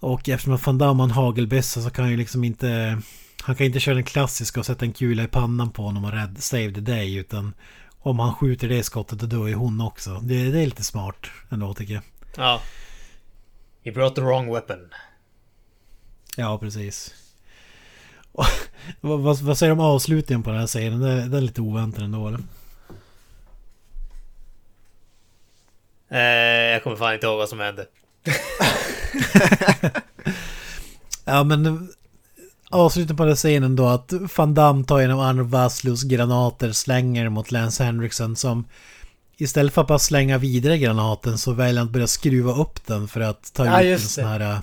Och eftersom att Van Damme har en hagelbössa så kan han ju liksom inte... Han kan inte köra den klassiska och sätta en kula i pannan på honom och rädd, save the day utan om han skjuter det skottet då dör ju hon också. Det, det är lite smart ändå tycker jag. Ja. He brought the wrong weapon. Ja, precis. Och, vad, vad, vad säger du om avslutningen på den här serien? Den, den är lite oväntad ändå eller? Eh, jag kommer fan inte ihåg vad som hände. Ja men avslutet på den scenen då att Van Damme tar en av Arnold Vaslus granater slänger mot Lance Henriksen som istället för att bara slänga vidare granaten så väljer han att börja skruva upp den för att ta Ja, ut en sån här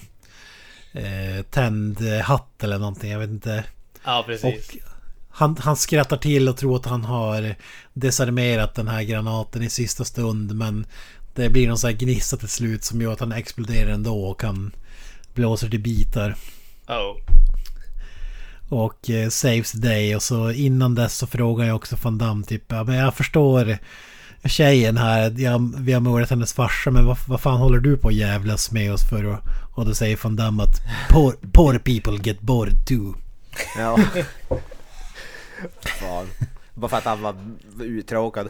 eh, tändhatt eller någonting. Jag vet inte. Ja, precis. Och han, han skrattar till och tror att han har desarmerat den här granaten i sista stund men det blir någon sån här gnista till slut som gör att han exploderar ändå och kan blåsa till bitar. Oh. Och eh, saves the day och så innan dess så frågar jag också Van Damme typ ja, men jag förstår tjejen här, jag, vi har mördat hennes farsa men vad, vad fan håller du på att jävlas med oss för? Och, och då säger Van Damme att poor, poor people get bored too. Ja. Fan. Bara för att han var uttråkad.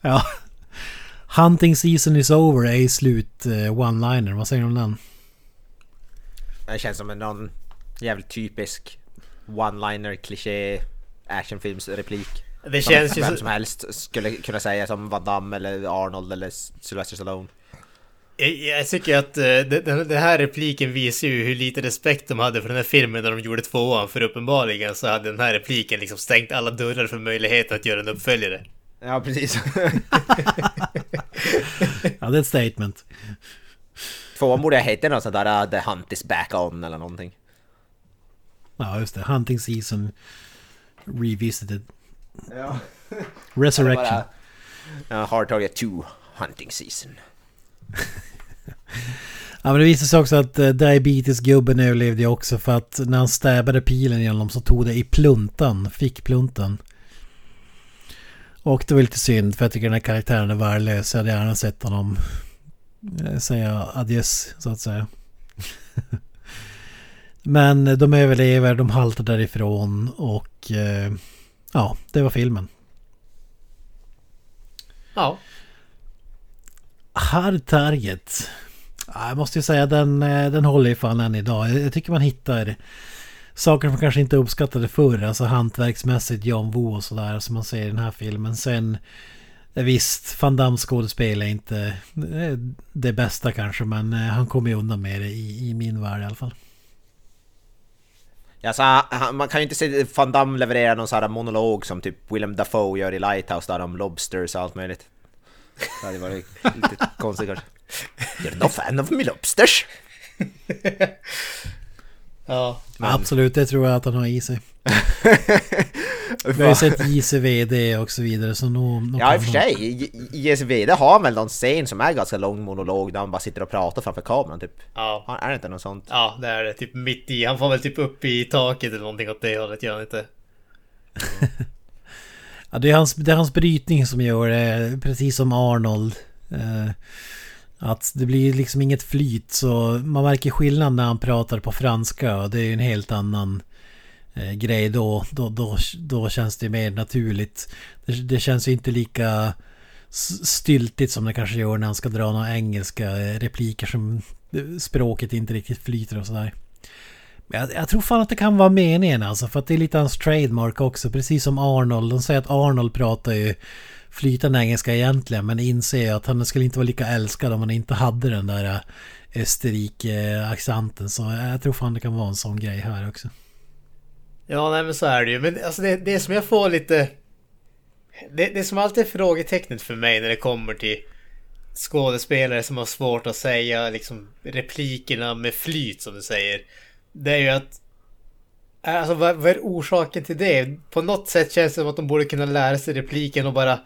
Ja. Hunting season is over är i slut eh, one-liner. Vad säger du om den? Det känns som en någon jävligt typisk one-liner kliché actionfilmsreplik. Det Som känns ju vem så... som helst skulle kunna säga som Van Damme eller Arnold eller Sylvester Stallone. Jag, jag tycker att uh, den, den här repliken visar ju hur lite respekt de hade för den här filmen när de gjorde tvåan. För uppenbarligen så hade den här repliken liksom stängt alla dörrar för möjligheten att göra en uppföljare. Ja, precis. Ja, det är ett statement. Tvåan borde ha hetat något sånt där uh, The Hunt is back on eller någonting. Ja, just det. Hunting season revisited. Ja. Resurrection. Ja, Hard Target 2 Hunting Season. Ja men det visade sig också att uh, diabetesgubben överlevde ju också för att när han stäbade pilen genom så tog det i pluntan, fick pluntan. Och det var lite synd för jag tycker den här karaktären är värdelös. Jag hade gärna sett honom eh, säga adjöss så att säga. men de överlever, de haltar därifrån och eh, ja, det var filmen. Ja. Hard Target. Ja, Jag måste ju säga den, eh, den håller ju fan än idag. Jag tycker man hittar saker som kanske inte uppskattade förr. Alltså hantverksmässigt John Woo och sådär som man ser i den här filmen. Sen eh, visst, Van Damme skådespel är inte eh, det bästa kanske. Men han kommer ju undan med det i, i min värld i alla fall. Ja, så han, man kan ju inte se Van Damme leverera någon sån här monolog som typ Willem Dafoe gör i Lighthouse där om lobsters och allt möjligt. Det hade varit lite konstigt kanske. You're no fan of me lobsters? Ja. Men- Absolut, det tror jag att han har i sig. Vi har ju sett JCVD och så vidare. Så nog, nog Ja i och för sig, JSVD har han väl någon scen som är ganska lång monolog där han bara sitter och pratar framför kameran typ. Ja. Är det inte något sånt? Ja, det är det. Typ mitt i. Han får väl typ upp i taket eller någonting åt det hållet, gör han inte? Ja, det, är hans, det är hans brytning som gör det, precis som Arnold. Eh, att det blir liksom inget flyt så man märker skillnad när han pratar på franska och det är ju en helt annan eh, grej då, då, då. Då känns det mer naturligt. Det, det känns ju inte lika styltigt som det kanske gör när han ska dra några engelska eh, repliker som eh, språket inte riktigt flyter och sådär. Men jag, jag tror fan att det kan vara meningen alltså. För att det är lite hans trademark också. Precis som Arnold. De säger att Arnold pratar ju flytande engelska egentligen. Men inser att han skulle inte vara lika älskad om han inte hade den där eh, Österrike-accenten. Så jag tror fan det kan vara en sån grej här också. Ja, nej men så är det ju. Men alltså det, det som jag får lite... Det, det som alltid är frågetecknet för mig när det kommer till skådespelare som har svårt att säga liksom replikerna med flyt som du säger. Det är ju att... Alltså vad, vad är orsaken till det? På något sätt känns det som att de borde kunna lära sig repliken och bara...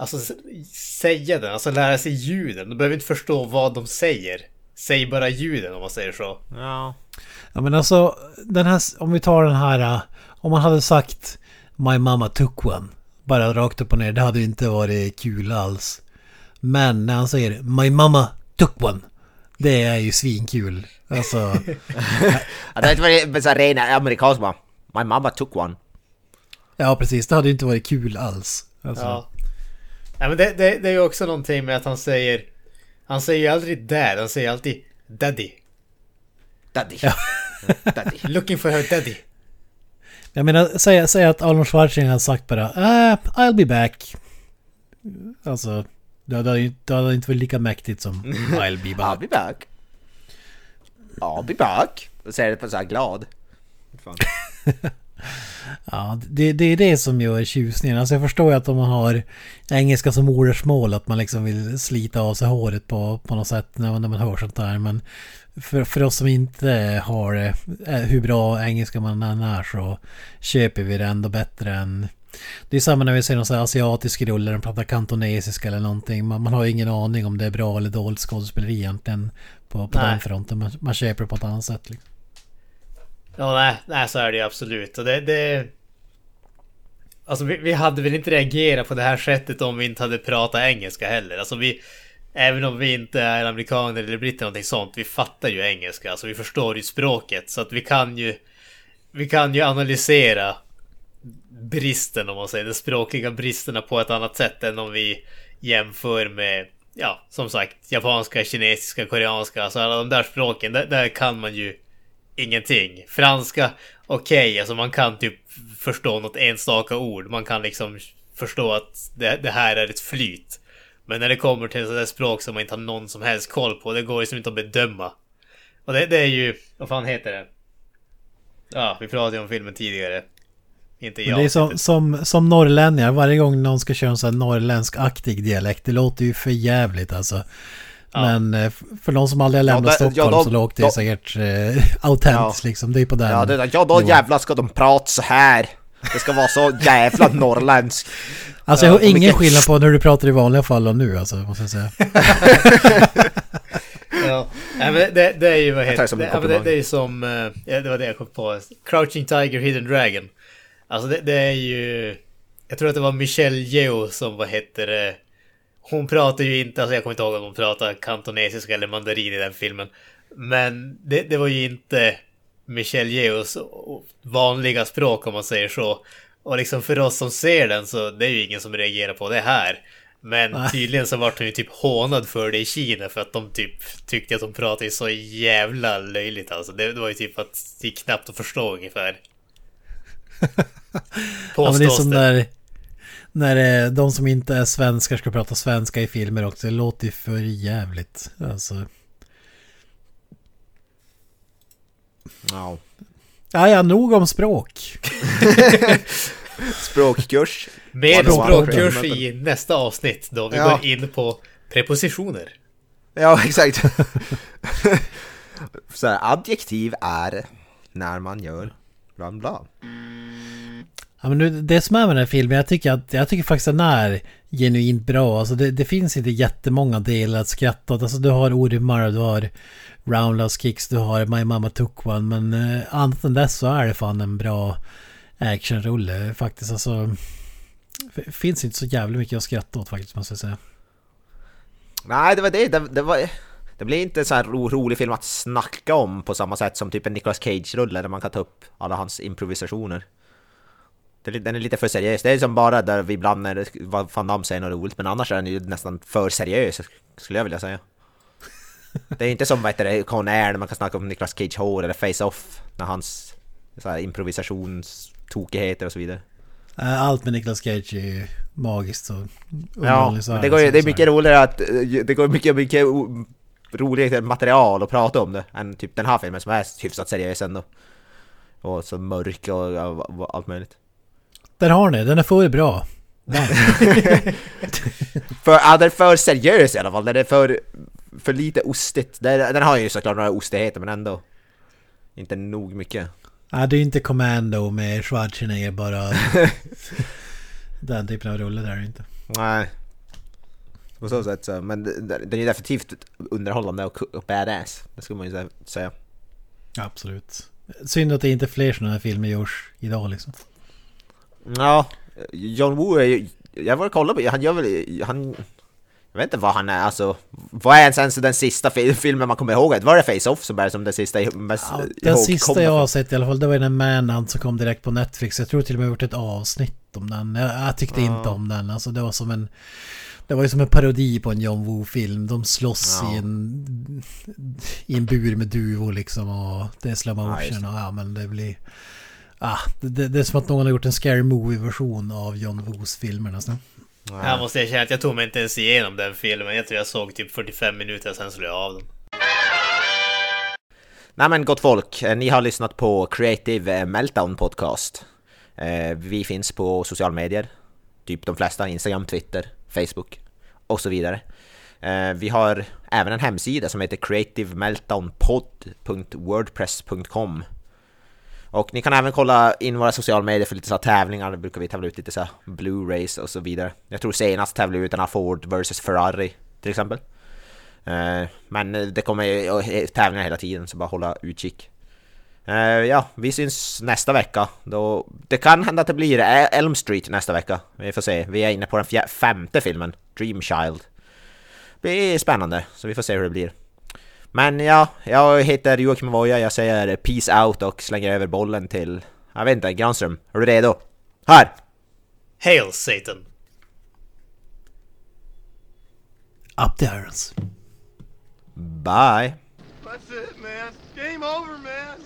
Alltså säga den, alltså lära sig ljuden. De behöver inte förstå vad de säger. Säg bara ljuden om man säger så. Ja. Ja men alltså, den här, om vi tar den här, eh, om man hade sagt My mama took one, bara rakt upp och ner, det hade ju inte varit kul alls. Men när han säger My mama took one, det är ju svinkul. Alltså, det inte varit så här ren amerikansk bara My mama took one. ja precis, det hade ju inte varit kul alls. Alltså, Ja. Ja men det, det, det är ju också någonting med att han säger... Han säger ju aldrig dad, han säger alltid daddy. Daddy. Daddy. Looking for her daddy. Jag menar, säg, säg att Arnold Schwarzenegger hade sagt bara "Ah, I'll be back. Alltså, Det hade, inte- det hade inte varit lika mäktigt som I'll be I'll back. be back. I'll be back. Och säger det på så här glad. Fan. Ja, det, det är det som gör tjusningen. Alltså jag förstår ju att om man har engelska som modersmål att man liksom vill slita av sig håret på, på något sätt när man, när man hör sånt där. Men för, för oss som inte har det, eh, hur bra engelska man än är så köper vi det ändå bättre än... Det är samma när vi ser någon sån asiatisk rulle, den pratar kantonesiska eller någonting. Man, man har ju ingen aning om det är bra eller dåligt skådespeleri egentligen på, på Nej. den fronten. Man, man köper det på ett annat sätt. Liksom. Ja, nej, nej så är det ju absolut. Och det, det... Alltså vi, vi hade väl inte reagerat på det här sättet om vi inte hade pratat engelska heller. Alltså vi... Även om vi inte är amerikaner eller britter eller någonting sånt. Vi fattar ju engelska. Alltså vi förstår ju språket. Så att vi kan ju... Vi kan ju analysera bristen om man säger. De språkliga bristerna på ett annat sätt än om vi jämför med... Ja, som sagt, japanska, kinesiska, koreanska. Alltså alla de där språken. Där, där kan man ju ingenting. Franska, okej, alltså man kan typ förstå något enstaka ord. Man kan liksom förstå att det, det här är ett flyt. Men när det kommer till sådär språk som man inte har någon som helst koll på, det går liksom inte att bedöma. Och det, det är ju, vad fan heter det? Ja, vi pratade ju om filmen tidigare. Inte Men jag. det är som, som, som norrlänningar, varje gång någon ska köra en sån här norrländsk-aktig dialekt, det låter ju för jävligt alltså. Men eh, för de som aldrig har Ja, lämnat ja, Stockholm då- så låter det då- säkert eh, autentiskt liksom. Det är på den Ja, det, ja då jävlar ska de prata så här. Det ska vara så jävla norrländskt. Alltså jag har Ja, ingen skillnad på när du pratar i vanliga fall och nu alltså, måste jag säga. Ja, men det, det är ju vad heter det det, ja, det, det är ju som, eh, ja, det var det jag kom på. Crouching Tiger, Hidden Dragon. Alltså det, det är ju, jag tror att det var Michelle Yeoh som, vad heter det, hon pratar ju inte, alltså jag kommer inte ihåg om hon pratar kantonesiska eller mandarin i den filmen. Men det, det var ju inte Michelle Yeohs vanliga språk om man säger så. Och liksom för oss som ser den så det är ju ingen som reagerar på det här. Men tydligen så vart hon ju typ hånad för det i Kina för att de typ tyckte att hon pratade så jävla löjligt alltså. Det, var ju typ att det gick knappt att förstå ungefär. Ja, men Påstås det är som det. när, när eh, de som inte är svenskar ska prata svenska i filmer också. Det låter ju för jävligt. Alltså. Ja. Ja, ja, nog om språk. Språkkurs. Mer språkkurs i nästa avsnitt då vi Ja. går in på prepositioner. Ja, exakt. så här, adjektiv är när man gör bla bla. Ja, men nu, det som är med den här filmen, jag tycker, att, jag tycker faktiskt att den är genuint bra. Alltså det, det finns inte jättemånga delar att skratta åt. Alltså du har ormar, du har roundhouse kicks, du har My Mama Took One. Men eh, annat än det så är det fan en bra actionrulle faktiskt. Alltså, det finns inte så jävla mycket att skratta åt faktiskt måste jag säga. Nej, det var det. Det, det, var, det blir inte en så här ro, rolig film att snacka om på samma sätt som typ en Nicolas Cage-rulle där man kan ta upp alla hans improvisationer. Den är lite för seriös. Det är som bara där vi ibland när fan de säger något roligt, men annars är den ju nästan för seriös skulle jag vilja säga. Det är inte som vad heter det, Con Air när man kan snacka om Nicolas Cage hår eller Face-Off när hans så här, improvisationstokigheter och så vidare. Eh, Allt med Nicolas Cage är ju magiskt och Ja, men det, går, ju- det är mycket roligare att... eh, Det går mycket, mycket roligare material att prata om det än typ den här filmen som är hyfsat seriös ändå. Och så mörk och, och, och allt möjligt. Där har ni, den är för bra. För, ja, den är för seriös i alla fall. Den är för, för lite ostigt. Den, den har ju såklart några ostigheter men ändå. Inte nog mycket. Nej, det är ju inte Commando med Schwarzenegger bara. den typen av rulle där är inte. Nej. På så sätt så. Men den är ju definitivt underhållande och, badass. Det skulle man ju sä- säga. Absolut. Synd att det inte är fler sådana här filmer görs idag liksom. Ja, John Woo är ju... Jag var och kollade på han gör väl... Han... Jag vet inte vad han är, alltså... Vad är ens den sista fi- filmen man kommer ihåg? Var det Face-Off som är som den sista mest Ja, den sista jag har sett i alla fall, det var den Manhunt som kom direkt på Netflix. Jag tror till och med jag har gjort ett avsnitt om den. Jag, jag tyckte inte om den. Alltså det var som en... Det var ju som en parodi på en John Woo-film. De slåss Ja. i en... I en bur med duvor liksom och det är slow Ja, motion och ja men det blir... Ah, det, det, är som att någon har gjort en scary movie-version av John Woos filmer nästan. Jag måste erkänna att jag tog mig inte ens igenom den filmen. Jag tror jag såg typ 45 minuter, sen slog jag av den. Nej men gott folk, eh, ni har lyssnat på Creative Meltdown Podcast. Eh, Vi finns på sociala medier, typ de flesta, Instagram, Twitter, Facebook och så vidare. Eh, Vi har även en hemsida som heter creativemeltdownpod.wordpress.com och ni kan även kolla in våra sociala medier för lite så här tävlingar, då brukar vi tävla ut lite så Blu-rays och så vidare. Jag tror senast tävlade vi ut den här Ford vs Ferrari till exempel. Eh, men det kommer tävlingar hela tiden, så bara hålla utkik. Eh, ja, vi syns nästa vecka. Då, det kan hända att det blir Elm Street nästa vecka. Vi får se. Vi är inne på den femte filmen, Dream Child. Det blir spännande, så vi får se hur det blir. Men ja, jag heter Joakim Voja, jag säger peace out och slänger över bollen till, jag vet inte, Granström. Är du redo? Här! Hail Satan! Up the irons. Bye! That's it, man. Game over, man.